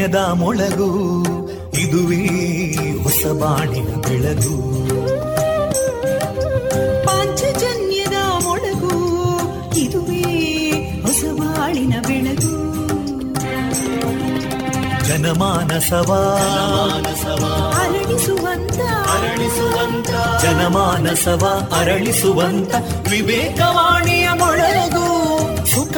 ಪಾಂಚಜನ್ಯದ ಮೊಳಗು ಇದುವೇ ಹೊಸಬಾಣಿನ ಬೆಳಗು. ಪಾಂಚಜನ್ಯದ ಮೊಳಗು ಇದುವೇ ಹೊಸಬಾಳಿನ ಬೆಳಗು. ಜನಮಾನಸವ ಅರಳಿಸುವಂತ ಅರಳಿಸುವಂತ ಜನಮಾನಸವ ಅರಳಿಸುವಂತ ವಿವೇಕವಾಣಿಯ ಮೊಳಗು.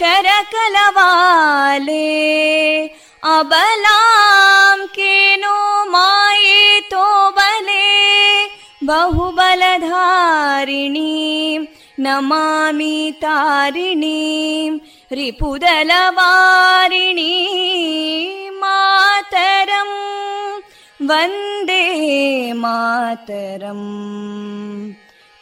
कलकल निनाद कराले कोटि कोटि भुजैदृता करकलवाले अबलां केनो मायेतो बले बहुबलधारिणीं नमामि तारिणीं रिपुदलवारिणी मातरम् वन्दे मातरम्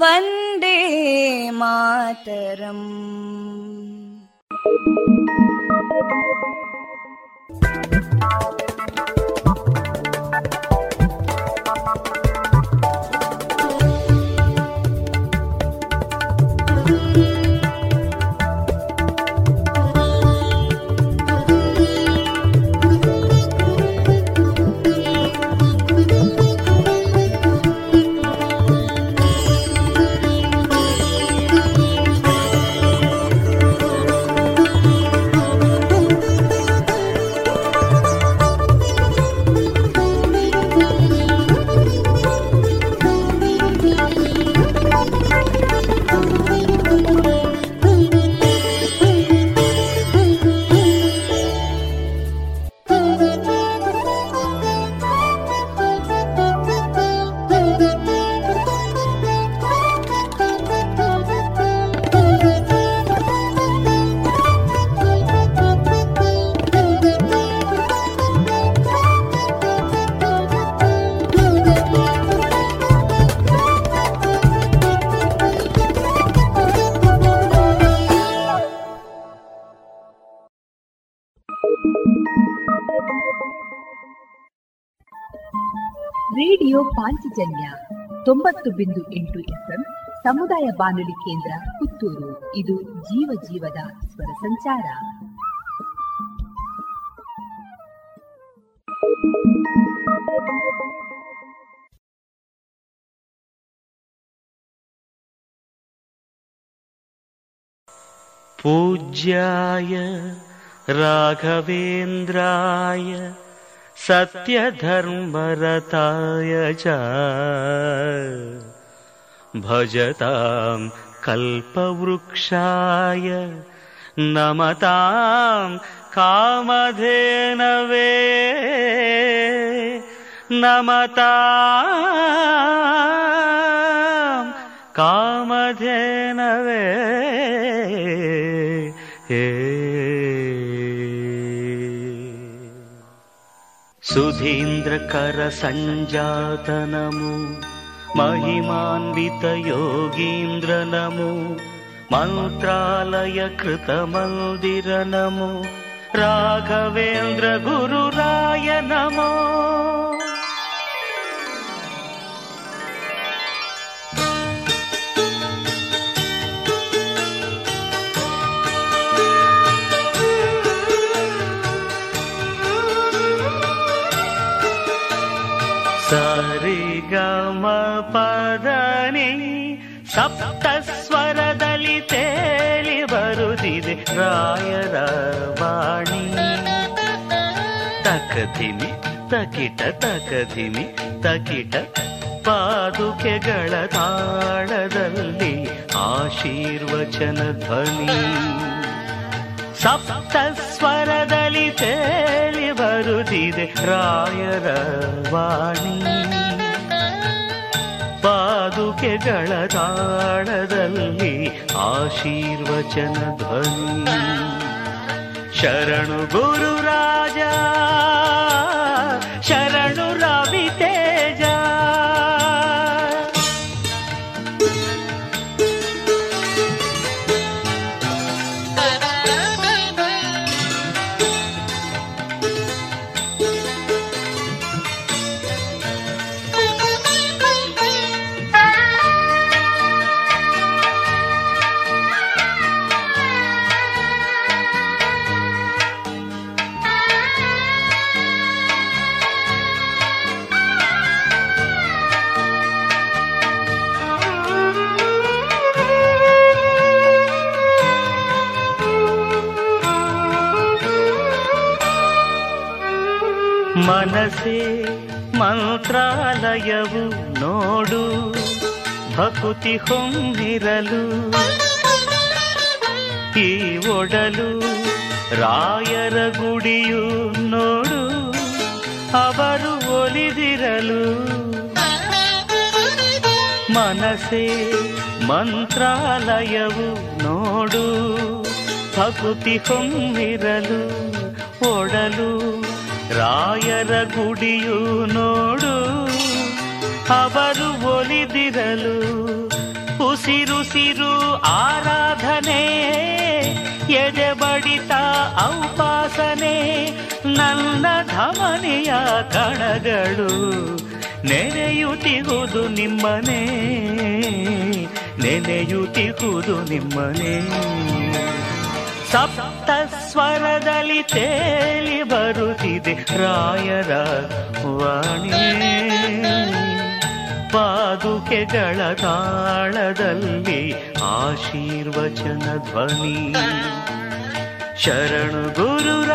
वन्दे मातरम् ಪಾಂಚಜನ್ಯ ತೊಂಬತ್ತು ಬಿಂದು ಎಂಟು ಎಫ್ಎಂ ಸಮುದಾಯ ಬಾನುಲಿ ಕೇಂದ್ರ ಪುತ್ತೂರು ಇದು ಜೀವ ಜೀವದ ಸ್ವರ ಸಂಚಾರ पूज्याय राघवेन्द्राय सत्यधर्मरताय च भजतां कल्पवृक्षाय नमतां कामधेनवे नमतां कामधेनवे सुधीन्द्रकरसञ्जातनमु महिमान्वितयोगीन्द्रनमु मन्त्रालय कृतमन्दिर नमु राघवेन्द्रगुरुराय नमो ರಾಯರ ವಾಣಿ. ತಕಧಿಮಿ ತಕಿಟ ತಕಧಿಮಿ ತಕಿಟ ಪಾದುಕೆಗಳ ತಾಳದಲ್ಲಿ ಆಶೀರ್ವಚನ ಧ್ವನಿ. ಸಪ್ತ ಸ್ವರದಲ್ಲಿ ತೇಲಿ ಬರುತ್ತಿದೆ ರಾಯರ ವಾಣಿ. ಪಾದುಕೆಗಳ ತಾಳದಲ್ಲಿ ಆಶೀರ್ವಚನ ಧ್ವನಿ. ಶರಣು ಗುರು ಮಂತ್ರಾಲಯವು ನೋಡು, ಭಕುತಿ ಹೊಂದಿರಲು. ಈ ಒಡಲು ರಾಯರ ಗುಡಿಯು ನೋಡು, ಅವರು ಒಲಿದಿರಲು. ಮನಸೇ ಮಂತ್ರಾಲಯವು ನೋಡು, ಭಕುತಿ ಹೊಂದಿರಲು. ಒಡಲು ರಾಯರ ಗುಡಿಯು ನೋಡು ಅವರು ಒಲಿದಿರಲು ಉಸಿರುಸಿರು ಆರಾಧನೆ ಎದೆ ಬಡಿತ ಔಪಾಸನೆ, ನನ್ನ ಧಮನಿಯ ಕಣಗಳು ನೆನೆಯುತ್ತಿಹುದು ನಿಮ್ಮನೆ ನೆನೆಯುತ್ತಿಹುದು ನಿಮ್ಮನೆ. ಸಪ್ತ ಸ್ವರದಲ್ಲಿ ತೇಲಿ ಬರುತ್ತಿದೆ ರಾಯರ ವಾಣಿ. ಪಾದುಕೆಗಳ ತಾಳದಲ್ಲಿ ಆಶೀರ್ವಚನ ಧ್ವನಿ. ಶರಣು ಗುರು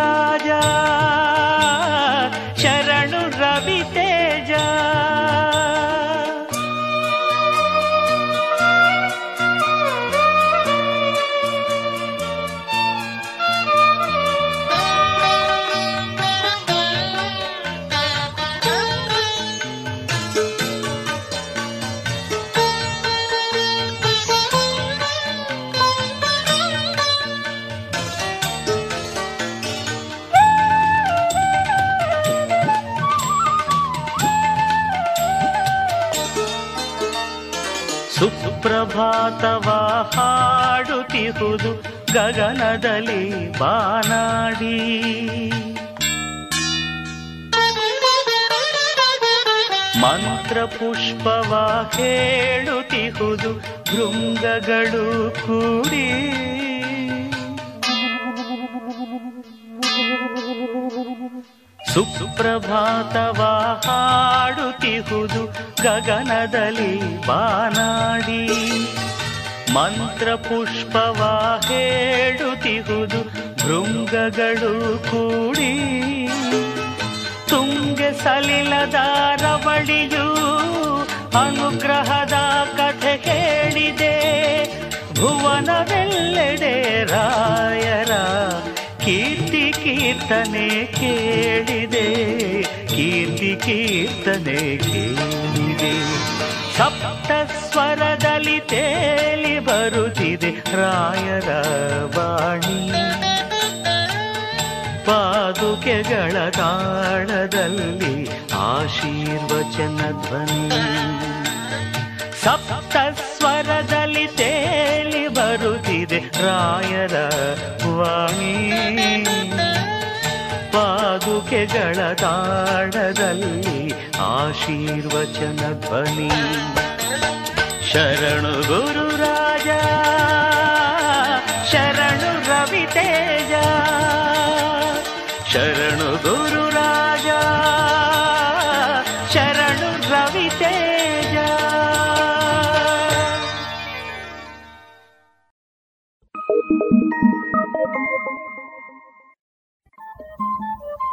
ಸುಪ್ರಭಾತವ ಹಾಡುತ್ತಿಹುದು ಗಗನದಲ್ಲಿ ಬಾನಾಡಿ. ಮಂತ್ರ ಪುಷ್ಪವ ಹೇಳುತ್ತಿಹುದು ಭೃಂಗಗಳು ಕೂಡಿ. ಸುಪ್ರಭಾತವ ಹಾಡುತ್ತಿಹುದು ಗಗನದಲ್ಲಿ ಬಾನಾಡಿ. ಮಂತ್ರ ಪುಷ್ಪವ ಹೇಳುತ್ತಿಹುದು ಭೃಂಗಗಳು ಕೂಡಿ. ತುಂಗೆ ಸಲಿಲದ ರವಳಿಯು ಅನುಗ್ರಹದ ಕಥೆ ಕೇಳಿದೆ ಭುವನವೆಲ್ಲೆಡೆ ರಾಯರ ಕೀರ್ತಿ ಕೀರ್ತನೆ ಕೇಳಿದೆ. ಕೀರ್ತಿ ಕೀರ್ತನೆ ಕೇಳಿದೆ. ಸಪ್ತ ಸ್ವರದಲ್ಲಿ ತೇಲಿ ಬರುತ್ತಿದೆ ರಾಯರ ವಾಣಿ. ಪಾದುಕೆಗಳ ತಾಳದಲ್ಲಿ ಆಶೀರ್ವಚನ ಧ್ವನಿ. ಸಪ್ತ ರಾಯರ ವಾಣಿ. ಪಾದುಕೆಗಳ ತಾಡದಲ್ಲಿ ಆಶೀರ್ವಚನ ಧ್ವನಿ. ಶರಣು ಗುರು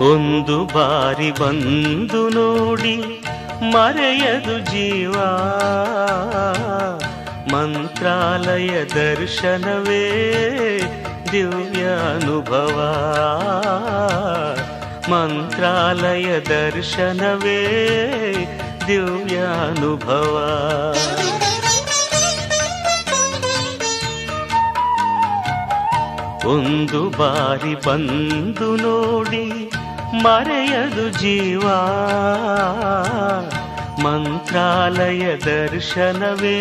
ಒಂದು ಬಾರಿ ಬಂದು ನೋಡಿ ಮರೆಯದು ಜೀವ. ಮಂತ್ರಾಲಯ ದರ್ಶನವೇ ದಿವ್ಯ ಅನುಭವ. ಮಂತ್ರಾಲಯ ದರ್ಶನವೇ ದಿವ್ಯ ಅನುಭವ. ಒಂದು ಬಾರಿ ಬಂದು ನೋಡಿ ಮರೆಯದು ಜೀವ. ಮಂತ್ರಾಲಯ ದರ್ಶನವೇ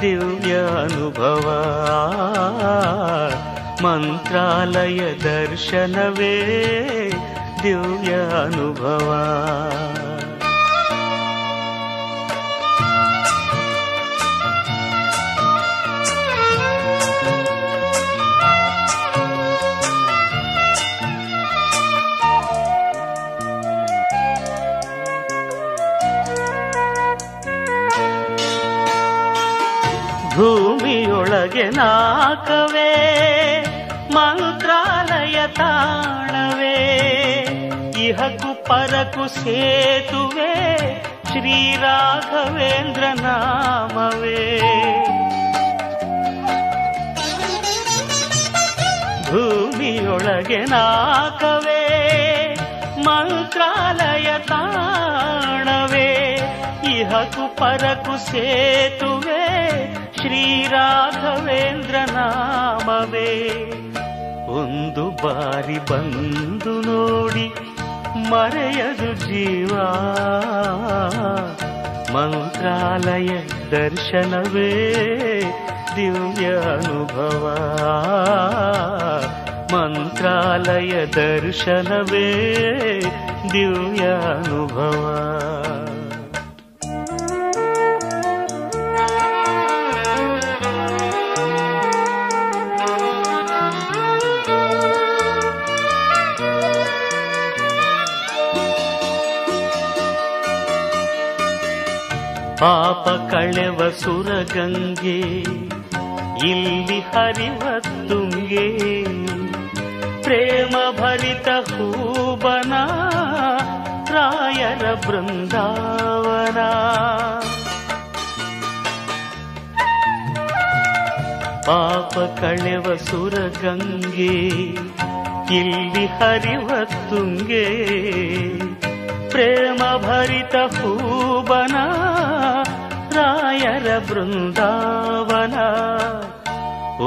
ದಿವ್ಯ ಅನುಭವ ಮಂತ್ರಾಲಯ ದರ್ಶನವೇ ದಿವ್ಯ ಭೂಮಿಯೊಳಗೆ ನಾಕವೇ, ಮಂತ್ರಾಲಯ ತಾಣವೇ. ಇಹಕು ಪರಕು ಸೇತುವೆ ಶ್ರೀರಾಘವೇಂದ್ರ ನಾಮವೇ ಭೂಮಿಯೊಳಗೆ ನಾಕವೇ, ಮಂತ್ರಾಲಯ ತಾಣವೇ. ಇಹಕು ಪರಕು ಸೇತುವೆ ಶ್ರೀರಾಘವೇಂದ್ರ ನಾಮವೇ ಒಂದು ಬಾರಿ ಬಂದು ನೋಡಿ ಮರೆಯದು ಜೀವ ಮಂತ್ರಾಲಯ ದರ್ಶನವೇ ದಿವ್ಯ ಅನುಭವ ಮಂತ್ರಾಲಯ ದರ್ಶನವೇ ದಿವ್ಯ ಅನುಭವ ಪಾಪ ಕಳೆವ ಸುರಗಂಗೆ, ಇಲ್ಲಿ ಹರಿವ ತುಂಗೆ ಪ್ರೇಮ ಭರಿತ ಹೂಬನ, ರಾಯರ ಬೃಂದಾವನ. ಪಾಪ ಕಳೆವ ಸುರಗಂಗೆ, ಇಲ್ಲಿ ಹರಿವ ತುಂಗೆ ಪ್ರೇಮ ಭರಿತ ಹೂಬನ ರಾಯರ ಬೃಂದಾವನ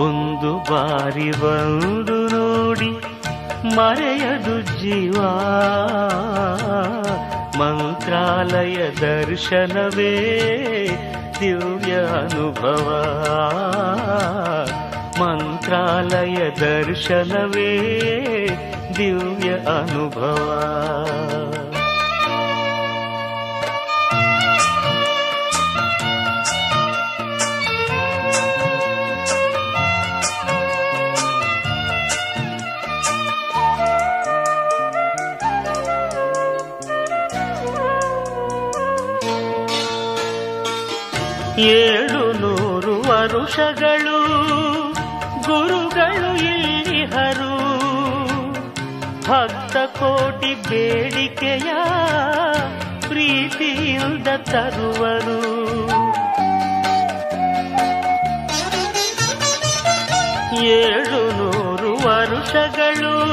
ಒಂದು ಬಾರಿ ಬಂದು ನೋಡಿ ಮರೆಯದು ಜೀವ ಮಂತ್ರಾಲಯ ದರ್ಶನವೇ ದಿವ್ಯ ಅನುಭವ ಮಂತ್ರಾಲಯ ದರ್ಶನವೇ ದಿವ್ಯ ಅನುಭವ ಏಳು ನೂರು ವರುಷಗಳು ಗುರುಗಳು ಇಲ್ಲಿಹರು. ಭಕ್ತ ಕೋಟಿ ಬೇಡಿಕೆಯ ಪ್ರೀತಿಯಿಂದ ತರುವರು. ಏಳು ನೂರು ವರುಷಗಳು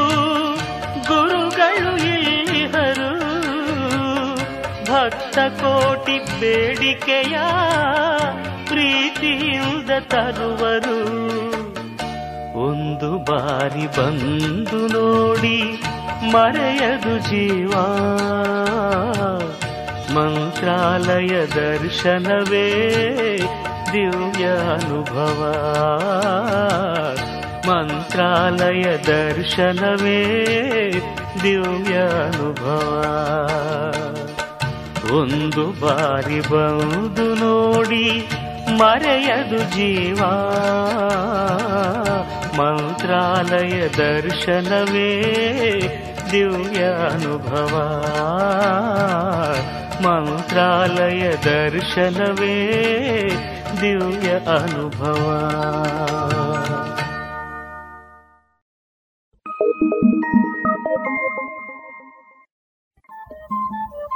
ಭಕ್ತ ಕೋಟಿ ಬೇಡಿಕೆಯ ಪ್ರೀತಿಯಿಂದ ತರುವರು. ಒಂದು ಬಾರಿ ಬಂದು ನೋಡಿ ಮರೆಯದು ಜೀವ. ಮಂತ್ರಾಲಯ ದರ್ಶನವೇ ದಿವ್ಯ ಅನುಭವ. ಮಂತ್ರಾಲಯ ದರ್ಶನವೇ ದಿವ್ಯ ಅನುಭವ. ಒಂದು ಬಾರಿ ಬಂದು ನೋಡಿ ಮರೆಯದು ಜೀವ. ಮಂತ್ರಾಲಯ ದರ್ಶನವೇ ದಿವ್ಯ ಅನುಭವ. ಮಂತ್ರಾಲಯ ದರ್ಶನವೇ ದಿವ್ಯ ಅನುಭವ.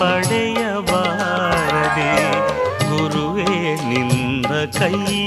ಪಡೆಯಬಾರದೆ ಗುರುವೇ ನಿಂದ ಕೈಯಲಿ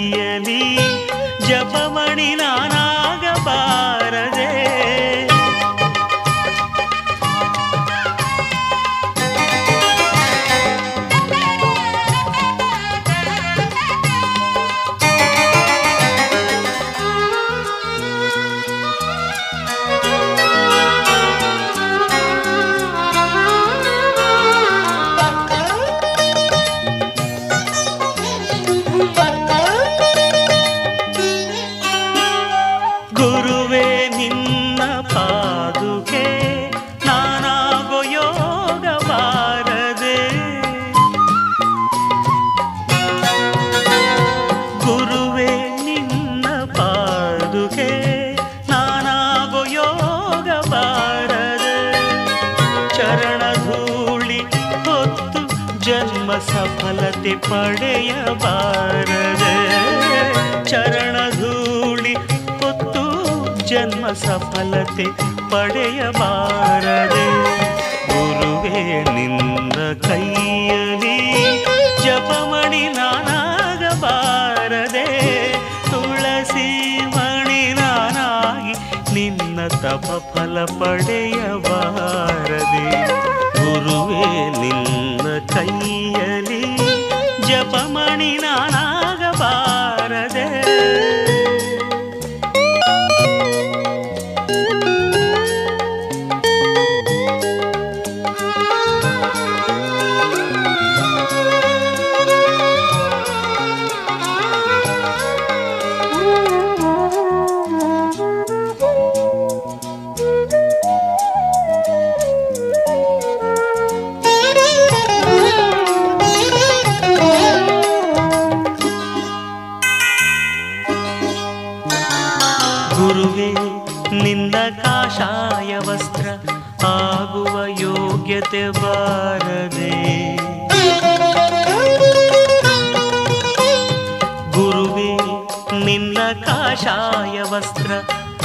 ವಸ್ತ್ರ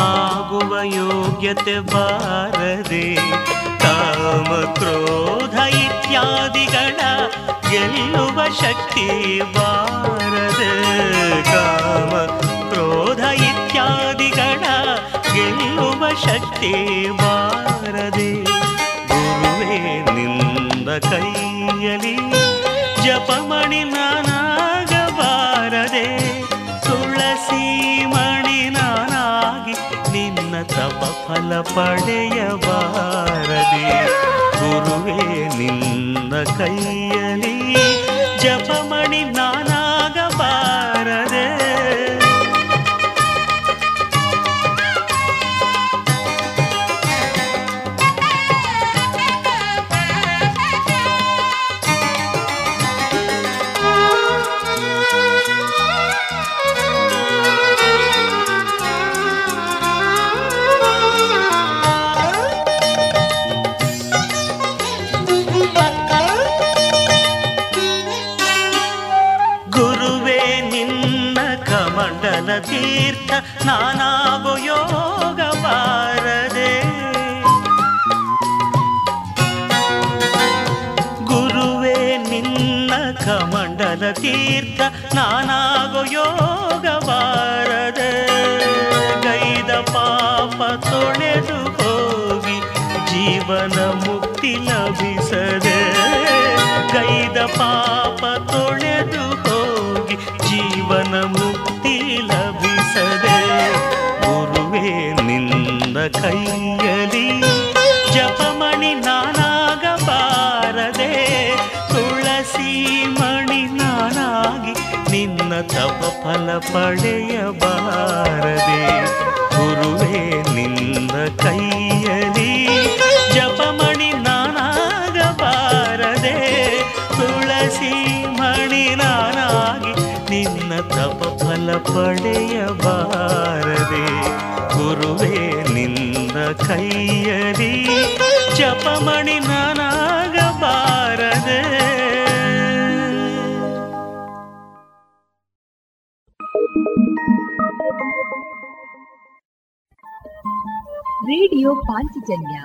ಆಗುವ ಯೋಗ್ಯತೆ ಬಾರದೆ ಕಾಮ ಕ್ರೋಧ ಇತ್ಯಾದಿಗಳ ಗೆಲ್ಲುವ ಶಕ್ತಿ ಬಾರದೆ ಕಾಮ ಕ್ರೋಧ ಇತ್ಯಾದಿಗಳ ಗೆಲ್ಲುವ ಶಕ್ತಿ ಬಾರದೆ ಗುರುವೇ, ನಿಂದ ಕೈಯಲಿ ಜಪಮಣಿ ನಾನಾಗಬಾರದೆ ಫಲ ಪಡೆಯಬಾರದೆ ಗುರುವೇ ನಿನ್ನ ಕೈಯಲ್ಲಿ ಜಪಮಣಿ ನಾನಾಗಬಾರದೆ ಜೀವನ ಮುಕ್ತಿ ಲಭಿಸದೆ ಕೈದ ಪಾಪ ತೊಳೆದು ಹೋಗಿ ಜೀವನ ಮುಕ್ತಿ ಲಭಿಸದೆ ಗುರುವೇ ನಿಂದ ಕೈಯಲಿ ಜಪಮಣಿ ನಾನಾಗಬಾರದೆ ತುಳಸಿ ಮಣಿ ನಾನಾಗಿ ನಿನ್ನ ತಪ ಫಲ ಪಡೆಯಬಾರದೆ ಗುರುವೇ ನಿನ್ನ ಕೈಯಲಿ ಪಡೆಯಬಾರದೆ ಗುರುವೇ, ನಿನ್ನ ಕೈಯರಿ ಜಪಮಣಿ ನಾನಾಗಬಾರದೆ ರೇಡಿಯೋ ಪಾಂಚಜನ್ಯ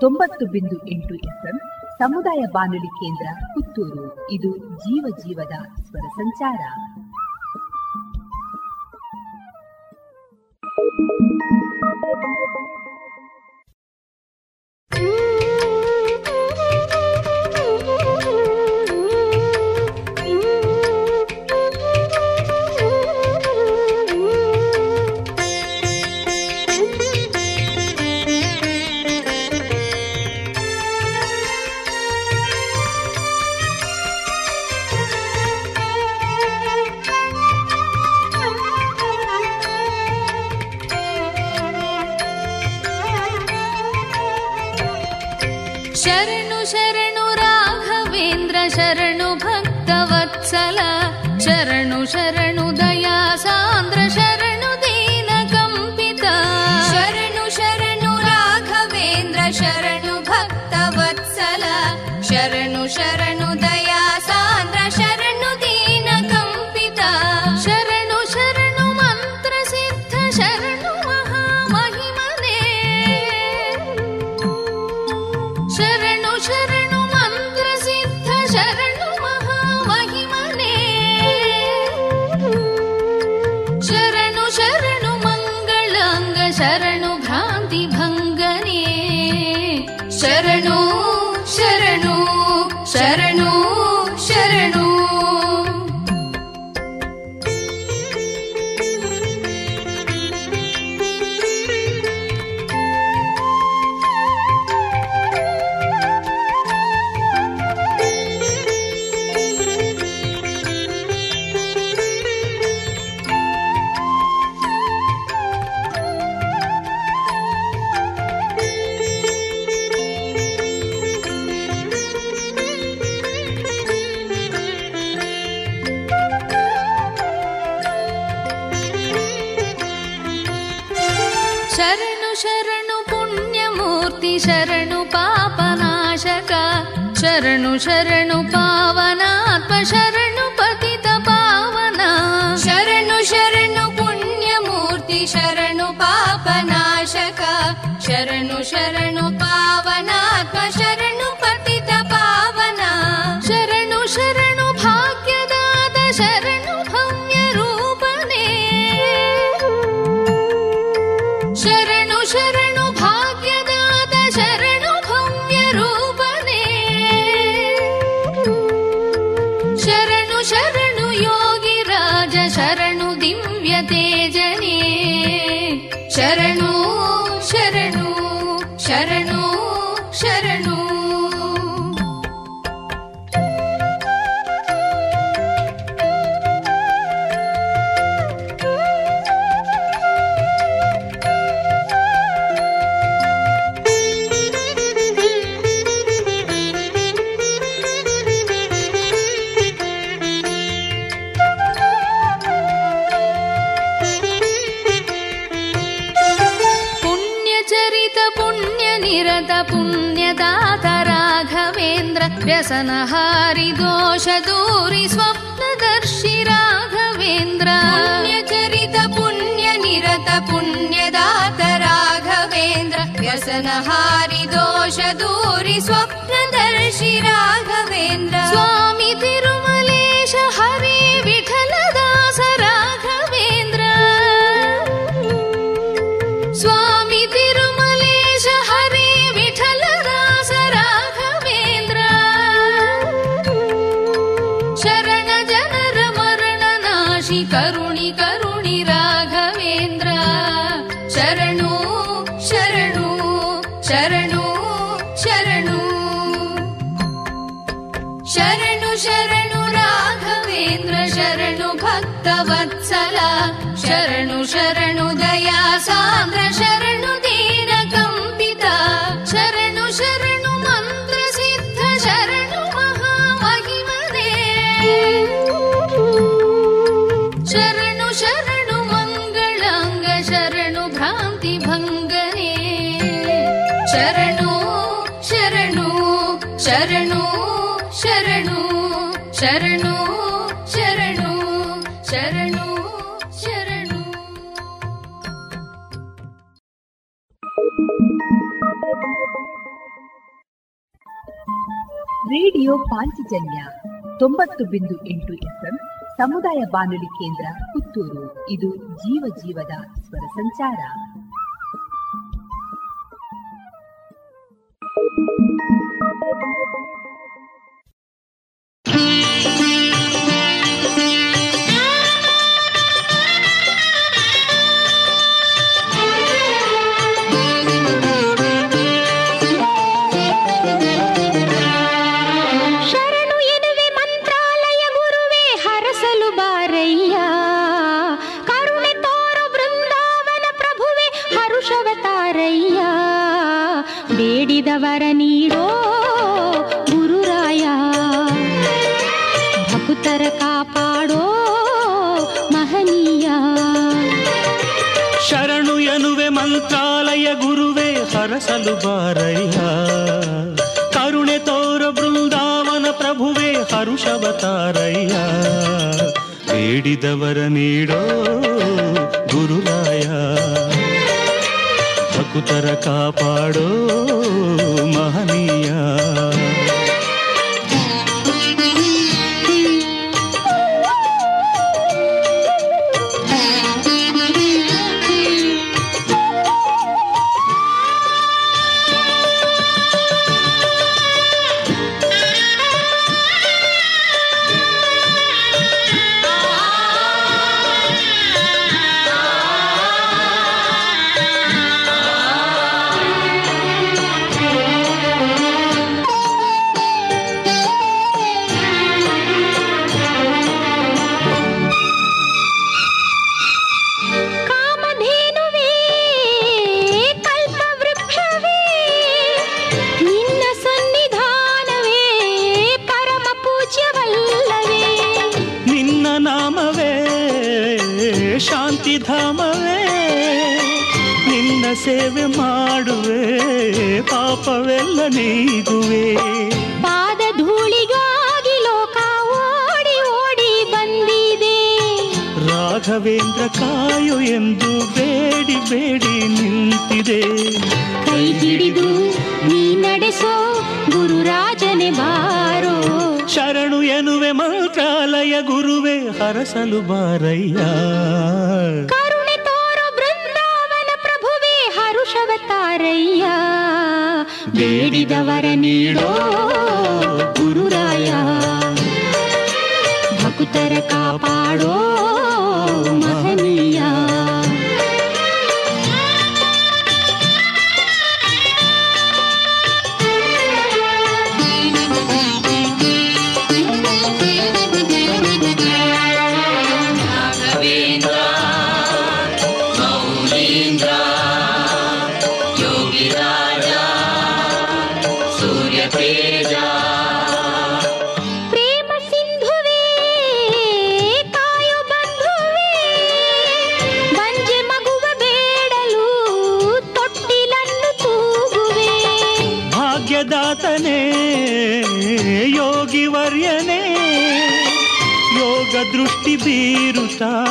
ತೊಂಬತ್ತು ಬಿಂದು ಎಂಟು ಎಫ್ಎಂ ಸಮುದಾಯ ಬಾನುಲಿ ಕೇಂದ್ರ ಪುತ್ತೂರು. ಇದು ಜೀವ ಜೀವದ ಸ್ವರ ಸಂಚಾರ. ಶರಣು शरणु भक्तवत्सल शरणु शरणु दया सान्द्र सर च स्वप्नदर्शि राघवेन्द्र। पुण्यचरित पुण्यनिरत पुण्यदात राघवेन्द्र। व्यसनहारि दोष दूरि स्वप्नदर्शि राघवेन्द्र। स्वामि तिरुमलेश ಶರಣು ಶರಣು ದಯಾ ಸಾಂದ್ರ ಶರಣು ದೀನ ಕಂಪಿತ ಶರಣು ಶರಣು ಮಂತ್ರ ಸಿದ್ಧ ಶರಣು ಮಹಾಮಹಿಮನೇ. ಶರಣು ಶರಣು ಮಂಗಳಾಂಗ ಶರಣು ಭ್ರಾಂತಿ ಭಂಗನೇ. ಶರಣು ಶರಣು ಶರಣು ಶರಣು ಶರಣು ರೇಡಿಯೋ ಪಾಂಚಜನ್ಯ ತೊಂಬತ್ತು ಬಿಂದು ಎಂಟು ಎಫ್ಎಂ ಸಮುದಾಯ ಬಾನುಲಿ ಕೇಂದ್ರ ಪುತ್ತೂರು. ಇದು ಜೀವ ಜೀವದ ಸ್ವರ ಸಂಚಾರ. ಹರಸಲು ಬಾರಯ್ಯ ಕರುಣೆ ತೋರ ಬೃಂದಾವನ ಪ್ರಭುವೇ ಹರುಷವತಾರಯ್ಯ ಬೇಡಿದವರ ನೀಡೋ ಗುರುರಾಯ ಭಕುತರ ಕಾಪಾಡೋ ಕಾಯು ಎಂದು ಬೇಡಿ ಬೇಡಿ ನಿಂತಿದೆ. ಕೈ ಹಿಡಿದು ನೀ ನಡೆಸೋ ಗುರುರಾಜನೆ ಬಾರೋ. ಶರಣು ಎನ್ನುವೆ ಮಂತ್ರಾಲಯ ಗುರುವೆ ಹರಸಲು ಬಾರಯ್ಯ. ಕರುಣೆ ತೋರೋ ಬೃಂದಾವನ ಪ್ರಭುವೇ ಹರುಷವತಾರಯ್ಯ ಬೇಡಿದವರ ನೀಡೋ ಗುರುರಾಯ. ಭಕ್ತರ ಕಾಪಾಡೋ ದೃಷ್ಟಿ ಬೀರುತ್ತಾ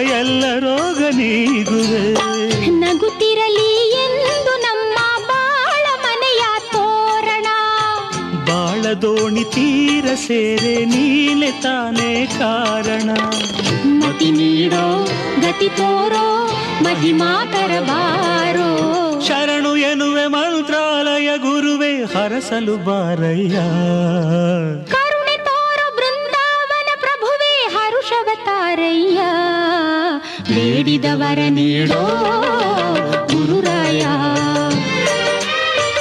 ಎಲ್ಲ ರೋಗ ನೀಗುವೆ. ನಗುತ್ತಿರಲಿ ಎಂದು ನಮ್ಮ ಬಾಳ ಮನೆಯ ತೋರಣ. ಬಾಳ ದೋಣಿ ತೀರ ಸೇರೆ ನೀನೆ ತಾನೇ ಕಾರಣ. ಮತಿ ನೀಡೋ ಗತಿ ತೋರೋ ಮಹಿಮಾ ಬಾರೋ. ಶರಣು ಎನ್ನುವೆ ಮಂತ್ರಾಲಯ ಗುರುವೆ ಹರಸಲು ಬಾರಯ್ಯ. ಬೇಡಿದವರ ನೀಡೋ ಗುರುರಾಯ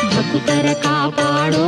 ಭಕ್ತರ ಕಾಪಾಡೋ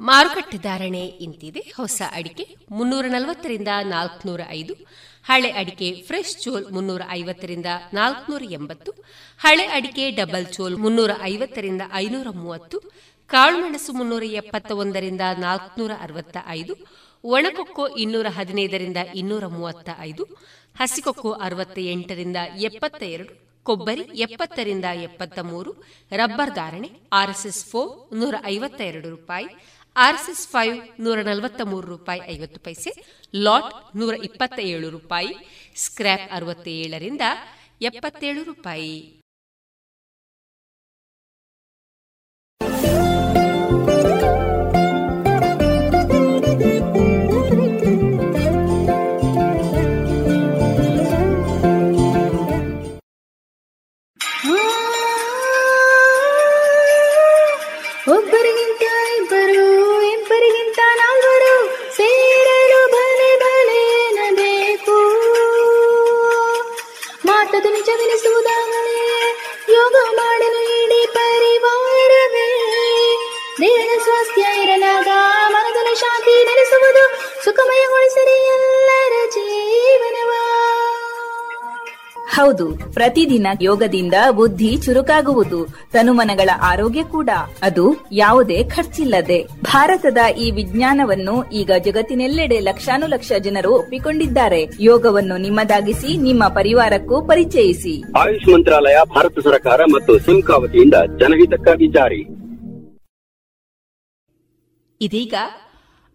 ಮಾರುಕಟ್ಟೆ ಧಾರಣೆ ಇಂತಿದೆ. ಹೊಸ ಅಡಿಕೆ ಮುನ್ನೂರ ನಲವತ್ತರಿಂದ ನಾಲ್ಕುನೂರ ಐದು ಹಳೆ ಅಡಿಕೆ ಫ್ರೆಶ್ ಚೋಲ್ ಮುನ್ನೂರ ಐವತ್ತರಿಂದ ನಾಲ್ಕುನೂರ ಎಂಬತ್ತು ಹಳೆ ಅಡಿಕೆ ಡಬಲ್ ಚೋಲ್ ಮುನ್ನೂರ ಐವತ್ತರಿಂದ ಐನೂರ ಮೂವತ್ತು ಕಾಳುಮೆಣಸು ಮುನ್ನೂರ ಎಪ್ಪತ್ತ ಒಂದರಿಂದ ನಾಲ್ಕುನೂರ ಅರವತ್ತ ಐದು ಒಣಕೊಕ್ಕೋ ಇನ್ನೂರ ಹದಿನೈದರಿಂದ ಇನ್ನೂರ ಮೂವತ್ತ ಐದು ಹಸಿಕೊಕ್ಕೋ ಅರವತ್ತ ಎಂಟರಿಂದ ಎಪ್ಪತ್ತ ಎರಡು ಕೊಬ್ಬರಿ ಎಪ್ಪತ್ತರಿಂದ ಎಪ್ಪತ್ತ ಮೂರು ರಬ್ಬರ್ ಧಾರಣೆ ಆರ್ಎಸ್ಎಸ್ ಫೋ ನೂರ ಐವತ್ತ ಎರಡು ರೂಪಾಯಿ ಆರ್ಎಸ್ಎಸ್ ಫೈವ್ ನೂರ ನಲವತ್ತ ಮೂರು ರೂಪಾಯಿ ಐವತ್ತು ಪೈಸೆ, ಲಾಟ್ ನೂರ ಇಪ್ಪತ್ತ ಏಳು ರೂಪಾಯಿ, ಸ್ಕ್ರ್ಯಾಪ್ ಅರವತ್ತೇಳರಿಂದ ಎಪ್ಪತ್ತೇಳು ರೂಪಾಯಿ. ಸುಖಮಯಗೊಳಿಸಲಿ ಎಲ್ಲರ ಜೀವನವಾ? ಹೌದು ಪ್ರತಿದಿನ ಯೋಗದಿಂದ ಬುದ್ಧಿ ಚುರುಕಾಗುವುದು ತನುಮನಗಳ ಆರೋಗ್ಯ ಕೂಡ. ಅದು ಯಾವುದೇ ಖರ್ಚಿಲ್ಲದೆ. ಭಾರತದ ಈ ವಿಜ್ಞಾನವನ್ನು ಈಗ ಜಗತ್ತಿನೆಲ್ಲೆಡೆ ಲಕ್ಷಾನುಲಕ್ಷ ಜನರು ಒಪ್ಪಿಕೊಂಡಿದ್ದಾರೆ. ಯೋಗವನ್ನು ನಿಮ್ಮದಾಗಿಸಿ ನಿಮ್ಮ ಪರಿವಾರಕ್ಕೂ ಪರಿಚಯಿಸಿ. ಆಯುಷ್ ಮಂತ್ರಾಲಯ ಭಾರತ ಸರ್ಕಾರ ಮತ್ತು ಸಿಮ್ಕಾ ವತಿಯಿಂದ ಜನಹಿತಕ್ಕಾಗಿ ಜಾರಿ. ಇದೀಗ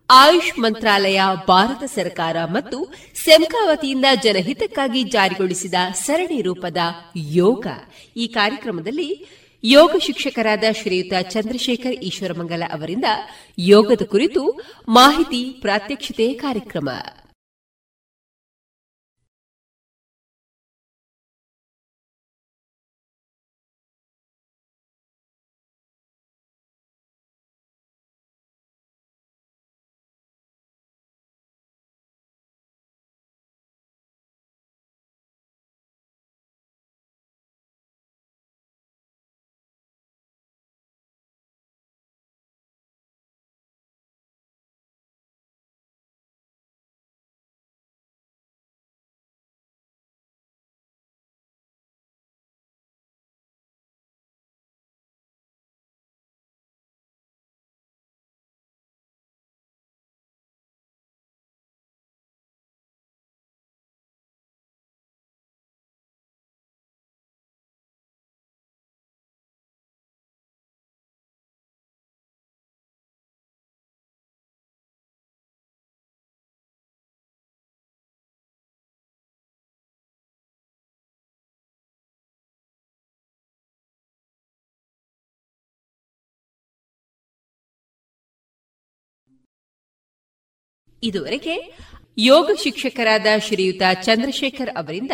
ಆಯುಷ್ ಮಂತ್ರಾಲಯ, ಭಾರತ ಸರ್ಕಾರ ಮತ್ತು ಸೆಮ್ಕಾ ವತಿಯಿಂದ ಜನಹಿತಕ್ಕಾಗಿ ಜಾರಿಗೊಳಿಸಿದ ಸರಣಿ ರೂಪದ ಯೋಗ. ಈ ಕಾರ್ಯಕ್ರಮದಲ್ಲಿ ಯೋಗ ಶಿಕ್ಷಕರಾದ ಶ್ರೀಯುತ ಚಂದ್ರಶೇಖರ್ ಈಶ್ವರಮಂಗಲ ಅವರಿಂದ ಯೋಗದ ಕುರಿತು ಮಾಹಿತಿ, ಪ್ರಾತ್ಯಕ್ಷಿತೆ ಕಾರ್ಯಕ್ರಮ. ಇದುವರೆಗೆ ಯೋಗ ಶಿಕ್ಷಕರಾದ ಶ್ರೀಯುತ ಚಂದ್ರಶೇಖರ್ ಅವರಿಂದ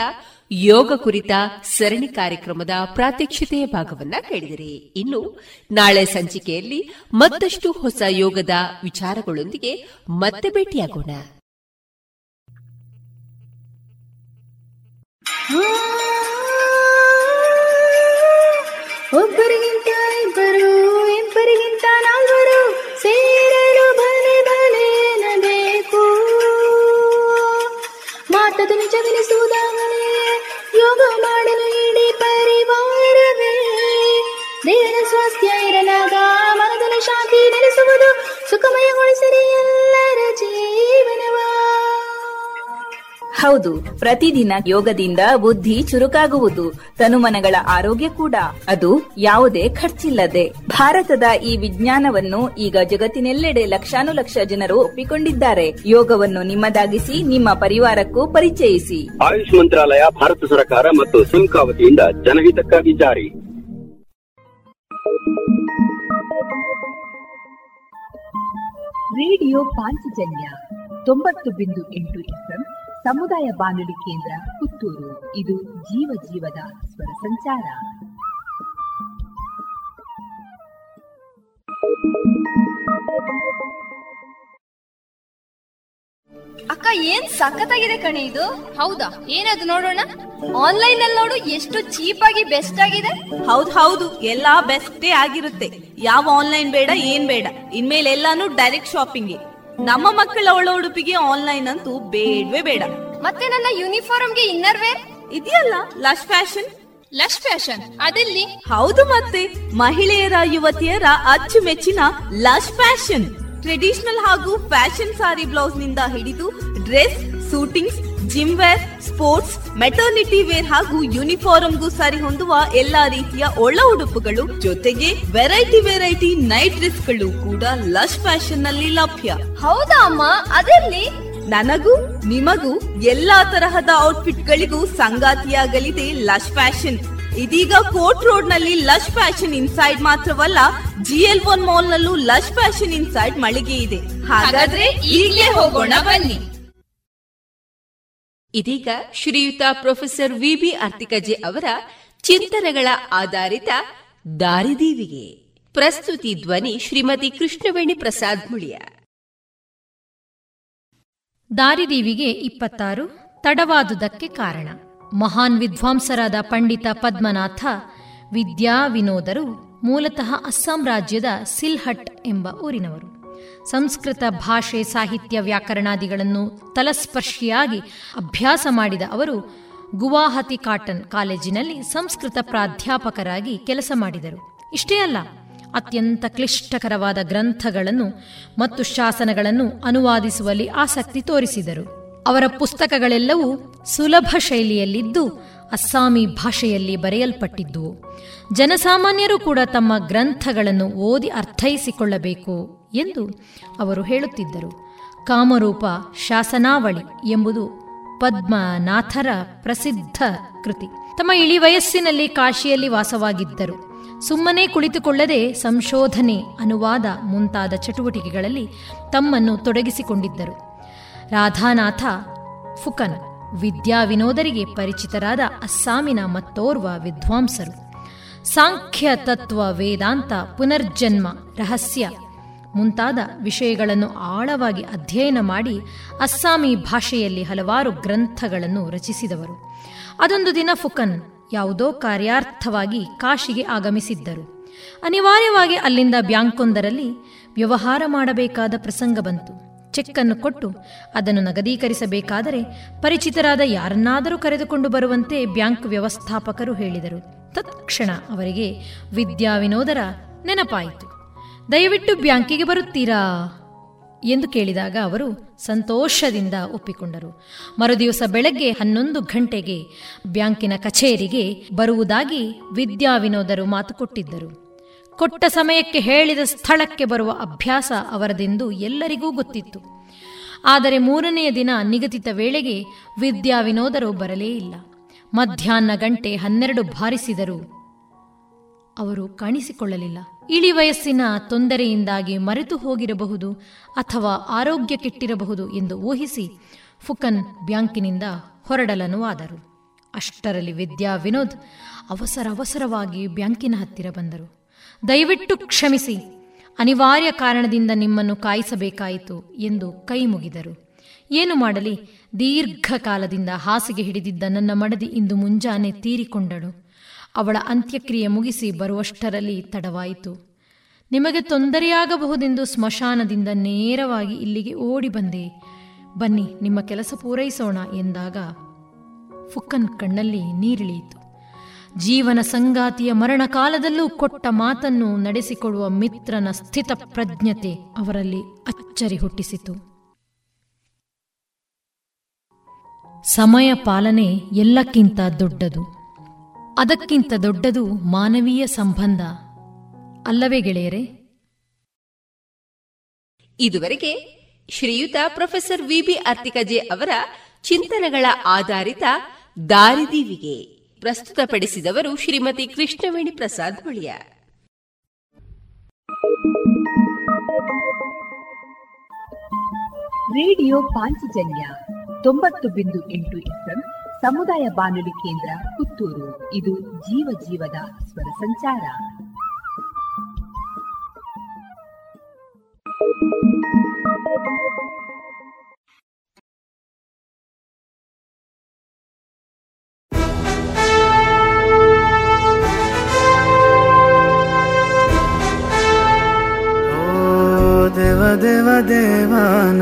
ಯೋಗ ಕುರಿತ ಸರಣಿ ಕಾರ್ಯಕ್ರಮದ ಪ್ರಾತ್ಯಕ್ಷತೆಯ ಭಾಗವನ್ನ ಕೇಳಿದಿರಿ. ಇನ್ನು ನಾಳೆ ಸಂಚಿಕೆಯಲ್ಲಿ ಮತ್ತಷ್ಟು ಹೊಸ ಯೋಗದ ವಿಚಾರಗಳೊಂದಿಗೆ ಮತ್ತೆ ಭೇಟಿಯಾಗೋಣ. ಒಬ್ಬರಿಗಿಂತ ನಿಜವೆನಿಸುವುದಾಗಲೇ ಯೋಗ ಮಾಡಲು ಹೌದು ಪ್ರತಿದಿನ ಯೋಗದಿಂದ ಬುದ್ಧಿ ಚುರುಕಾಗುವುದು ತನುಮನಗಳ ಆರೋಗ್ಯ ಕೂಡ. ಅದು ಯಾವುದೇ ಖರ್ಚಿಲ್ಲದೆ. ಭಾರತದ ಈ ವಿಜ್ಞಾನವನ್ನು ಈಗ ಜಗತ್ತಿನೆಲ್ಲೆಡೆ ಲಕ್ಷಾನುಲಕ್ಷ ಜನರು ಒಪ್ಪಿಕೊಂಡಿದ್ದಾರೆ. ಯೋಗವನ್ನು ನಿಮ್ಮದಾಗಿಸಿ ನಿಮ್ಮ ಪರಿವಾರಕ್ಕೂ ಪರಿಚಯಿಸಿ. ಆಯುಷ್ ಮಂತ್ರಾಲಯ ಭಾರತ ಸರ್ಕಾರ ಮತ್ತು ಸಿಮ್ಕಾ ವತಿಯಿಂದ ಜನಹಿತಕ್ಕಾಗಿ ಜಾರಿ. ರೇಡಿಯೋ ಪಾಂಚಜನ್ಯ ತೊಂಬತ್ತು ಬಿಂದು ಎಂಟು ಎಫ್ಎಂ ಸಮುದಾಯ ಬಾನುಲಿ ಕೇಂದ್ರ ಪುತ್ತೂರು. ಇದು ಜೀವ ಜೀವದ ಸ್ವರ ಸಂಚಾರ. ಅಕ್ಕ ಏನ್ ಸಖತ್ತಾಗಿದೆ ಕಣೆ ಇದು? ಹೌದಾ? ಏನದು ನೋಡೋಣ? ಆನ್ಲೈನ್ ಅಲ್ಲಿ ನೋಡು ಎಷ್ಟು ಚೀಪ್ ಆಗಿ ಬೆಸ್ಟ್ ಆಗಿದೆ. ಹೌದ್ ಹೌದು ಎಲ್ಲಾ ಬೆಸ್ಟೇ ಆಗಿರುತ್ತೆ. ಯಾವ ಆನ್ಲೈನ್ ಬೇಡ ಏನ್ ಬೇಡ. ಇನ್ಮೇಲೆ ಎಲ್ಲಾನು ಡೈರೆಕ್ಟ್ ಶಾಪಿಂಗ್. ನಮ್ಮ ಮಕ್ಕಳ ಒಳ ಉಡುಪಿಗೆ ಆನ್ಲೈನ್ ಅಂತೂ ಬೇಡವೇ ಬೇಡ. ಮತ್ತೆ ನನ್ನ ಯೂನಿಫಾರ್ಮ್ಗೆ ಇನ್ನರ್ ವೇರ್ ಇದೆಯಲ್ಲ ಲಶ್ ಫ್ಯಾಷನ್ ಲಶ್ ಫ್ಯಾಷನ್ ಅದೆಲ್ಲಿ? ಹೌದು ಮತ್ತೆ ಮಹಿಳೆಯರ ಯುವತಿಯರ ಅಚ್ಚುಮೆಚ್ಚಿನ ಲಶ್ ಫ್ಯಾಷನ್ ಟ್ರೆಡಿಷನಲ್ ಹಾಗೂ ಫ್ಯಾಷನ್ ಸಾರಿ ಬ್ಲೌಸ್ನಿಂದ ಹಿಡಿದು dress suitings gym wear sports maternity wear ಹಾಗೂ ಯೂನಿಫಾರ್ಮ್ಗೂ ಸರಿ ಹೊಂದುವ ಎಲ್ಲಾ ರೀತಿಯ ಒಳ ಉಡುಪುಗಳು ಜೊತೆಗೆ ವೆರೈಟಿ ವೆರೈಟಿ ನೈಟ್ ಡ್ರೆಸ್ಗಳು ಕೂಡ ಲಶ್ ಫ್ಯಾಷನ್ನಲ್ಲಿ ಲಭ್ಯ. ಹೌದಾ ಅಮ್ಮ? ಅದರಲ್ಲಿ ನನಗೂ ನಿಮಗೂ ಎಲ್ಲಾ ತರಹದ ಔಟ್ಫಿಟ್ ಗಳಿಗೂ ಸಂಗಾತಿಯಾಗಲಿದೆ ಲಶ್ ಫ್ಯಾಷನ್. ಇದೀಗ ಕೋರ್ಟ್ ರೋಡ್ನಲ್ಲಿ ಲಶ್ ಫ್ಯಾಷನ್ ಇನ್ಸೈಡ್ ಮಾತ್ರವಲ್ಲ G L one mall Lush Fashion inside ಮಳಿಗೆ ಇದೆ. ಹಾಗಾದ್ರೆ ಈಗಲೇ ಹೋಗೋಣ ಬನ್ನಿ. ಇದೀಗ ಶ್ರೀಯುತ ಪ್ರೊಫೆಸರ್ ವಿಬಿ ಅರ್ತಿಕಜೆ ಅವರ ಚಿಂತನೆಗಳ ಆಧಾರಿತ ದಾರಿದೀವಿಗೆ ಪ್ರಸ್ತುತಿ ಧ್ವನಿ ಶ್ರೀಮತಿ ಕೃಷ್ಣವೇಣಿ ಪ್ರಸಾದ್ ಮುಳಿಯ. ದಾರಿದೀವಿಗೆ ಇಪ್ಪತ್ತಾರು, ತಡವಾದುದಕ್ಕೆ ಕಾರಣ. ಮಹಾನ್ ವಿದ್ವಾಂಸರಾದ ಪಂಡಿತ ಪದ್ಮನಾಥ ವಿದ್ಯಾ ವಿನೋದರು ಮೂಲತಃ ಅಸ್ಸಾಂ ರಾಜ್ಯದ ಸಿಲ್ಹಟ್ ಎಂಬ ಊರಿನವರು. ಸಂಸ್ಕೃತ ಭಾಷೆ ಸಾಹಿತ್ಯ ವ್ಯಾಕರಣಾದಿಗಳನ್ನು ತಲಸ್ಪರ್ಶಿಯಾಗಿ ಅಭ್ಯಾಸ ಮಾಡಿದ ಅವರು ಗುವಾಹತಿ ಕಾಟನ್ ಕಾಲೇಜಿನಲ್ಲಿ ಸಂಸ್ಕೃತ ಪ್ರಾಧ್ಯಾಪಕರಾಗಿ ಕೆಲಸ ಮಾಡಿದರು. ಇಷ್ಟೇ ಅಲ್ಲ, ಅತ್ಯಂತ ಕ್ಲಿಷ್ಟಕರವಾದ ಗ್ರಂಥಗಳನ್ನು ಮತ್ತು ಶಾಸನಗಳನ್ನು ಅನುವಾದಿಸುವಲ್ಲಿ ಆಸಕ್ತಿ ತೋರಿಸಿದರು. ಅವರ ಪುಸ್ತಕಗಳೆಲ್ಲವೂ ಸುಲಭ ಶೈಲಿಯಲ್ಲಿದ್ದು ಅಸ್ಸಾಮಿ ಭಾಷೆಯಲ್ಲಿ ಬರೆಯಲ್ಪಟ್ಟಿದ್ದುವು ಜನಸಾಮಾನ್ಯರು ಕೂಡ ತಮ್ಮ ಗ್ರಂಥಗಳನ್ನು ಓದಿ ಅರ್ಥೈಸಿಕೊಳ್ಳಬೇಕು. ಎಂದು ಅವರು ಹೇಳುತ್ತಿದ್ದರು. ಕಾಮರೂಪ ಶಾಸನಾವಳಿ ಎಂಬುದು ಪದ್ಮನಾಥರ ಪ್ರಸಿದ್ಧ ಕೃತಿ. ತಮ್ಮ ಇಳಿ ವಯಸ್ಸಿನಲ್ಲಿ ಕಾಶಿಯಲ್ಲಿ ವಾಸವಾಗಿದ್ದರು. ಸುಮ್ಮನೆ ಕುಳಿತುಕೊಳ್ಳದೆ ಸಂಶೋಧನೆ ಅನುವಾದ ಮುಂತಾದ ಚಟುವಟಿಕೆಗಳಲ್ಲಿ ತಮ್ಮನ್ನು ತೊಡಗಿಸಿಕೊಂಡಿದ್ದರು. ರಾಧಾನಾಥ ಫುಕನ್ ವಿದ್ಯಾ ವಿನೋದರಿಗೆ ಪರಿಚಿತರಾದ ಅಸ್ಸಾಮಿನ ಮತ್ತೋರ್ವ ವಿದ್ವಾಂಸರು. ಸಾಂಖ್ಯ ತತ್ವ ವೇದಾಂತ ಪುನರ್ಜನ್ಮ, ರಹಸ್ಯ ಮುಂತಾದ ವಿಷಯಗಳನ್ನು ಆಳವಾಗಿ ಅಧ್ಯಯನ ಮಾಡಿ ಅಸ್ಸಾಮಿ ಭಾಷೆಯಲ್ಲಿ ಹಲವಾರು ಗ್ರಂಥಗಳನ್ನು ರಚಿಸಿದವರು. ಅದೊಂದು ದಿನ ಫುಕನ್ ಯಾವುದೋ ಕಾರ್ಯಾರ್ಥವಾಗಿ ಕಾಶಿಗೆ ಆಗಮಿಸಿದ್ದರು. ಅನಿವಾರ್ಯವಾಗಿ ಅಲ್ಲಿಂದ ಬ್ಯಾಂಕೊಂದರಲ್ಲಿ ವ್ಯವಹಾರ ಮಾಡಬೇಕಾದ ಪ್ರಸಂಗ ಬಂತು. ಚೆಕ್ಕನ್ನು ಕೊಟ್ಟು ಅದನ್ನು ನಗದೀಕರಿಸಬೇಕಾದರೆ ಪರಿಚಿತರಾದ ಯಾರನ್ನಾದರೂ ಕರೆದುಕೊಂಡು ಬರುವಂತೆ ಬ್ಯಾಂಕ್ ವ್ಯವಸ್ಥಾಪಕರು ಹೇಳಿದರು. ತತ್ಕ್ಷಣ ಅವರಿಗೆ ವಿದ್ಯಾ ವಿನೋದರ ನೆನಪಾಯಿತು. ದಯವಿಟ್ಟು ಬ್ಯಾಂಕಿಗೆ ಬರುತ್ತೀರಾ? ಎಂದು ಕೇಳಿದಾಗ ಅವರು ಸಂತೋಷದಿಂದ ಒಪ್ಪಿಕೊಂಡರು. ಮರುದಿವಸ ಬೆಳಗ್ಗೆ ಹನ್ನೊಂದು ಗಂಟೆಗೆ ಬ್ಯಾಂಕಿನ ಕಚೇರಿಗೆ ಬರುವುದಾಗಿ ವಿದ್ಯಾ ವಿನೋದರು ಮಾತು ಕೊಟ್ಟಿದ್ದರು. ಕೊಟ್ಟ ಸಮಯಕ್ಕೆ ಹೇಳಿದ ಸ್ಥಳಕ್ಕೆ ಬರುವ ಅಭ್ಯಾಸ ಅವರದೆಂದು ಎಲ್ಲರಿಗೂ ಗೊತ್ತಿತ್ತು. ಆದರೆ ಮೂರನೆಯ ದಿನ ನಿಗದಿತ ವೇಳೆಗೆ ವಿದ್ಯಾ ವಿನೋದರು ಬರಲೇ ಇಲ್ಲ. ಮಧ್ಯಾಹ್ನ ಗಂಟೆ ಹನ್ನೆರಡು ಬಾರಿಸಿದರು ಅವರು ಕಾಣಿಸಿಕೊಳ್ಳಲಿಲ್ಲ. ಇಳಿ ವಯಸ್ಸಿನ ತೊಂದರೆಯಿಂದಾಗಿ ಮರೆತು ಹೋಗಿರಬಹುದು ಅಥವಾ ಆರೋಗ್ಯ ಕೆಟ್ಟಿರಬಹುದು ಎಂದು ಊಹಿಸಿ ಫುಕನ್ ಬ್ಯಾಂಕಿನಿಂದ ಹೊರಡಲನುವಾದರು ಅಷ್ಟರಲ್ಲಿ ವಿದ್ಯಾ ವಿನೋದ್ ಅವಸರ ಅವಸರವಾಗಿ ಬ್ಯಾಂಕಿನ ಹತ್ತಿರ ಬಂದರು. ದಯವಿಟ್ಟು ಕ್ಷಮಿಸಿ, ಅನಿವಾರ್ಯ ಕಾರಣದಿಂದ ನಿಮ್ಮನ್ನು ಕಾಯಿಸಬೇಕಾಯಿತು ಎಂದು ಕೈ ಮುಗಿದರು. ಏನು ಮಾಡಲಿ, ದೀರ್ಘಕಾಲದಿಂದ ಹಾಸಿಗೆ ಹಿಡಿದಿದ್ದ ನನ್ನ ಮಡದಿ ಇಂದು ಮುಂಜಾನೆ ತೀರಿಕೊಂಡಳು. ಅವಳ ಅಂತ್ಯಕ್ರಿಯೆ ಮುಗಿಸಿ ಬರುವಷ್ಟರಲ್ಲಿ ತಡವಾಯಿತು. ನಿಮಗೆ ತೊಂದರೆಯಾಗಬಹುದೆಂದು ಸ್ಮಶಾನದಿಂದ ನೇರವಾಗಿ ಇಲ್ಲಿಗೆ ಓಡಿ ಬಂದೆ. ಬನ್ನಿ, ನಿಮ್ಮ ಕೆಲಸ ಪೂರೈಸೋಣ ಎಂದಾಗ ಫುಕ್ಕನ್ ಕಣ್ಣಲ್ಲಿ ನೀರಿಳಿಯಿತು. ಜೀವನ ಸಂಗಾತಿಯ ಮರಣ ಕಾಲದಲ್ಲೂ ಕೊಟ್ಟ ಮಾತನ್ನು ನಡೆಸಿಕೊಡುವ ಮಿತ್ರನ ಸ್ಥಿತ ಪ್ರಜ್ಞತೆ ಅವರಲ್ಲಿ ಅಚ್ಚರಿ ಹುಟ್ಟಿಸಿತು. ಸಮಯ ಪಾಲನೆ ಎಲ್ಲಕ್ಕಿಂತ ದೊಡ್ಡದು. ಅದಕ್ಕಿಂತ ದೊಡ್ಡದು ಮಾನವೀಯ ಸಂಬಂಧ. ಅಲ್ಲವೇ ಗೆಳೆಯರೆ? ಇದುವರೆಗೆ ಶ್ರೀಯುತ ಪ್ರೊಫೆಸರ್ ವಿಬಿ ಅರ್ತಿಕಜೆ ಅವರ ಚಿಂತನೆಗಳ ಆಧಾರಿತ ದಾರಿದೀವಿಗೆ ಪ್ರಸ್ತುತಪಡಿಸಿದವರು ಶ್ರೀಮತಿ ಕೃಷ್ಣವೇಣಿ ಪ್ರಸಾದ್ ಬಳಿಯ ರೇಡಿಯೋ ಪಾಂಚಜನ್ಯ ತೊಂಬತ್ತು ಬಿಂದು ಎಂಟು ಎಫ್ಎಂ ಸಮುದಾಯ ಬಾನುಲಿ ಕೇಂದ್ರ ಪುತ್ತೂರು. ಇದು ಜೀವ ಜೀವದ ಸ್ವರ ಸಂಚಾರ. ದೇವ ದೇವ ದೇವಾನ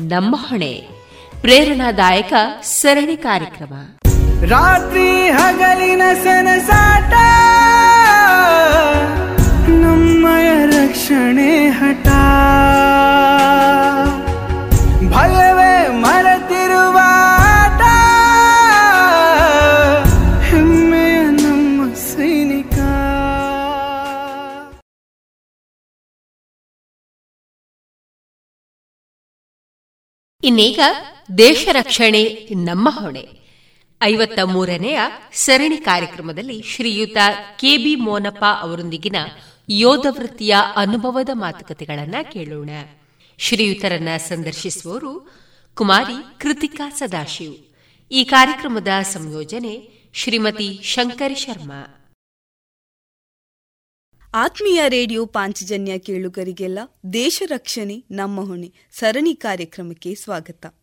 ನಮ್ಮ ಹೊಣೆ. ಪ್ರೇರಣಾದಾಯಕ ಸರಣಿ ಕಾರ್ಯಕ್ರಮ. ರಾತ್ರಿ ಹಗಲಿನ ಸನಸಾಟ ನಮ್ಮಯ ರಕ್ಷಣೆ ಹಠ. ಭಯವೇ ಇನ್ನೀಗ ದೇಶ ರಕ್ಷಣೆ, ನಮ್ಮ ಹೊಣೆ. ಐವತ್ತ ಮೂರನೆಯ ಸರಣಿ ಕಾರ್ಯಕ್ರಮದಲ್ಲಿ ಶ್ರೀಯುತ ಕೆಬಿ ಮೋನಪ್ಪ ಅವರೊಂದಿಗಿನ ಯೋಧ ವೃತ್ತಿಯ ಅನುಭವದ ಮಾತುಕತೆಗಳನ್ನ ಕೇಳೋಣ. ಶ್ರೀಯುತರನ್ನ ಸಂದರ್ಶಿಸುವವರು ಕುಮಾರಿ ಕೃತಿಕಾ ಸದಾಶಿವ್. ಈ ಕಾರ್ಯಕ್ರಮದ ಸಂಯೋಜನೆ ಶ್ರೀಮತಿ ಶಂಕರಿ ಶರ್ಮಾ. ಆತ್ಮೀಯ ರೇಡಿಯೋ ಪಾಂಚಜನ್ಯ ಕೇಳುಗರಿಗೆಲ್ಲ ದೇಶ ರಕ್ಷಣೆ, ನಮ್ಮ ಹೊಣೆ. ಸರಣಿ ಕಾರ್ಯಕ್ರಮಕ್ಕೆ ಸ್ವಾಗತ.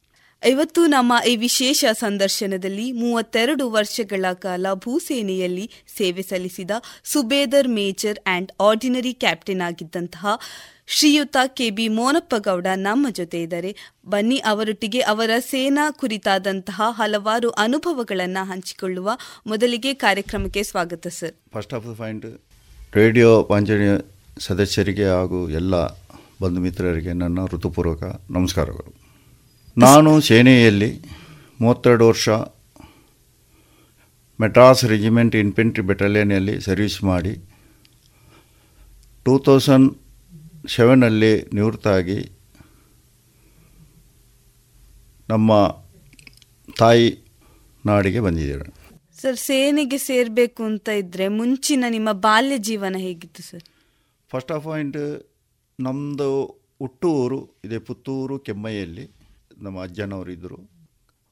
ಇವತ್ತು ನಮ್ಮ ಈ ವಿಶೇಷ ಸಂದರ್ಶನದಲ್ಲಿ ಮೂವತ್ತೆರಡು ವರ್ಷಗಳ ಕಾಲ ಭೂಸೇನೆಯಲ್ಲಿ ಸೇವೆ ಸಲ್ಲಿಸಿದ subedar major and ordinary captain ಆಗಿದ್ದಂತಹ ಶ್ರೀಯುತ ಕೆ ಬಿ ಮೋನಪ್ಪಗೌಡ ನಮ್ಮ ಜೊತೆ ಇದ್ದಾರೆ. ಬನ್ನಿ, ಅವರೊಟ್ಟಿಗೆ ಅವರ ಸೇನಾ ಕುರಿತಾದಂತಹ ಹಲವಾರು ಅನುಭವಗಳನ್ನು ಹಂಚಿಕೊಳ್ಳುವ ಮೊದಲಿಗೆ ಕಾರ್ಯಕ್ರಮಕ್ಕೆ ಸ್ವಾಗತ sir. First of radio Panchajanya ಸದಸ್ಯರಿಗೆ ಹಾಗೂ ಎಲ್ಲ ಬಂಧು ಮಿತ್ರರಿಗೆ ನನ್ನ ಋತುಪೂರ್ವಕ ನಮಸ್ಕಾರಗಳು. ನಾನು ಸೇನೆಯಲ್ಲಿ ಮೂವತ್ತೆರಡು ವರ್ಷ ಮೆಡ್ರಾಸ್ ರೆಜಿಮೆಂಟ್ ಇನ್ಫೆಂಟ್ರಿ ಬೆಟಾಲಿಯನ್ನಲ್ಲಿ ಸರ್ವಿಸ್ ಮಾಡಿ ಟೂ ತೌಸಂಡ್ ಸೆವೆನಲ್ಲಿ ನಿವೃತ್ತಾಗಿ ನಮ್ಮ ತಾಯಿ ನಾಡಿಗೆ ಬಂದಿದ್ದೇನೆ. ಸರ್, ಸೇನೆಗೆ ಸೇರಬೇಕು ಅಂತ ಇದ್ರೆ ಮುಂಚಿನ ನಿಮ್ಮ ಬಾಲ್ಯ ಜೀವನ ಹೇಗಿತ್ತು ಸರ್? ಫಸ್ಟ್ ಆಫ್ ಪಾಯಿಂಟ್ ನಮ್ಮದು ಹುಟ್ಟೂರು, ಇದೆ ಪುತ್ತೂರು ಕೆಮ್ಮಯ್ಯಲ್ಲಿ ನಮ್ಮ ಅಜ್ಜನವರು ಇದ್ದರು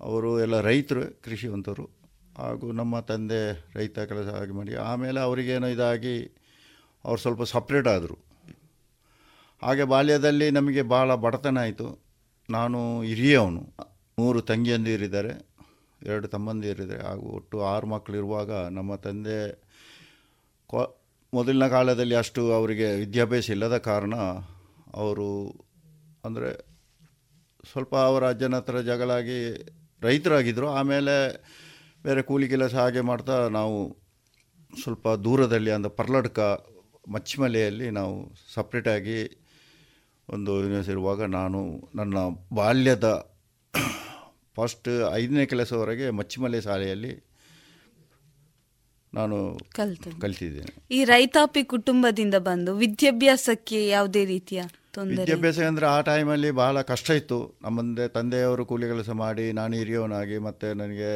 ಅವರು ಎಲ್ಲ ರೈತರು, ಕೃಷಿವಂತರು. ಹಾಗೂ ನಮ್ಮ ತಂದೆ ರೈತ ಕೆಲಸ ಆಗಿ ಮಾಡಿ, ಆಮೇಲೆ ಅವರಿಗೇನೋ ಇದಾಗಿ ಅವ್ರು ಸ್ವಲ್ಪ ಸಪ್ರೇಟ್ ಆದರು. ಹಾಗೆ ಬಾಲ್ಯದಲ್ಲಿ ನಮಗೆ ಭಾಳ ಬಡತನ ಆಯಿತು. ನಾನು ಹಿರಿಯವನು, ಮೂರು ತಂಗಿಯಂದಿರಿದ್ದಾರೆ. ಎರಡು ತಮ್ಮಂದಿರಿದೆ ಹಾಗೂ ಒಟ್ಟು ಆರು ಮಕ್ಕಳಿರುವಾಗ ನಮ್ಮ ತಂದೆ ಕೊ, ಮೊದಲಿನ ಕಾಲದಲ್ಲಿ ಅಷ್ಟು ಅವರಿಗೆ ವಿದ್ಯಾಭ್ಯಾಸ ಇಲ್ಲದ ಕಾರಣ ಅವರು ಅಂದರೆ ಸ್ವಲ್ಪ ಅವರ ಅಜ್ಜನ ಹತ್ರ ಜಗಳಾಗಿ ರೈತರಾಗಿದ್ದರು ಆಮೇಲೆ ಬೇರೆ ಕೂಲಿ ಕೆಲಸ ಹಾಗೆ ಮಾಡ್ತಾ ನಾವು ಸ್ವಲ್ಪ ದೂರದಲ್ಲಿ ಅಂದರೆ ಪರ್ಲಡ್ಕ ಮಚ್ಚಿಮಲೆಯಲ್ಲಿ ನಾವು ಸಪ್ರೇಟಾಗಿ ಒಂದು ಯೂನಿವರ್ಸಿಟಿ ಇರುವಾಗ ನಾನು ನನ್ನ ಬಾಲ್ಯದ ಫಸ್ಟ್ ಐದನೇ ಕೆಲಸವರೆಗೆ ಮಚ್ಚಿಮಲೆ ಶಾಲೆಯಲ್ಲಿ ನಾನು ಕಲಿತು ಕಲ್ತಿದ್ದೇನೆ. ಈ ರೈತಾಪಿ ಕುಟುಂಬದಿಂದ ಬಂದು ವಿದ್ಯಾಭ್ಯಾಸಕ್ಕೆ ಯಾವುದೇ ರೀತಿಯ ತೊಂದರೆ ವಿದ್ಯಾಭ್ಯಾಸ ಅಂದರೆ ಆ ಟೈಮಲ್ಲಿ ಬಹಳ ಕಷ್ಟ ಇತ್ತು. ನಮ್ಮಂದೆ ತಂದೆಯವರು ಕೂಲಿ ಕೆಲಸ ಮಾಡಿ ನಾನು ಹಿರಿಯವನಾಗಿ ಮತ್ತು ನನಗೆ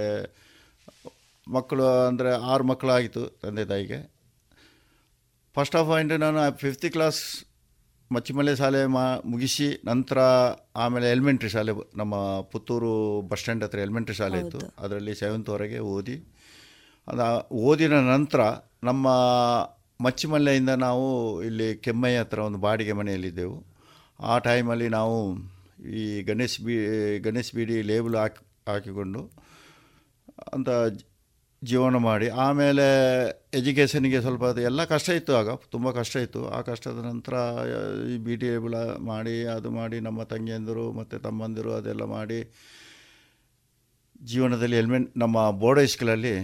ಮಕ್ಕಳು ಅಂದರೆ ಆರು ಮಕ್ಕಳಾಯಿತು ತಂದೆ ತಾಯಿಗೆ. ಫಸ್ಟ್ ಆಫ್ ಪಾಯಿಂಟ್ ನಾನು ಫಿಫ್ತ್ ಕ್ಲಾಸ್ ಮಚ್ಚಿಮಲೆ ಶಾಲೆ ಮಾ ಮುಗಿಸಿ ನಂತರ ಆಮೇಲೆ ಎಲಿಮೆಂಟ್ರಿ ಶಾಲೆ ನಮ್ಮ ಪುತ್ತೂರು ಬಸ್ ಸ್ಟ್ಯಾಂಡ್ ಹತ್ರ ಎಲಿಮೆಂಟ್ರಿ ಶಾಲೆ ಇತ್ತು. ಅದರಲ್ಲಿ ಸೆವೆಂತ್ವರೆಗೆ ಓದಿ ಅದು ಓದಿನ ನಂತರ ನಮ್ಮ ಮಚ್ಚಿಮಲ್ಲೆಯಿಂದ ನಾವು ಇಲ್ಲಿ ಕೆಮ್ಮಯ್ಯ ಹತ್ರ ಒಂದು ಬಾಡಿಗೆ ಮನೆಯಲ್ಲಿದ್ದೆವು ಆ ಟೈಮಲ್ಲಿ ನಾವು ಈ ಗಣೇಶ್ ಬಿ ಗಣೇಶ್ ಬೀಡಿ ಲೇಬಲ್ ಹಾಕಿ ಹಾಕಿಕೊಂಡು ಅಂತ ಜೀವನ ಮಾಡಿ ಆಮೇಲೆ ಎಜುಕೇಷನಿಗೆ ಸ್ವಲ್ಪ ಅದು ಎಲ್ಲ ಕಷ್ಟ ಇತ್ತು ಆಗ ತುಂಬ ಕಷ್ಟ ಇತ್ತು. ಆ ಕಷ್ಟದ ನಂತರ ಈ ಬಿ ಲೇಬಲ್ ಮಾಡಿ ಅದು ಮಾಡಿ ನಮ್ಮ ತಂಗಿಯಂದಿರು ಮತ್ತು ತಮ್ಮಂದಿರು ಅದೆಲ್ಲ ಮಾಡಿ ಜೀವನದಲ್ಲಿ ಎಲ್ಮೆಂಟ್ ನಮ್ಮ ಬೋರ್ಡ್ ಹೈಸ್ಕೂಲಲ್ಲಿ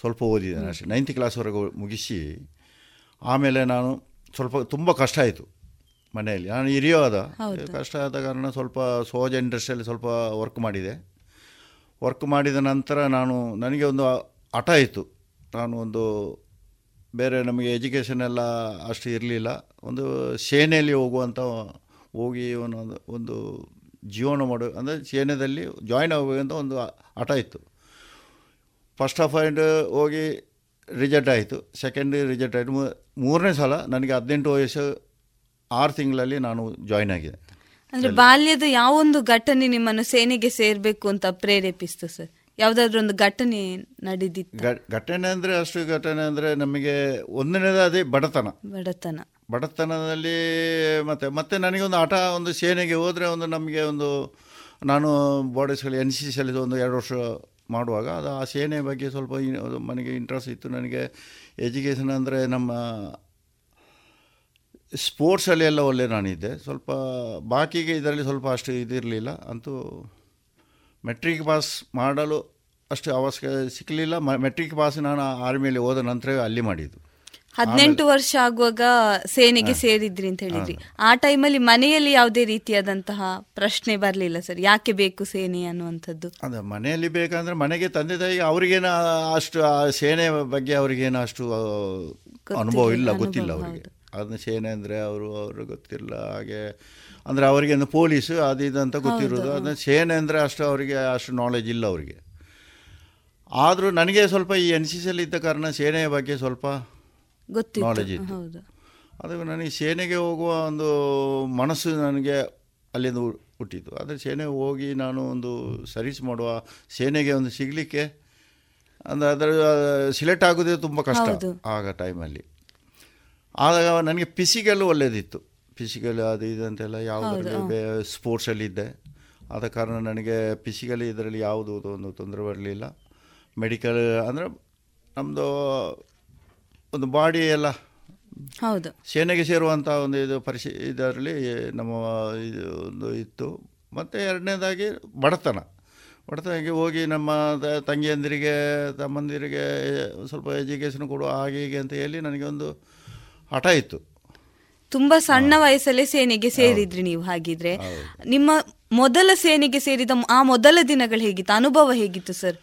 ಸ್ವಲ್ಪ ಓದಿದ್ದೇನೆ ಅಷ್ಟೇ. ನೈನ್ತ್ ಕ್ಲಾಸ್ವರೆಗೂ ಮುಗಿಸಿ ಆಮೇಲೆ ನಾನು ಸ್ವಲ್ಪ ತುಂಬ ಕಷ್ಟ ಆಯಿತು ಮನೆಯಲ್ಲಿ. ನಾನು ಹಿರಿಯೋ ಆದ ಕಷ್ಟ ಆದ ಕಾರಣ ಸ್ವಲ್ಪ ಸೋಜ ಇಂಡಸ್ಟ್ರಿಯಲ್ಲಿ ಸ್ವಲ್ಪ ವರ್ಕ್ ಮಾಡಿದೆ. ವರ್ಕ್ ಮಾಡಿದ ನಂತರ ನಾನು, ನನಗೆ ಒಂದು ಹಠ ಇತ್ತು. ನಾನು ಒಂದು ಬೇರೆ ನಮಗೆ ಎಜುಕೇಷನ್ ಎಲ್ಲ ಅಷ್ಟು ಇರಲಿಲ್ಲ. ಒಂದು ಸೇನೆಯಲ್ಲಿ ಹೋಗುವಂಥ ಹೋಗಿ ಒಂದು ಒಂದು ಜೀವನ ಮಾಡೋ, ಅಂದರೆ ಸೇನೆಯಲ್ಲಿ ಜಾಯ್ನ್ ಆಗಬೇಕಂತ ಒಂದು ಹಠ ಇತ್ತು. ಫಸ್ಟ್ ಆಫ್ ಆಲ್ ಹೋಗಿ ರಿಜೆಕ್ಟ್ ಆಯಿತು. ಸೆಕೆಂಡ್ ರಿಜೆಕ್ಟ್ ಆಯಿತು. ಮೂರನೇ ಸಲ ನನಗೆ ಹದಿನೆಂಟು ವಯಸ್ಸು ಆರು ತಿಂಗಳಲ್ಲಿ ನಾನು ಜಾಯ್ನ್ ಆಗಿದೆ ಅಂದ್ರೆ ಬಾಲ್ಯದ ಯಾವೊಂದು ಘಟನೆ ನಿಮ್ಮನ್ನು ಸೇನೆಗೆ ಸೇರ್ಬೇಕು ಅಂತ ಪ್ರೇರೇಪಿಸ್ತು ಸರ್? ಯಾವ್ದಾದ್ರು ಒಂದು ಘಟನೆ ನಡೆದಿತ್ತು? ಘಟನೆ ಅಂದ್ರೆ ಅಷ್ಟು ಘಟನೆ ಅಂದ್ರೆ ನಮಗೆ ಒಂದನೇದ ಅದೇ ಬಡತನ. ಬಡತನ. ಬಡತನದಲ್ಲಿ ಮತ್ತೆ ಮತ್ತೆ ನನಗೆ ಒಂದು ಹಠ ಒಂದು ಸೇನೆಗೆ ಹೋದರೆ ಒಂದು ನಮಗೆ ಒಂದು ನಾನು ಬಾಡೀಸ್ಗಳು ಎನ್ ಸಿ ಸಿಯಲ್ಲಿ ಒಂದು ಎರಡು ವರ್ಷ ಮಾಡುವಾಗ ಅದು ಆ ಸೇನೆ ಬಗ್ಗೆ ಸ್ವಲ್ಪ ನನಗೆ ಇಂಟ್ರೆಸ್ಟ್ ಇತ್ತು. ನನಗೆ ಎಜುಕೇಷನ್ ಅಂದರೆ ನಮ್ಮ ಸ್ಪೋರ್ಟ್ಸಲ್ಲಿ ಎಲ್ಲ ಒಳ್ಳೆ ನಾನಿದ್ದೆ ಸ್ವಲ್ಪ ಬಾಕಿಗೆ ಇದರಲ್ಲಿ ಸ್ವಲ್ಪ ಅಷ್ಟು ಇದಿರಲಿಲ್ಲ. ಅಂತೂ ಮೆಟ್ರಿಕ್ ಪಾಸ್ ಮಾಡಲು ಅಷ್ಟು ಅವಶ್ಯಕ ಸಿಕ್ಕಲಿಲ್ಲ ಮೆಟ್ರಿಕ್ ಪಾಸ್ ನಾನು ಆರ್ಮಿಯಲ್ಲಿ ಹೋದ ನಂತರವೇ ಅಲ್ಲಿ ಮಾಡಿದ್ದು. ಹದಿನೆಂಟು ವರ್ಷ ಆಗುವಾಗ ಸೇನೆಗೆ ಸೇರಿದ್ರಿ ಅಂತ ಹೇಳಿದ್ರಿ. ಆ ಟೈಮಲ್ಲಿ ಮನೆಯಲ್ಲಿ ಯಾವುದೇ ರೀತಿಯಾದಂತಹ ಪ್ರಶ್ನೆ ಬರಲಿಲ್ಲ ಸರ್. ಯಾಕೆ ಬೇಕು ಸೇನೆ ಅನ್ನುವಂಥದ್ದು? ಅದೇ ಮನೆಯಲ್ಲಿ ಬೇಕಂದ್ರೆ ಮನೆಗೆ ತಂದೆ ತಾಯಿ ಅವ್ರಿಗೇನು ಅಷ್ಟು ಆ ಸೇನೆ ಬಗ್ಗೆ ಅವ್ರಿಗೇನು ಅಷ್ಟು ಅನುಭವ ಇಲ್ಲ ಗೊತ್ತಿಲ್ಲ ಅವರಿಗೆ. ಅದನ್ನ ಸೇನೆ ಅಂದರೆ ಅವರು ಅವರು ಗೊತ್ತಿಲ್ಲ. ಹಾಗೆ ಅಂದರೆ ಅವರಿಗೆ ಪೊಲೀಸು ಅದು ಇದು ಅಂತ ಗೊತ್ತಿರೋದು. ಅದನ್ನ ಸೇನೆ ಅಂದರೆ ಅಷ್ಟು ಅವರಿಗೆ ಅಷ್ಟು ನಾಲೆಜ್ ಇಲ್ಲ ಅವರಿಗೆ. ಆದರೂ ನನಗೆ ಸ್ವಲ್ಪ ಈ ಎನ್ ಸಿ ಸಿಯಲ್ಲಿ ಇದ್ದ ಕಾರಣ ಸೇನೆಯ ಬಗ್ಗೆ ಸ್ವಲ್ಪ ನಾಲೆಜ್ ಇತ್ತು. ಅದು ನನಗೆ ಸೇನೆಗೆ ಹೋಗುವ ಒಂದು ಮನಸ್ಸು ನನಗೆ ಅಲ್ಲಿಂದ ಹುಟ್ಟಿತು ಆದರೆ ಸೇನೆಗೆ ಹೋಗಿ ನಾನು ಒಂದು ಸರ್ವಿಸ್ ಮಾಡುವ ಸೇನೆಗೆ ಒಂದು ಸಿಗಲಿಕ್ಕೆ ಅಂದರೆ ಅದರ ಸಿಲೆಕ್ಟ್ ಆಗೋದೇ ತುಂಬ ಕಷ್ಟ. ಆಗ ಟೈಮಲ್ಲಿ ಆಗ ನನಗೆ ಫಿಸಿಕಲ್ ಒಳ್ಳೆಯದಿತ್ತು ಫಿಸಿಕಲ್ ಅದು ಇದು ಅಂತೆಲ್ಲ ಯಾವುದರಲ್ಲಿ ಬೇ ಸ್ಪೋರ್ಟ್ಸಲ್ಲಿ ಇದ್ದೆ ಆದ ಕಾರಣ ನನಗೆ ಫಿಸಿಕಲಿ ಇದರಲ್ಲಿ ಯಾವುದು ಒಂದು ತೊಂದರೆ ಬರಲಿಲ್ಲ. ಮೆಡಿಕಲ್ ಅಂದರೆ ನಮ್ಮದು ಒಂದು ಬಾಡಿ ಎಲ್ಲ ಹೌದು. ಸೇನೆಗೆ ಸೇರುವಂಥ ಒಂದು ಇದು ಪರಿಶಿ ಇದರಲ್ಲಿ ನಮ್ಮ ಇದು ಒಂದು ಇತ್ತು. ಮತ್ತು ಎರಡನೇದಾಗಿ ಬಡತನ. ಬಡತನಕ್ಕೆ ಹೋಗಿ ನಮ್ಮ ತಂಗಿಯಂದಿರಿಗೆ ತಮ್ಮಂದಿರಿಗೆ ಸ್ವಲ್ಪ ಎಜುಕೇಷನ್ ಕೊಡುವ ಹಾಗೆ ಹೀಗೆ ಅಂತ ಹೇಳಿ ನನಗೆ ಒಂದು ಹಠ ಇತ್ತು ತುಂಬಾ ಸಣ್ಣ ವಯಸ್ಸಲ್ಲೇ ಸೇನೆಗೆ ಸೇರಿದ್ರಿ ನೀವು ಹಾಗಿದ್ರೆ. ನಿಮ್ಮ ಮೊದಲ ಸೇನೆಗೆ ಸೇರಿದ ಆ ಮೊದಲ ದಿನಗಳು ಹೇಗಿತ್ತು? ಅನುಭವ ಹೇಗಿತ್ತು ಸರ್?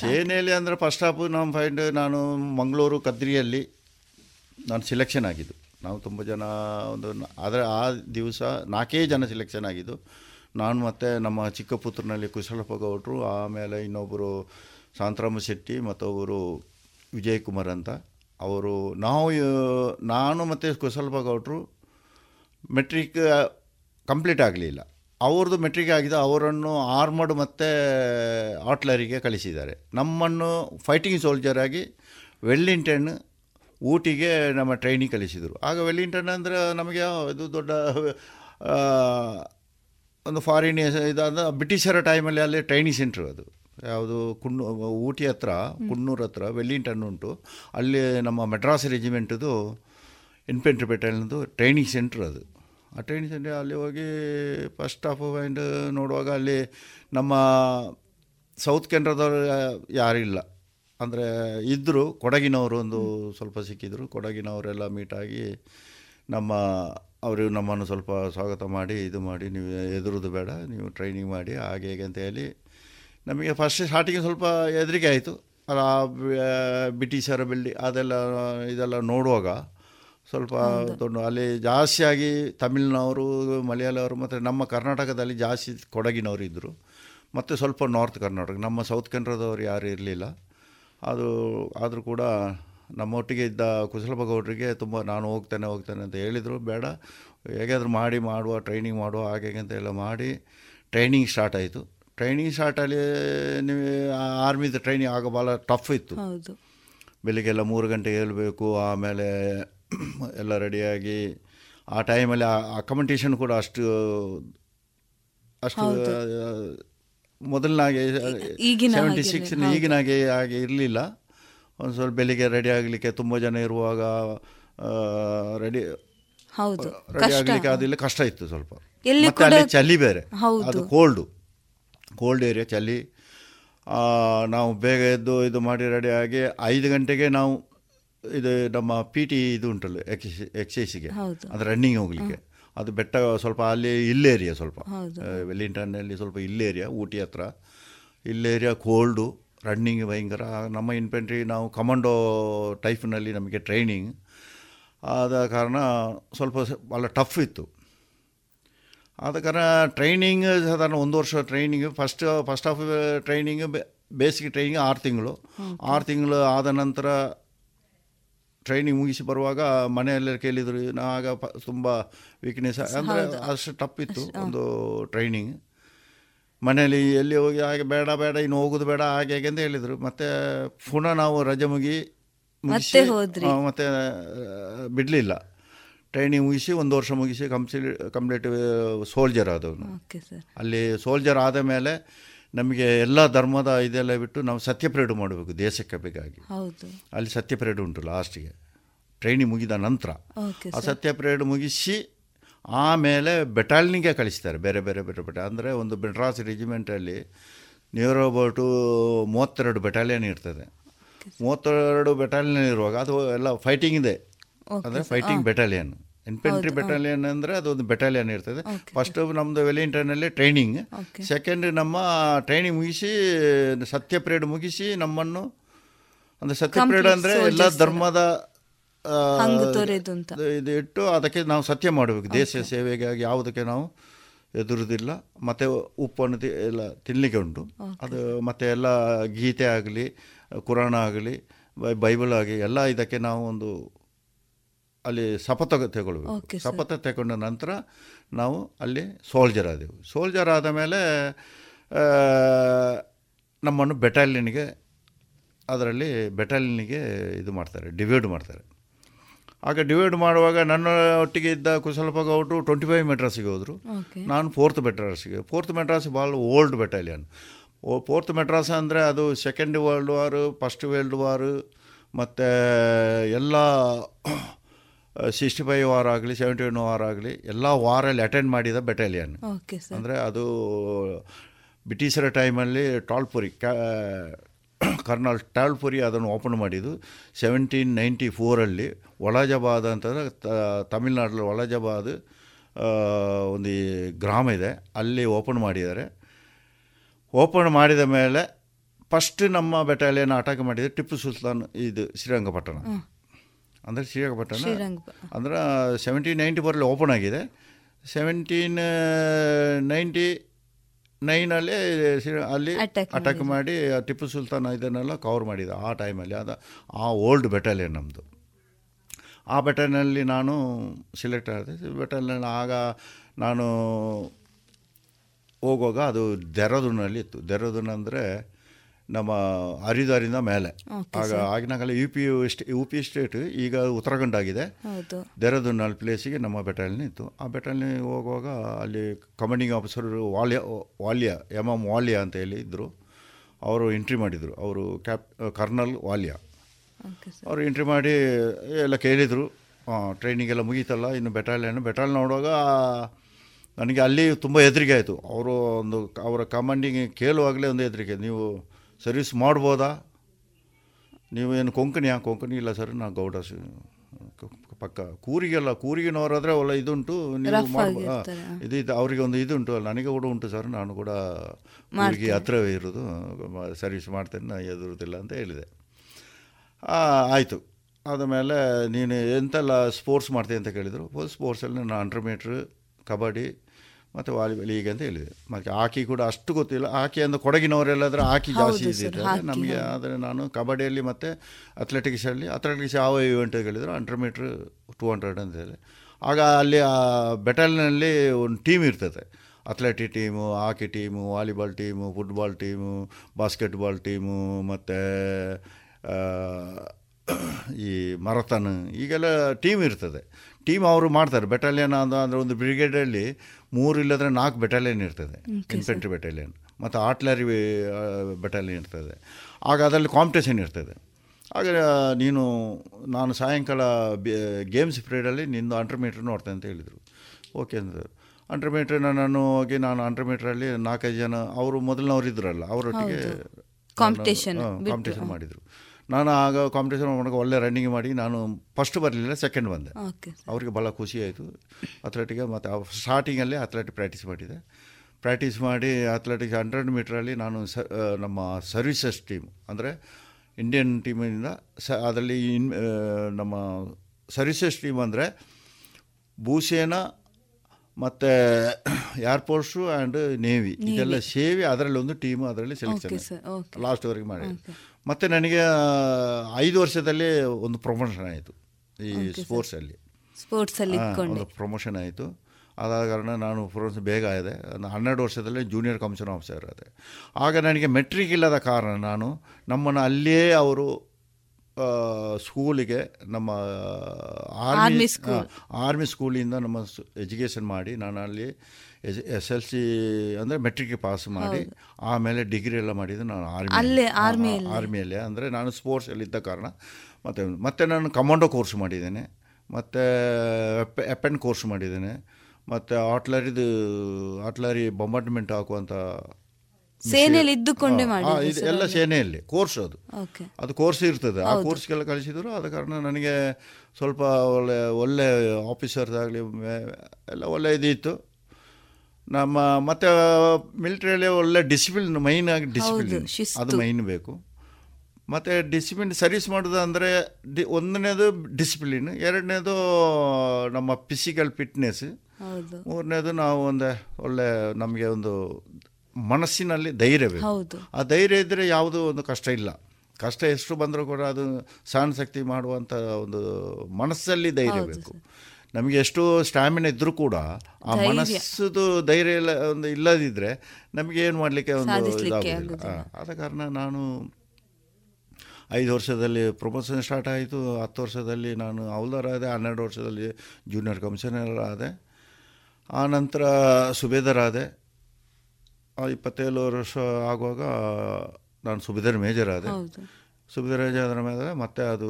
ಸೇನೆಯಲ್ಲಿ ಅಂದರೆ ಫಸ್ಟ್ ಆಫ್ ನಮ್ಮ ಫೈಂಡ್ ನಾನು ಮಂಗಳೂರು ಕದ್ರಿಯಲ್ಲಿ ನಾನು ಸಿಲೆಕ್ಷನ್ ಆಗಿದ್ದು. ನಾವು ತುಂಬ ಜನ ಒಂದು ಆದರೆ ಆ ದಿವಸ ನಾಲ್ಕೇ ಜನ ಸಿಲೆಕ್ಷನ್ ಆಗಿದ್ದು. ನಾನು ಮತ್ತು ನಮ್ಮ ಚಿಕ್ಕ ಪುತ್ರನಲ್ಲಿ ಕುಶಲಪ್ಪ ಗೌಡ್ರು ಆಮೇಲೆ ಇನ್ನೊಬ್ಬರು ಶಾಂತರಾಮ ಶೆಟ್ಟಿ ಮತ್ತೊಬ್ಬರು ವಿಜಯ್ ಕುಮಾರ್ ಅಂತ. ಅವರು ನಾವು ನಾನು ಮತ್ತು ಕುಸಲ್ಪ ಗೌಡ್ರು ಮೆಟ್ರಿಕ್ ಕಂಪ್ಲೀಟ್ ಆಗಲಿಲ್ಲ. ಅವ್ರದ್ದು ಮೆಟ್ರಿಕ್ ಆಗಿದೆ, ಅವರನ್ನು ಆರ್ಮಡ್ ಮತ್ತು ಆಟ್ಲರಿಗೆ ಕಳಿಸಿದ್ದಾರೆ. ನಮ್ಮನ್ನು ಫೈಟಿಂಗ್ ಸೋಲ್ಜರ್ ಆಗಿ ವೆಲ್ಲಿಂಟನ್ ಊಟಿಗೆ ನಮ್ಮ ಟ್ರೈನಿಂಗ್ ಕಳಿಸಿದರು. ಆಗ ವೆಲ್ಲಿಂಟನ್ ಅಂದರೆ ನಮಗೆ ಇದು ದೊಡ್ಡ ಒಂದು ಫಾರಿನ್ ಇದಾದ ಬ್ರಿಟಿಷರ ಟೈಮಲ್ಲಿ ಅಲ್ಲಿ ಟ್ರೈನಿಂಗ್ ಸೆಂಟ್ರ್ ಅದು. ಯಾವುದು ಕುನ್ನು ಊಟಿ ಹತ್ರ ಕುಣ್ಣೂರು ಹತ್ರ ವೆಲ್ಲಿಂಗ್ಟನ್ ಉಂಟು. ಅಲ್ಲಿ ನಮ್ಮ ಮೆಡ್ರಾಸ್ ರೆಜಿಮೆಂಟದು ಇನ್ಫೆಂಟ್ರಿ ಬೆಟಾಲಿಯನ್ದು ಟ್ರೈನಿಂಗ್ ಸೆಂಟ್ರ್ ಅದು. ಆ ಟ್ರೈನಿಂಗ್ ಸೆಂಟ್ರ್ ಅಲ್ಲಿ ಹೋಗಿ ಫಸ್ಟ್ ಆಫ್ ಮೈಂಡ್ ನೋಡುವಾಗ ಅಲ್ಲಿ ನಮ್ಮ ಸೌತ್ ಕೆನರಾದವ್ರು ಯಾರಿಲ್ಲ. ಅಂದರೆ ಇದ್ದರು ಕೊಡಗಿನವರು ಒಂದು ಸ್ವಲ್ಪ ಸಿಕ್ಕಿದ್ರು. ಕೊಡಗಿನವರೆಲ್ಲ ಮೀಟಾಗಿ ನಮ್ಮ ಅವರು ನಮ್ಮನ್ನು ಸ್ವಲ್ಪ ಸ್ವಾಗತ ಮಾಡಿ ಇದು ಮಾಡಿ ನೀವು ಎದುರುದು ಬೇಡ ನೀವು ಟ್ರೈನಿಂಗ್ ಮಾಡಿ ಹಾಗೆ ಹೇಗೆ ಅಂತ ಹೇಳಿ ನಮಗೆ ಫಸ್ಟ್ ಸ್ಟಾರ್ಟಿಂಗ್ ಸ್ವಲ್ಪ ಹೆದರಿಕೆ ಆಯಿತು. ಅಲ್ಲ ಆ ಬ್ರಿಟಿಷರ ಬಿಲ್ಡಿ ಅದೆಲ್ಲ ಇದೆಲ್ಲ ನೋಡುವಾಗ ಸ್ವಲ್ಪ ದೊಡ್ಡ ಅಲ್ಲಿ ಜಾಸ್ತಿಯಾಗಿ ತಮಿಳ್ನವರು ಮಲಯಾಳವರು ಮತ್ತು ನಮ್ಮ ಕರ್ನಾಟಕದಲ್ಲಿ ಜಾಸ್ತಿ ಕೊಡಗಿನವರು ಇದ್ದರು ಮತ್ತು ಸ್ವಲ್ಪ ನಾರ್ತ್ ಕರ್ನಾಟಕ ನಮ್ಮ ಸೌತ್ ಕನ್ನಡದವರು ಯಾರು ಇರಲಿಲ್ಲ. ಅದು ಆದರೂ ಕೂಡ ನಮ್ಮೊಟ್ಟಿಗೆ ಇದ್ದ ಕುಶಲಪ್ಪ ಗೌಡರಿಗೆ ತುಂಬ ನಾನು ಹೋಗ್ತೇನೆ ಹೋಗ್ತೇನೆ ಅಂತ ಹೇಳಿದರು. ಬೇಡ ಹೇಗಾದರೂ ಮಾಡಿ ಮಾಡುವ ಟ್ರೈನಿಂಗ್ ಮಾಡುವ ಹಾಗೆ ಹೀಗೆ ಅಂತ ಎಲ್ಲ ಮಾಡಿ ಟ್ರೈನಿಂಗ್ ಸ್ಟಾರ್ಟ್ ಆಯಿತು. ಟ್ರೈನಿಂಗ್ ಸ್ಟಾರ್ಟಲ್ಲಿ ನೀವು ಆರ್ಮಿದು ಟ್ರೈನಿಂಗ್ ಆಗ ಭಾಳ ಟಫ್ ಇತ್ತು. ಹೌದು. ಬೆಳಿಗ್ಗೆಲ್ಲ ಮೂರು ಗಂಟೆಗೆ ಏಳಬೇಕು ಆಮೇಲೆ ಎಲ್ಲ ರೆಡಿಯಾಗಿ ಆ ಟೈಮಲ್ಲಿ ಅಕಮೆಂಟೇಷನ್ ಕೂಡ ಅಷ್ಟು ಅಷ್ಟು ಮೊದಲನಾಗೆ ಸೆವೆಂಟಿ ಸಿಕ್ಸ್. ಈಗಿನಾಗೆ ಹಾಗೆ ಇರಲಿಲ್ಲ. ಒಂದು ಸ್ವಲ್ಪ ಬೆಳಿಗ್ಗೆ ರೆಡಿ ಆಗಲಿಕ್ಕೆ ತುಂಬ ಜನ ಇರುವಾಗ ರೆಡಿ ಹೌದು. ರೆಡಿ ಆಗಲಿಕ್ಕೆ ಅದಿಲ್ಲ ಕಷ್ಟ ಇತ್ತು ಸ್ವಲ್ಪ. ಅಲ್ಲಿ ಚಳಿ ಬೇರೆ. ಅದು ಕೋಲ್ಡು ಕೋಲ್ಡ್ ಏರಿಯಾ ಚಳಿ ನಾವು ಬೇಗ ಎದ್ದು ಇದು ಮಾಡಿ ರೆಡಿ ಆಗಿ ಐದು ಗಂಟೆಗೆ ನಾವು ಇದು ನಮ್ಮ ಪಿ ಟಿ ಇದು ಉಂಟಲ್ಲ ಎಕ್ಸೈಸ್ ಎಕ್ಸೈಸಿಗೆ. ಅದು ರನ್ನಿಂಗ್ ಹೋಗಲಿಕ್ಕೆ. ಅದು ಬೆಟ್ಟ ಸ್ವಲ್ಪ ಅಲ್ಲಿ ಇಲ್ಲ ಏರಿಯಾ ಸ್ವಲ್ಪ. ವೆಲ್ಲಿಂಟನ್ನಲ್ಲಿ ಸ್ವಲ್ಪ ಇಲ್ಲ ಏರಿಯಾ ಊಟಿ ಹತ್ರ. ಇಲ್ಲ ಏರಿಯಾ ಕೋಲ್ಡು ರನ್ನಿಂಗ್ ಭಯಂಕರ. ನಮ್ಮ ಇನ್ಫೆಂಟ್ರಿ ನಾವು ಕಮಾಂಡೋ ಟೈಫ್ನಲ್ಲಿ ನಮಗೆ ಟ್ರೈನಿಂಗ್ ಆದ ಕಾರಣ ಸ್ವಲ್ಪ ಭಾಳ ಟಫ್ ಇತ್ತು. ಆದ ಕಾರಣ ಟ್ರೈನಿಂಗ್ ಸಾಧಾರಣ ಒಂದು ವರ್ಷ training first first of training basic training ಆರು ತಿಂಗಳು. ಆರು ತಿಂಗಳು ಆದ ನಂತರ ಟ್ರೈನಿಂಗ್ ಮುಗಿಸಿ ಬರುವಾಗ ಮನೆಯಲ್ಲೇ ಕೇಳಿದರು ಆಗ ಪ- ತುಂಬ ವೀಕ್ನೆಸ್ ಅಂದರೆ ಅಷ್ಟು ಟಪ್ಪಿತ್ತು ಇತ್ತು ಒಂದು ಟ್ರೈನಿಂಗ್ ಮನೆಯಲ್ಲಿ ಎಲ್ಲಿ ಹೋಗಿ ಹಾಗೆ ಬೇಡ ಬೇಡ ಇನ್ನು ಹೋಗೋದು ಬೇಡ ಹಾಗೆ ಹೇಗೆ ಅಂತ ಹೇಳಿದರು. ಮತ್ತು ಪುನಃ ನಾವು ರಜೆ ಮುಗಿ? ಮತ್ತೆ ಬಿಡಲಿಲ್ಲ. ಟ್ರೈನಿಂಗ್ ಮುಗಿಸಿ ಒಂದು ವರ್ಷ ಮುಗಿಸಿ ಕಂಪ್ಸಿ ಕಂಪ್ಲೀಟ್ ಸೋಲ್ಜರ್ ಆದವನು. ಅಲ್ಲಿ ಸೋಲ್ಜರ್ ಆದ ಮೇಲೆ ನಮಗೆ ಎಲ್ಲ ಧರ್ಮದ ಇದೆಲ್ಲ ಬಿಟ್ಟು ನಾವು ಸತ್ಯ ಪರೇಡ್ ಮಾಡಬೇಕು ದೇಶಕ್ಕೆ ಬೇಕಾಗಿ. ಅಲ್ಲಿ ಸತ್ಯ ಪರೇಡ್ ಉಂಟು ಲಾಸ್ಟಿಗೆ. ಟ್ರೈನಿಂಗ್ ಮುಗಿದ ನಂತರ. ಆ ಸತ್ಯ ಪರೇಡ್ ಮುಗಿಸಿ ಆಮೇಲೆ ಬೆಟಾಲಿನಿಗೆ ಕಳಿಸ್ತಾರೆ ಬೇರೆ ಬೇರೆ ಬೇರೆ ಬೆಟ ಅಂದರೆ ಒಂದು ಬೆಡ್ರಾಸ್ ರೆಜಿಮೆಂಟಲ್ಲಿ ನಿಯರ್ ಅಬೌಟು ಮೂವತ್ತೆರಡು ಬೆಟಾಲಿಯನ್ ಇರ್ತದೆ. ಮೂವತ್ತೆರಡು ಬೆಟಾಲಿಯನ್ ಇರುವಾಗ ಅದು ಎಲ್ಲ ಫೈಟಿಂಗ್ ಇದೆ. ಅಂದರೆ ಫೈಟಿಂಗ್. ಬೆಟಾಲಿಯನ್ ಇನ್ಫೆಂಟ್ರಿ ಬೆಟಾಲಿಯನ್ ಅಂದ್ರೆ ಅದೊಂದು ಬೆಟಾಲಿಯನ್ ಇರ್ತದೆ. ಫಸ್ಟ್ ನಮ್ಮದು ವೆಲಿಂಟನಲ್ಲಿ ಟ್ರೈನಿಂಗ್ ಸೆಕೆಂಡ್ ನಮ್ಮ ಟ್ರೈನಿಂಗ್ ಮುಗಿಸಿ ಸತ್ಯ ಪರೇಡ್ ಮುಗಿಸಿ ನಮ್ಮನ್ನು ಅಂದ್ರೆ ಸತ್ಯ ಪರೇಡ್ ಅಂದ್ರೆ ಎಲ್ಲ ಧರ್ಮದ. ಇದು ಇಟ್ಟು ಅದಕ್ಕೆ ನಾವು ಸತ್ಯ ಮಾಡಬೇಕು. ದೇಶ ಸೇವೆಗಾಗಿ ಯಾವುದಕ್ಕೆ ನಾವು ಎದುರುದಿಲ್ಲ. ಮತ್ತೆ ಉಪ್ಪನ್ನು ಎಲ್ಲ ತಿನ್ನಲಿಕ್ಕೆ ಉಂಟು. ಅದು ಮತ್ತೆ ಎಲ್ಲ ಗೀತೆ ಆಗಲಿ ಕುರಾಣ ಆಗಲಿ ಬೈ- ಬೈಬಲ್ ಆಗಲಿ ಎಲ್ಲ ಇದಕ್ಕೆ ನಾವು ಒಂದು ಅಲ್ಲಿ ಶಪಥ ತಗೊಳ್ಬೇಕು. ಶಪಥ ತಗೊಂಡ ನಂತರ ನಾವು ಅಲ್ಲಿ ಸೋಲ್ಜರ್ ಆದೆವು. ಸೋಲ್ಜರ್ ಆದ ಮೇಲೆ ನಮ್ಮನ್ನು ಬೆಟಾಲಿಯನ್ಗೆ ಅದರಲ್ಲಿ ಬೆಟಾಲಿಯನ್ಗೆ ಇದು ಮಾಡ್ತಾರೆ ಡಿವೈಡ್ ಮಾಡ್ತಾರೆ. ಆಗ ಡಿವೈಡ್ ಮಾಡುವಾಗ ನನ್ನ ಒಟ್ಟಿಗೆ ಇದ್ದ ಕುಶಲಪ್ಪ ಗೌಡ್ರು ಟ್ವೆಂಟಿ ಫೈವ್ ಮೆಟ್ರಾಸಿಗೆ ಹೋದರು ನಾನು ಫೋರ್ತ್ ಮೆಟ್ರಾಸಿಗೆ ಫೋರ್ತ್ ಮೆಟ್ರಾಸ್ ಭಾಳ ಓಲ್ಡ್ ಬೆಟಾಲಿಯನ್ ಓ ಫೋರ್ತ್ ಮೆಟ್ರಾಸ್ ಅಂದರೆ ಅದು second world war first world war ಮತ್ತು ಎಲ್ಲ ಸಿಕ್ಸ್ಟಿ ಫೈವ್ ವಾರ್ ಆಗಲಿ ಸೆವೆಂಟಿ ಒನ್ ವಾರ್ ಆಗಲಿ ಎಲ್ಲ ವಾರಲ್ಲಿ ಅಟೆಂಡ್ ಮಾಡಿದ ಬೆಟಾಲಿಯನ್ ಅಂದರೆ ಅದು ಬ್ರಿಟಿಷರ ಟೈಮಲ್ಲಿ ಟಾಲ್ಪುರಿ ಕ್ಯಾ ಕರ್ನಲ್ ಟಾಲ್ಪುರಿ ಅದನ್ನು ಓಪನ್ ಮಾಡಿದ್ದು. ಸೆವೆಂಟೀನ್ ನೈಂಟಿ ಫೋರಲ್ಲಿ ಒಳಜಬಾದ್ ಅಂತಂದರೆ ತಮಿಳ್ನಾಡಲ್ಲಿ ಒಳಜಬಾದ್ ಒಂದು ಈ ಗ್ರಾಮ ಇದೆ. ಅಲ್ಲಿ ಓಪನ್ ಮಾಡಿದ್ದಾರೆ. ಓಪನ್ ಮಾಡಿದ ಮೇಲೆ ಫಸ್ಟ್ ನಮ್ಮ ಬೆಟಾಲಿಯನ್ ಅಟ್ಯಾಕ್ ಮಾಡಿದರೆ ಟಿಪ್ಪು ಸುಲ್ತಾನ್ ಇದು ಶ್ರೀರಂಗಪಟ್ಟಣ. ಅಂದರೆ ಶ್ರೀರಂಗಪಟ್ಟಣ ಶ್ರೀರಂಗ ಅಂದ್ರೆ ಸೆವೆಂಟೀನ್ ನೈಂಟಿ ಫೋರಲ್ಲಿ ಓಪನ್ ಆಗಿದೆ. ಸೆವೆಂಟೀನ್ ನೈಂಟಿ ನೈನಲ್ಲಿ ಅಲ್ಲಿ ಅಟ್ಯಾಕ್ ಮಾಡಿ ಆ ಟಿಪ್ಪು ಸುಲ್ತಾನ್ ಇದನ್ನೆಲ್ಲ ಕವರ್ ಮಾಡಿದ ಆ ಟೈಮಲ್ಲಿ ಅದು ಆ ಓಲ್ಡ್ ಬೆಟಾಲಿಯನ್ ನಮ್ಮದು ಆ ಬೆಟಾಲಿಯನಲ್ಲಿ ನಾನು ಸಿಲೆಕ್ಟ್ ಆದೆ. ಬೆಟಾಲಿಯನ್ ಆಗ ನಾನು ಹೋಗುವಾಗ ಅದು ದೆಹರಾದೂನಲ್ಲಿ ಇತ್ತು. ದೆಹರಾದೂನ್ ಅಂದರೆ ನಮ್ಮ ಹರಿದಾರಿಂದ ಮೇಲೆ. ಆಗ ಆಗಿನ ಕಾಲ U P U P state ಈಗ ಉತ್ತರಾಖಂಡ್ ಆಗಿದೆ. ದೇಹರಾದೂನಲ್ಲಿ ಪ್ಲೇಸಿಗೆ ನಮ್ಮ ಬೆಟಾಲಿಯನ್ ಇತ್ತು. ಆ ಬೆಟಾಲಿಯನ್ ಹೋಗುವಾಗ ಅಲ್ಲಿ commanding officer Walia Walia M M Walia ಅಂತ ಹೇಳಿ ಇದ್ದರು ಅವರು ಎಂಟ್ರಿ ಮಾಡಿದರು. ಅವರು ಕ್ಯಾಪ್ ಕರ್ನಲ್ ವಾಲ್ಯ ಅವರು ಎಂಟ್ರಿ ಮಾಡಿ ಎಲ್ಲ ಕೇಳಿದರು. ಟ್ರೈನಿಂಗ್ ಎಲ್ಲ ಮುಗೀತಲ್ಲ ಇನ್ನು ಬೆಟಾಲಿಯನ್ ಬೆಟಾಲಿಯನ್ ನೋಡುವಾಗ ನನಗೆ ಅಲ್ಲಿ ತುಂಬ ಹೆದರಿಕೆ ಆಯಿತು. ಅವರು ಒಂದು ಅವರ ಕಮಾಂಡಿಂಗ್ ಕೇಳುವಾಗಲೇ ಒಂದು ಹೆದರಿಕೆ. ನೀವು ಸರ್ವಿಸ್ ಮಾಡ್ಬೋದಾ? ನೀವು ಏನು ಕೊಂಕಣಿಯಾ ಕೊಂಕಣಿ ಇಲ್ಲ ಸರ್ ನಾ ಗೌಡ ಪಕ್ಕ ಕೂರಿಗೆಲ್ಲ ಕೂರಿಗಿನವರಾದರೆ ಒಳ್ಳೆ ಇದುಂಟು ನೀವು. ಇದು ಇದು ಅವರಿಗೆ ಒಂದು ಇದುಂಟು ನನಗೆ ಕೂಡ ಉಂಟು ಸರ್ ನಾನು ಕೂಡ ಕೂರಿಗೆ ಹತ್ರವೇ ಇರೋದು ಸರ್ವಿಸ್ ಮಾಡ್ತೇನೆ ನಾನು ಎದುರುದಿಲ್ಲ ಅಂತ ಹೇಳಿದೆ. ಆಯಿತು. ಆದಮೇಲೆ ನೀನು ಎಂತೆಲ್ಲ ಸ್ಪೋರ್ಟ್ಸ್ ಮಾಡ್ತೀನಿ ಅಂತ ಕೇಳಿದರು ಸ್ಪೋರ್ಟ್ಸಲ್ಲಿ ನಾನು ಹಂಡ್ರೆಡ್ ಮೀಟ್ರ್ ಕಬಡ್ಡಿ ಮತ್ತು ವಾಲಿಬಾಲ್ ಹೀಗೆ ಅಂತ ಹೇಳಿದೆ. ಮತ್ತು ಹಾಕಿ ಕೂಡ ಅಷ್ಟು ಗೊತ್ತಿಲ್ಲ. ಹಾಕಿ ಅಂದರೆ ಕೊಡಗಿನವರೆಲ್ಲಾದರೂ ಹಾಕಿ ಜಾಸ್ತಿ ಇದ್ದಿದ್ದಾರೆ ನಮಗೆ ಆದರೆ ನಾನು ಕಬಡ್ಡಿಯಲ್ಲಿ ಮತ್ತು ಅಥ್ಲೆಟಿಕ್ಸಲ್ಲಿ ಅಥ್ಲೆಟಿಕ್ಸ್ ಯಾವ ಇವೆಂಟ್ ಹೇಳಿದ್ರು ಹಂಡ್ರೆಡ್ ಮೀಟ್ರ್ ಟೂ ಹಂಡ್ರೆಡ್ ಅಂತ ಹೇಳಿ ಆಗ ಅಲ್ಲಿ ಆ ಬೆಟಲ್ನಲ್ಲಿ ಒಂದು ಟೀಮ್ ಇರ್ತದೆ. Athletic team hockey team volleyball team football team basketball team ಮತ್ತು ಈ ಮರತನ್ ಈಗೆಲ್ಲ ಟೀಮ್ ಇರ್ತದೆ. ಟೀಮ್ ಅವರು ಮಾಡ್ತಾರೆ. ಬೆಟಾಲಿಯನ್ ಅಂತ ಅಂದರೆ ಒಂದು ಬ್ರಿಗೇಡಲ್ಲಿ ಮೂರು ಇಲ್ಲದ್ರೆ ನಾಲ್ಕು ಬೆಟಾಲಿಯನ್ ಇರ್ತದೆ. ಇನ್ಫೆಂಟ್ರಿ ಬೆಟಾಲಿಯನ್ ಮತ್ತು ಆರ್ಟ್ಲರಿ ಬೆಟಾಲಿಯನ್ ಇರ್ತದೆ. ಆಗ ಅದರಲ್ಲಿ ಕಾಂಪಿಟೇಷನ್ ಇರ್ತದೆ. ಆಗ ನೀನು ನಾನು ಸಾಯಂಕಾಲ ಗೇಮ್ಸ್ ಪೀರಿಯಡಲ್ಲಿ ನಿಂದು ಹಂಡ್ರೆಡ್ ಮೀಟ್ರ್ ನೋಡ್ತೇನೆ ಅಂತ ಹೇಳಿದರು. ಓಕೆ ಅಂತ ಹಂಡ್ರೆಡ್ ಮೀಟ್ರ್ ನಾನು ಹೋಗಿ ನಾನು ಹಂಡ್ರೆಡ್ ಮೀಟ್ರಲ್ಲಿ ನಾಲ್ಕೈದು ಜನ ಅವರು ಮೊದಲಿನವ್ರು ಇದ್ರಲ್ಲ ಅವರೊಟ್ಟಿಗೆ ಕಾಂಪಿಟೇಷನ್ ಕಾಂಪಿಟೇಷನ್ ಮಾಡಿದರು. ನಾನು ಆಗ ಕಾಂಪಿಟೇಷನ್ ಮಾಡೋಕೆ ಒಳ್ಳೆ ರನ್ನಿಂಗ್ ಮಾಡಿ ನಾನು ಫಸ್ಟ್ ಬರಲಿಲ್ಲ ಸೆಕೆಂಡ್ ಬಂದೆ. ಅವ್ರಿಗೆ ಭಾಳ ಖುಷಿ ಆಯಿತು. ಅಥ್ಲೆಟಿಗೆ ಮತ್ತು ಸ್ಟಾರ್ಟಿಂಗಲ್ಲಿ ಅಥ್ಲೆಟಿಕ್ ಪ್ರಾಕ್ಟೀಸ್ ಮಾಡಿದೆ. ಪ್ರಾಕ್ಟೀಸ್ ಮಾಡಿ ಅಥ್ಲೆಟಿಕ್ಸ್ ಹಂಡ್ರೆಡ್ ಮೀಟ್ರಲ್ಲಿ ನಾನು ಸ ನಮ್ಮ ಸರ್ವಿಸಸ್ ಟೀಮ್ ಅಂದರೆ ಇಂಡಿಯನ್ ಟೀಮಿನಿಂದ ಸ ಅದರಲ್ಲಿ ಇನ್ ನಮ್ಮ ಸರ್ವಿಸಸ್ ಟೀಮ್ ಅಂದರೆ ಭೂಸೇನಾ ಮತ್ತು ಏರ್ಫೋರ್ಸು ಆ್ಯಂಡ್ ನೇವಿ ಇದೆಲ್ಲ ಸೇವಿ ಅದರಲ್ಲಿ ಒಂದು ಟೀಮ್ ಅದರಲ್ಲಿ ಸೆಲೆಕ್ಷನ್. ಲಾಸ್ಟ್ವರೆಗೆ ಮಾಡಿ ಮತ್ತು ನನಗೆ ಐದು ವರ್ಷದಲ್ಲಿ ಒಂದು ಪ್ರಮೋಷನ್ ಆಯಿತು ಈ ಸ್ಪೋರ್ಟ್ಸಲ್ಲಿ ಸ್ಪೋರ್ಟ್ಸ್ ಅಲ್ಲಿ ಇಟ್ಕೊಂಡೆ. ಒಂದು ಪ್ರಮೋಷನ್ ಆಯಿತು. ಅದಾದ ಕಾರಣ ನಾನು ಪ್ರಮೋಷನ್ ಬೇಗ ಆಗಿದೆ ನಾನು ಹನ್ನೆರಡು ವರ್ಷದಲ್ಲೇ ಜೂನಿಯರ್ ಕಮಿಷನ್ ಆಫೀಸರ್ ಆದೆ. ಆಗ ನನಗೆ ಮೆಟ್ರಿಕ್ ಇಲ್ಲದ ಕಾರಣ ನಾನು ನಮ್ಮನ್ನು ಅಲ್ಲಿಯೇ ಅವರು ಸ್ಕೂಲಿಗೆ ನಮ್ಮ ಆರ್ಮಿ. ಆರ್ಮಿ ಸ್ಕೂಲಿಂದ ನಮ್ಮ ಎಜುಕೇಷನ್ ಮಾಡಿ ನಾನು ಅಲ್ಲಿ ಎಸ್ ಎಲ್ ಸಿ ಅಂದರೆ ಮೆಟ್ರಿಕ್ಗೆ ಪಾಸ್ ಮಾಡಿ ಆಮೇಲೆ ಡಿಗ್ರಿ ಎಲ್ಲ ಮಾಡಿದ್ದು ನಾನು ಅಲ್ಲೇ, ಆರ್ಮಿ ಆರ್ಮಿಯಲ್ಲಿ. ಅಂದರೆ ನಾನು ಸ್ಪೋರ್ಟ್ಸಲ್ಲಿ ಇದ್ದ ಕಾರಣ. ಮತ್ತು ಮತ್ತೆ ನಾನು ಕಮಾಂಡೋ ಕೋರ್ಸ್ ಮಾಡಿದ್ದೇನೆ. ಮತ್ತು ಎಪೆನ್ ಕೋರ್ಸ್ ಮಾಡಿದ್ದೇನೆ. ಮತ್ತು ಆಟ್ಲರಿದು ಆಟ್ಲರಿ ಬೊಂಬಾರ್ಡ್ಮೆಂಟ್ ಹಾಕುವಂಥ ಸೇನೆಯಲ್ಲಿ ಇದ್ದುಕೊಂಡೇ ಮಾಡಿ ಎಲ್ಲ ಸೇನೆಯಲ್ಲಿ ಕೋರ್ಸ್ ಅದು. ಅದು ಕೋರ್ಸ್ ಇರ್ತದೆ. ಆ. ಕೋರ್ಸ್ಗೆಲ್ಲ ಕಳಿಸಿದ್ರು. ಆದ ಕಾರಣ ನನಗೆ ಸ್ವಲ್ಪ ಒಳ್ಳೆ ಒಳ್ಳೆ ಆಫೀಸರ್ಸ್ ಆಗಲಿ ಎಲ್ಲ ಒಳ್ಳೆ ಇದಿತ್ತು ನಮ್ಮ ಮತ್ತೆ ಮಿಲಿಟ್ರಿಯಲ್ಲಿ ಒಳ್ಳೆ ಡಿಸಿಪ್ಲಿನ್ ಮೈನ್ ಆಗಿ ಡಿಸಿಪ್ಲಿನ್ ಅದು ಮೈನ್ ಬೇಕು. ಮತ್ತು ಡಿಸಿಪ್ಲಿನ್ ಸರ್ವಿಸ್ ಮಾಡೋದು ಅಂದರೆ ಡಿ ಒಂದನೇದು ಡಿಸಿಪ್ಲಿನ್ ಎರಡನೇದು ನಮ್ಮ ಫಿಸಿಕಲ್ ಫಿಟ್ನೆಸ್ ಮೂರನೇದು ನಾವು ಒಂದು ಒಳ್ಳೆ ನಮಗೆ ಒಂದು ಮನಸ್ಸಿನಲ್ಲಿ ಧೈರ್ಯ ಬೇಕು. ಆ ಧೈರ್ಯ ಇದ್ದರೆ ಯಾವುದೂ ಒಂದು ಕಷ್ಟ ಇಲ್ಲ. ಕಷ್ಟ ಎಷ್ಟು ಬಂದರೂ ಕೂಡ ಅದು ಸಹನಶಕ್ತಿ ಮಾಡುವಂಥ ಒಂದು ಮನಸ್ಸಲ್ಲಿ ಧೈರ್ಯ ಬೇಕು. ನಮಗೆ ಎಷ್ಟು ಸ್ಟ್ಯಾಮಿನ ಇದ್ದರೂ ಕೂಡ ಆ. ಮನಸ್ಸದು ಧೈರ್ಯ ಇಲ್ಲ ಒಂದು ಇಲ್ಲದಿದ್ದರೆ ನಮಗೆ ಏನು ಮಾಡಲಿಕ್ಕೆ ಒಂದು ಇದಾಗೋದಿಲ್ಲ. ಆದ ಕಾರಣ ನಾನು ಐದು ವರ್ಷದಲ್ಲಿ ಪ್ರಮೋಷನ್ ಸ್ಟಾರ್ಟ್ ಆಯಿತು ಹತ್ತು ವರ್ಷದಲ್ಲಿ ನಾನು ಹೌಲ್ದಾರ್ ಆದೆ ಹನ್ನೆರಡು ವರ್ಷದಲ್ಲಿ ಜೂನಿಯರ್ ಕಮಿಷನರ್ ಆದೆ ಆ ನಂತರ ಸುಬೇದರ್ ಆದೆ. ಇಪ್ಪತ್ತೇಳು ವರ್ಷ ಆಗುವಾಗ ನಾನು ಸುಬೇದರ್ ಮೇಜರ್ ಆದೆ. ಸುಬೇದರ್ ಮೇಜರ್ ಆದ ಮೇಲೆ ಮತ್ತೆ ಅದು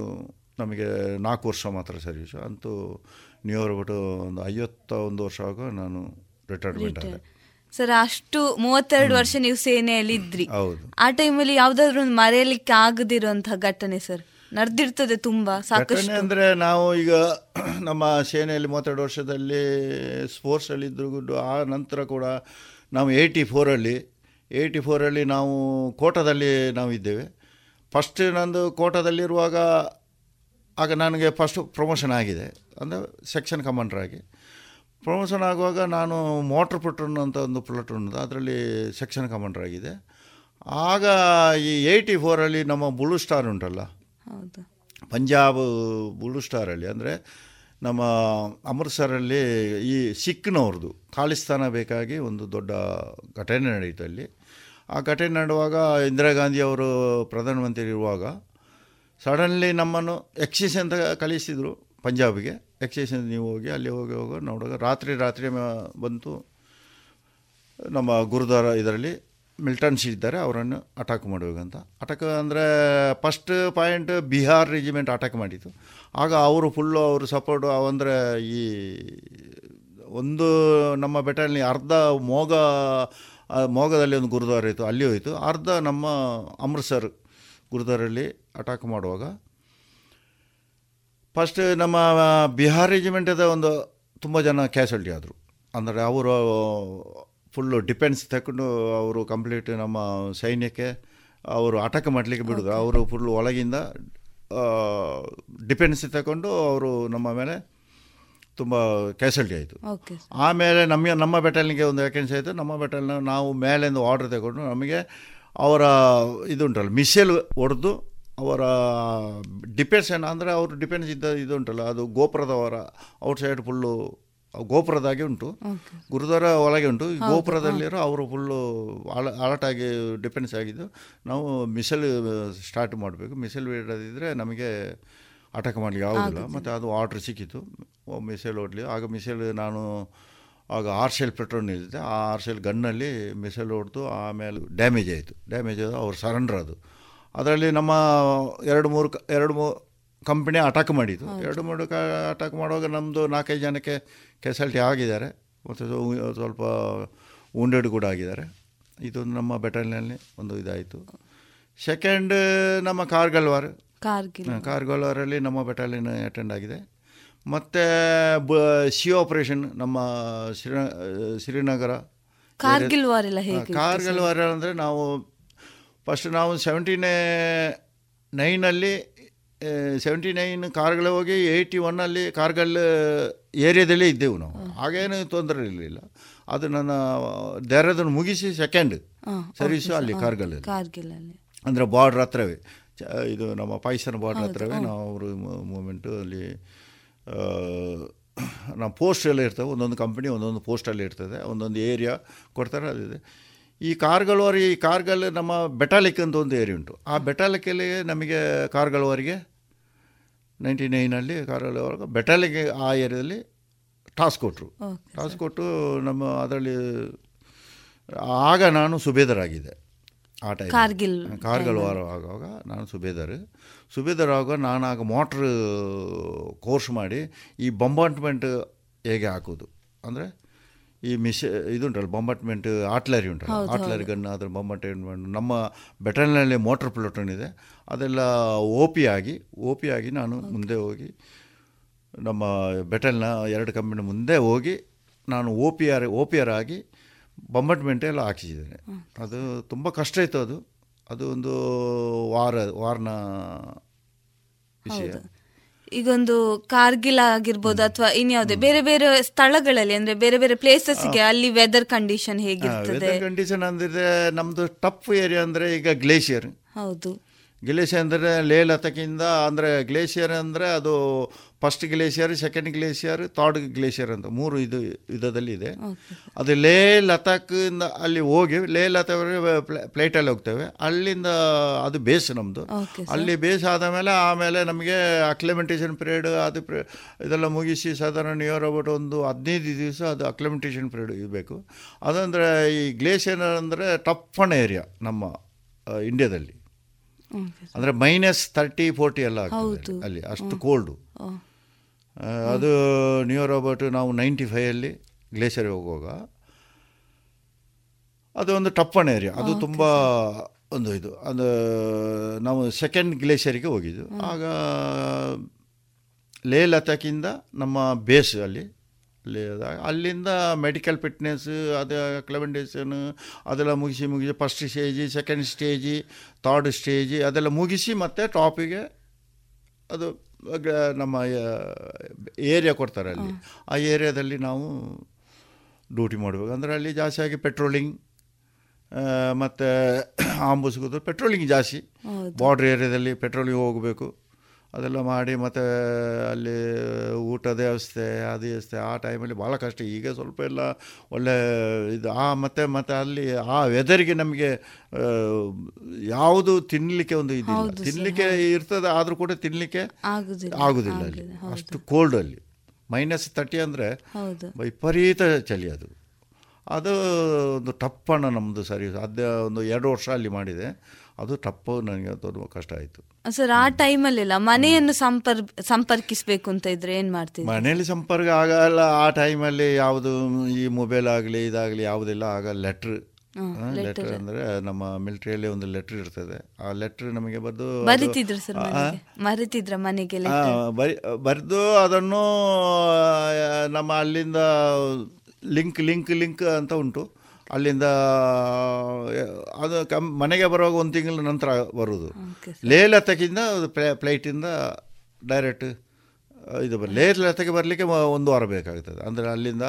ನಮಗೆ ನಾಲ್ಕು ವರ್ಷ ಮಾತ್ರ ಸರ್ವೀಸು ಅಂತೂ ನೀವು ಬಿಟ್ಟು ಒಂದು ಐವತ್ತ ಒಂದು ವರ್ಷ ಆಗ ನಾನು ರಿಟೈರ್ಮೆಂಟ್ ಆದೆ. ಸರ್ ಅಷ್ಟು ಮೂವತ್ತೆರಡು ವರ್ಷ ನೀವು ಸೇನೆಯಲ್ಲಿ ಇದ್ರಿ. ಹೌದು. ಆ ಟೈಮಲ್ಲಿ ಯಾವ್ದಾದ್ರು ಒಂದು ಮರೆಯಲಿಕ್ಕೆ ಆಗದಿರುವಂತಹ ಘಟನೆ ಸರ್ ನಡೆದಿರ್ತದೆ ತುಂಬಾ ಸಾಕಷ್ಟು. ಅಂದರೆ ನಾವು ಈಗ ನಮ್ಮ ಸೇನೆಯಲ್ಲಿ ಮೂವತ್ತೆರಡು ವರ್ಷದಲ್ಲಿ ಸ್ಪೋರ್ಟ್ಸಲ್ಲಿ ಇದ್ರು ಗುಡ್ಡು ಆ ನಂತರ ಕೂಡ ನಾವು ಏಯ್ಟಿ ಫೋರಲ್ಲಿ ಏಯ್ಟಿ ಫೋರಲ್ಲಿ ನಾವು ಕೋಟದಲ್ಲಿ ನಾವು ಇದ್ದೇವೆ. ಫಸ್ಟ್ ನಂದು ಕೋಟದಲ್ಲಿರುವಾಗ ಆಗ ನನಗೆ ಫಸ್ಟ್ ಪ್ರಮೋಷನ್ ಆಗಿದೆ. ಅಂದರೆ ಸೆಕ್ಷನ್ ಕಮಾಂಡರ್ ಆಗಿ. ಪ್ರಮೋಷನ್ ಆಗುವಾಗ ನಾನು ಮೋಟ್ರ್ ಪ್ಲಟೂನ್ ಅಂತ ಒಂದು ಪ್ಲಟೂನ್ ಅದರಲ್ಲಿ ಸೆಕ್ಷನ್ ಕಮಾಂಡರ್ ಆಗಿದೆ. ಆಗ ಈ ಏಯ್ಟಿ ಫೋರಲ್ಲಿ ನಮ್ಮ ಬುಳು ಸ್ಟಾರ್ ಉಂಟಲ್ಲ. ಪಂಜಾಬ್ ಬುಳು ಸ್ಟಾರಲ್ಲಿ ಅಂದರೆ ನಮ್ಮ ಅಮೃತ್ಸರಲ್ಲಿ ಈ ಸಿಖ್ನವ್ರದ್ದು ಖಾಲಿಸ್ತಾನ ಬೇಕಾಗಿ ಒಂದು ದೊಡ್ಡ ಘಟನೆ ನಡೆಯಿತು ಅಲ್ಲಿ. ಆ ಘಟನೆ ನಡೆಯುವಾಗ ಇಂದಿರಾ ಗಾಂಧಿ ಅವರು ಪ್ರಧಾನಮಂತ್ರಿ ಇರುವಾಗ ಸಡನ್ಲಿ ನಮ್ಮನ್ನು ಎಕ್ಸೈಸ್ ಅಂತ ಕಳಿಸಿದರು ಪಂಜಾಬ್ಗೆ. ಎಕ್ಸೈಸ್ ನೀವು ಹೋಗಿ, ಅಲ್ಲಿ ಹೋಗಿ ಹೋಗಿ ನೋಡುವಾಗ ರಾತ್ರಿ ರಾತ್ರಿ ಬಂತು. ನಮ್ಮ ಗುರುದ್ವಾರ ಇದರಲ್ಲಿ ಮಿಲ್ಟನ್ಸ್ ಇದ್ದಾರೆ, ಅವರನ್ನು ಅಟ್ಯಾಕ್ ಮಾಡಬೇಕಂತ ಅಟ್ಯಾಕ್ ಅಂದರೆ first point Bihar regiment attack ಮಾಡಿತ್ತು ಆಗ ಅವರು ಫುಲ್ಲು ಅವರು ಸಪೋರ್ಟು ಅವಂದರೆ ಈ ಒಂದು ನಮ್ಮ ಬೆಟಲ್ ಅರ್ಧ ಮೋಗ, ಮೋಗದಲ್ಲಿ ಒಂದು ಗುರುದ್ವಾರ ಇತ್ತು, ಅಲ್ಲಿ ಹೋಯಿತು. ಅರ್ಧ ನಮ್ಮ ಅಮೃತ್ಸರ್ ಗುರುದ್ವಾರಲ್ಲಿ ಅಟ್ಯಾಕ್ ಮಾಡುವಾಗ ಫಸ್ಟ್ ನಮ್ಮ ಬಿಹಾರ್ ರೆಜಿಮೆಂಟದ ಒಂದು ತುಂಬ ಜನ ಕ್ಯಾಸುಲ್ಟಿ ಆದರು. ಅಂದರೆ ಅವರು ಫುಲ್ಲು ಡಿಫೆನ್ಸ್ ತಗೊಂಡು ಅವರು ಕಂಪ್ಲೀಟ್ ನಮ್ಮ ಸೈನ್ಯಕ್ಕೆ ಅವರು ಅಟ್ಯಾಕ್ ಮಾಡಲಿಕ್ಕೆ ಬಿಡೋದು ಅವರು ಫುಲ್ ಒಳಗಿಂದ ಡಿಫೆನ್ಸ್ ತಗೊಂಡು ಅವರು ನಮ್ಮ ಮೇಲೆ ತುಂಬ ಕ್ಯಾಸಲ್ಟಿ ಆಯಿತು. ಆಮೇಲೆ ನಮ್ಮ ನಮ್ಮ ಬೆಟಲ್ನಿಗೆ ಒಂದು ವ್ಯಾಕೆನ್ಸಿ ಆಯಿತು. ನಮ್ಮ ಬೆಟಲ್ನ ನಾವು ಮೇಲಿಂದ ಆರ್ಡ್ರ್ ತಗೊಂಡು ನಮಗೆ ಅವರ ಇದು ಉಂಟಲ್ಲ ಮಿಸೈಲ್ ಹೊಡೆದು ಅವರ ಡಿಫೆನ್ಸ್ ಏನು ಅಂದರೆ ಅವರು ಡಿಫೆನ್ಸ್ ಇದ್ದ ಇದು ಉಂಟಲ್ಲ ಅದು ಗೋಪುರದವರ ಔಟ್ಸೈಡ್ ಫುಲ್ಲು ಗೋಪುರದಾಗೆ ಉಂಟು. ಗುರುದ್ವಾರ ಒಳಗೆ ಉಂಟು. ಈ ಗೋಪುರದಲ್ಲಿರೋ ಅವರು ಫುಲ್ಲು ಅಲ ಆಗಿ ಡಿಫೆನ್ಸ್ ಆಗಿದ್ದು ನಾವು ಮಿಸೈಲ್ ಸ್ಟಾರ್ಟ್ ಮಾಡಬೇಕು. ಮಿಸೈಲ್ ಬಿಡದಿದ್ದರೆ ನಮಗೆ ಅಟ್ಯಾಕ್ ಮಾಡಲಿಕ್ಕೆ ಆಗೋದಿಲ್ಲ. ಮತ್ತು ಅದು ಆರ್ಡ್ರ್ ಸಿಕ್ಕಿತ್ತು ಮಿಸೈಲ್ ಹೊಡ್ಲಿ. ಆಗ ಮಿಸೈಲ್ ನಾನು ಆಗ ಆರ್ ಶೆಲ್ ಪೆಟ್ರೋಲ್ ನಿಲ್ಲಿದೆ ಆ ಆರ್ ಶೆಲ್ ಗನ್ನಲ್ಲಿ ಮಿಸೈಲ್ ಹೊಡೆದು ಆಮೇಲೆ ಡ್ಯಾಮೇಜ್ ಆಯಿತು. ಡ್ಯಾಮೇಜ್ ಆದ ಅವ್ರು ಸರೆಂಡರ್ ಅದು. ಅದರಲ್ಲಿ ನಮ್ಮ ಎರಡು ಮೂರು ಕ- ಎರಡು ಮೂರು ಕಂಪ್ನಿ ಅಟ್ಯಾಕ್ ಮಾಡಿದ್ದು. ಎರಡು ಮೂರು ಕ ಅಟ್ಯಾಕ್ ಮಾಡುವಾಗ ನಮ್ಮದು ನಾಲ್ಕೈದು ಜನಕ್ಕೆ ಕೆಸಲ್ಟಿ ಆಗಿದ್ದಾರೆ. ಮತ್ತು ಸ್ವಲ್ಪ ಉಂಡೆಡ್ ಕೂಡ ಆಗಿದ್ದಾರೆ. ಇದೊಂದು ನಮ್ಮ ಬೆಟಲ್ನಲ್ಲಿ ಒಂದು ಇದಾಯಿತು. ಸೆಕೆಂಡ್ ನಮ್ಮ ಕಾರ್ಗಲ್ವಾರ್. ಕಾರ್ಗಿಲ್. ಕಾರ್ಗಲ್ವಾರಲ್ಲಿ ನಮ್ಮ ಬೆಟಾಲಿಯನ್ ಅಟೆಂಡ್ ಆಗಿದೆ. ಮತ್ತು ಬ ಸಿ ಆಪರೇಷನ್ ನಮ್ಮ ಶ್ರೀನ ಶ್ರೀನಗರ. ಕಾರ್ಗಿಲ್ ವಾರ್ ಎಲ್ಲ ಹೇಗೆ ವಾರ್ ವಾರ ಅಂದರೆ ನಾವು ಫಸ್ಟ್ ನಾವು ಸೆವೆಂಟಿನೇ ನೈನಲ್ಲಿ ಸೆವೆಂಟಿ ನೈನ್ ಕಾರ್ಗಲ್ ಹೋಗಿ ಏಯ್ಟಿ ಒನ್ನಲ್ಲಿ ಕಾರ್ಗಲ್ ಏರಿಯಾದಲ್ಲೇ ಇದ್ದೆವು ನಾವು. ಹಾಗೇನು ತೊಂದರೆ ಇರಲಿಲ್ಲ. ಅದು ನನ್ನ ದೇಹರಾದೂನ್ ಮುಗಿಸಿ ಸೆಕೆಂಡ್ ಸರ್ವಿಸ್ ಅಲ್ಲಿ ಕಾರ್ಗಲ್ ಕಾರ್ಗಿಲ್ ಅಲ್ಲಿ. ಅಂದರೆ ಬಾರ್ಡ್ರ್ ಹತ್ರವೇ. ಇದು ನಮ್ಮ ಪಾಕಿಸ್ತಾನ ಬಾರ್ಡ್ರ್ ಹತ್ರವೇ ನಾವು ಅವರು ಮೂಮೆಂಟು ಅಲ್ಲಿ ನಮ್ಮ ಪೋಸ್ಟ್ ಎಲ್ಲ ಇರ್ತವೆ ಒಂದೊಂದು ಕಂಪ್ನಿ ಒಂದೊಂದು ಪೋಸ್ಟಲ್ಲಿ ಇರ್ತದೆ ಒಂದೊಂದು ಏರಿಯಾ ಕೊಡ್ತಾರೆ ಅದಿದೆ ಈ ಕಾರ್ಗಲ್ವಾರಿ ಈ ಕಾರ್ಗಲ್ ನಮ್ಮ ಬೆಟಾಲಿಕ್ ಅಂತ ಒಂದು ಏರಿಯಾ ಉಂಟು. ಆ ಬೆಟಾಲಿಕಲ್ಲಿ ನಮಗೆ ಕಾರ್ಗಳವರಿಗೆ ನೈಂಟಿ ನೈನಲ್ಲಿ ಕಾರ್ಗಳವರೆಗೆ ಬೆಟಾಲಿಕ್ ಆ ಏರಿಯಾದಲ್ಲಿ ಟಾಸ್ಕ್ ಕೊಟ್ಟರು ಟಾಸ್ಕ್ ಕೊಟ್ಟು ನಮ್ಮ ಅದರಲ್ಲಿ ಆಗ ನಾನು ಸುಬೇದರಾಗಿದ್ದೆ. ಆ ಟೈಮ್ ಕಾರ್ಗಿಲ್ ಕಾರ್ಗಿಲ್ ವಾರ ಆಗುವಾಗ ನಾನು ಸುಬೇದರ್. ಸುಬೇದರ್ ಆಗುವಾಗ ನಾನು ಆಗ ಮೋಟ್ರ್ ಕೋರ್ಸ್ ಮಾಡಿ ಈ ಬಂಬಾಟ್ಮೆಂಟ್ ಹೇಗೆ ಹಾಕೋದು? ಅಂದರೆ ಈ ಮಿಸ್ ಇದುಂಟಲ್ಲ ಬೊಂಬಾಟ್ಮೆಂಟ್ ಆಟ್ಲರಿ ಉಂಟಲ್ಲ ಆಟ್ಲರಿ ಗನ್ ಅದರ ಬೊಂಬಾಟ್ಮೆಂಟ್ ನಮ್ಮ ಬೆಟಲ್ನಲ್ಲಿ ಮೋಟ್ರ್ ಪ್ಲೋಟನ್ ಇದೆ ಅದೆಲ್ಲ ಓ ಪಿ ಆಗಿ ಓ ಪಿ ಆಗಿ ನಾನು ಮುಂದೆ ಹೋಗಿ ನಮ್ಮ ಬೆಟಲ್ನ ಎರಡು ಕಂಪನಿ ಮುಂದೆ ಹೋಗಿ ನಾನು O P R O P R ಆಗಿ ಬೊಂಬಾಟ್ಮೆಂಟ್ ಎಲ್ಲ ಹಾಕಿಸಿದ್ದೇನೆ. ಅದು ತುಂಬ ಕಷ್ಟ ಇತ್ತು ಅದು. ಅದು ಒಂದು ವಾರ ವಾರನ ವಿಷಯ. ಈಗೊಂದು ಕಾರ್ಗಿಲ್ ಆಗಿರ್ಬೋದು ಅಥವಾ ಇನ್ಯಾವುದೇ ಬೇರೆ ಬೇರೆ ಸ್ಥಳಗಳಲ್ಲಿ ಅಂದ್ರೆ ಬೇರೆ ಬೇರೆ ಪ್ಲೇಸಸ್ಗೆ ಅಲ್ಲಿ ವೆದರ್ ಕಂಡೀಷನ್ ಹೇಗಿರ್ತದೆ? ಕಂಡೀಷನ್ ಅಂದ್ರೆ ನಮ್ದು ಟಫ್ ಏರಿಯಾ ಅಂದ್ರೆ ಈಗ ಗ್ಲೇಷಿಯರ್ ಹೌದು. ಗ್ಲೇಷಿಯರ್ ಅಂದ್ರೆ ಲೇಲತಕ್ಕಿಂದ ಅಂದ್ರೆ ಅಂದರೆ ಗ್ಲೇಷಿಯರ್ ಅಂದರೆ ಅದು first glacier second glacier third glacier ಅಂತ. ಮೂರು ಇದು ವಿಧದಲ್ಲಿ ಇದೆ ಅದು ಲೇ ಲತಾಕಿಂದ ಅಲ್ಲಿ ಹೋಗಿ ಲೇ ಲತಾಕ್ವರೆಗೆ ಫ್ಲೈಟಲ್ಲಿ ಹೋಗ್ತೇವೆ. ಅಲ್ಲಿಂದ ಅದು ಬೇಸ್ ನಮ್ಮದು ಅಲ್ಲಿ ಬೇಸ್ ಆದ ಮೇಲೆ ಆಮೇಲೆ ನಮಗೆ ಅಕ್ಲಿಮೆಂಟೇಷನ್ ಪೀರಿಯಡ್ ಅದು ಇದೆಲ್ಲ ಮುಗಿಸಿ ಸಾಧಾರಣ ನಿಯರ್ ಅಬೌಟ್ ಒಂದು ಹದಿನೈದು ದಿವಸ ಅದು ಅಕ್ಲಿಮೆಂಟೇಷನ್ ಪೀರಿಯಡ್ ಇರಬೇಕು. ಅದಂದರೆ ಈ ಗ್ಲೇಷಿಯರ್ ಅಂದರೆ ಟಫನ್ ಏರಿಯಾ ನಮ್ಮ ಇಂಡಿಯಾದಲ್ಲಿ ಅಂದರೆ ಮೈನಸ್ ತರ್ಟಿ ಫೋರ್ಟಿ ಎಲ್ಲ ಆಗ್ತದೆ. ಅಲ್ಲಿ ಅಷ್ಟು ಕೋಲ್ಡು. ಅದು ನಿಯರ್ ಅಬೌಟ್ ನಾವು ನೈಂಟಿ ಫೈವಲ್ಲಿ ಗ್ಲೇಷಿಯರ್ ಹೋಗುವಾಗ. ಅದು ಒಂದು ಟಪ್ಪನ್ ಏರಿಯಾ. ಅದು ತುಂಬ ಒಂದು ಇದು. ಅದು ನಾವು ಸೆಕೆಂಡ್ ಗ್ಲೇಷಿಯರಿಗೆ ಹೋಗಿದ್ದು. ಆಗ ಲೇ ಲತಾಕಿಂದ ನಮ್ಮ ಬೇಸ್ ಅಲ್ಲಿ ಅಲ್ಲಿ ಅಲ್ಲಿಂದ ಮೆಡಿಕಲ್ ಫಿಟ್ನೆಸ್ ಅದು ಕ್ಲೆಮೆಂಡೇಷನ್ ಅದೆಲ್ಲ ಮುಗಿಸಿ ಮುಗಿಸಿ first stage second stage third stage ಅದೆಲ್ಲ ಮುಗಿಸಿ ಮತ್ತೆ ಟಾಪಿಗೆ ಅದು ನಮ್ಮ ಏರಿಯಾ ಕೊಡ್ತಾರೆ ಅಲ್ಲಿ. ಆ ಏರಿಯಾದಲ್ಲಿ ನಾವು ಡ್ಯೂಟಿ ಮಾಡಬೇಕು. ಅಂದರೆ ಅಲ್ಲಿ ಜಾಸ್ತಿಯಾಗಿ ಪೆಟ್ರೋಲಿಂಗ್ ಮತ್ತು ಆಂಬುಸ್ಗೋದು ಪೆಟ್ರೋಲಿಂಗ್ ಜಾಸ್ತಿ. ಬಾರ್ಡ್ರ್ ಏರಿಯಾದಲ್ಲಿ ಪೆಟ್ರೋಲಿಂಗ್ ಹೋಗಬೇಕು. ಅದೆಲ್ಲ ಮಾಡಿ ಮತ್ತು ಅಲ್ಲಿ ಊಟದ ವ್ಯವಸ್ಥೆ ಅದು ವ್ಯವಸ್ಥೆ ಆ ಟೈಮಲ್ಲಿ ಭಾಳ ಕಷ್ಟ. ಈಗ ಸ್ವಲ್ಪ ಎಲ್ಲ ಒಳ್ಳೆ ಇದು ಆ ಮತ್ತು ಮತ್ತು ಅಲ್ಲಿ ಆ ವೆದರ್ಗೆ ನಮಗೆ ಯಾವುದು ತಿನ್ನಲಿಕ್ಕೆ ಒಂದು ಇದಿಲ್ಲ. ತಿನ್ನಲಿಕ್ಕೆ ಇರ್ತದೆ ಆದರೂ ಕೂಡ ತಿನ್ನಲಿಕ್ಕೆ ಆಗುದಿಲ್ಲ ಅಲ್ಲಿ. ಅಷ್ಟು ಕೋಲ್ಡ್ ಅಲ್ಲಿ. ಮೈನಸ್ ತರ್ಟಿ ಅಂದರೆ ವಿಪರೀತ ಚಳಿ ಅದು. ಅದು ಒಂದು ಟಪ್ಪಣ್ಣ ನಮ್ಮದು ಸರಿ ಅದೇ ಒಂದು ಎರಡು ವರ್ಷ ಅಲ್ಲಿ ಮಾಡಿದೆ. ಅದು ತಪ್ಪು ನನಗೆ ದೊಡ್ಡ ಕಷ್ಟ ಆಯಿತು. ಸರ್ ಆ ಟೈಮಲ್ಲೆಲ್ಲ ಮನೆಯನ್ನು ಸಂಪರ್ ಸಂಪರ್ಕಿಸಬೇಕು ಅಂತ ಇದ್ರೆ ಏನು ಮಾಡ್ತೀವಿ ಮನೆಯಲ್ಲಿ ಸಂಪರ್ಕ ಆಗಲ್ಲ ಆ ಟೈಮಲ್ಲಿ ಯಾವುದು ಈ ಮೊಬೈಲ್ ಆಗಲಿ ಇದಾಗಲಿ ಯಾವುದಿಲ್ಲ ಆಗ ಲೆಟ್ರ್. ಲೆಟರ್. ಅಂದ್ರೆ ನಮ್ಮ ಮಿಲಿಟರಿಯಲ್ಲಿ ಒಂದು ಲೆಟ್ರ್ ಇರ್ತದೆ. ಆ ಲೆಟರ್ ನಮಗೆ ಬರೆದು ಅದು- ಬರಿತಿದ್ರು ಸರ್ ಮರಿತಿದ್ರ ಮನೆಗೆ? ಬರಿ ಬರೆದು ಅದನ್ನು ನಮ್ಮ ಅಲ್ಲಿಂದ ಲಿಂಕ್ ಲಿಂಕ್ ಲಿಂಕ್ ಅಂತ ಉಂಟು. ಅಲ್ಲಿಂದ ಅದು ಕಮ್ ಮನೆಗೆ ಬರುವಾಗ ಒಂದು ತಿಂಗಳ ನಂತರ ಬರುವುದು ಲೇಹ ಪ್ಲೇ ಫ್ಲೈಟಿಂದ ಡೈರೆಕ್ಟ್ ಇದು ಬರ್ ಲೇ ಲತಕ್ಕೆ ಬರಲಿಕ್ಕೆ ಒಂದು ವಾರ ಬೇಕಾಗ್ತದೆ. ಅಂದರೆ ಅಲ್ಲಿಂದ.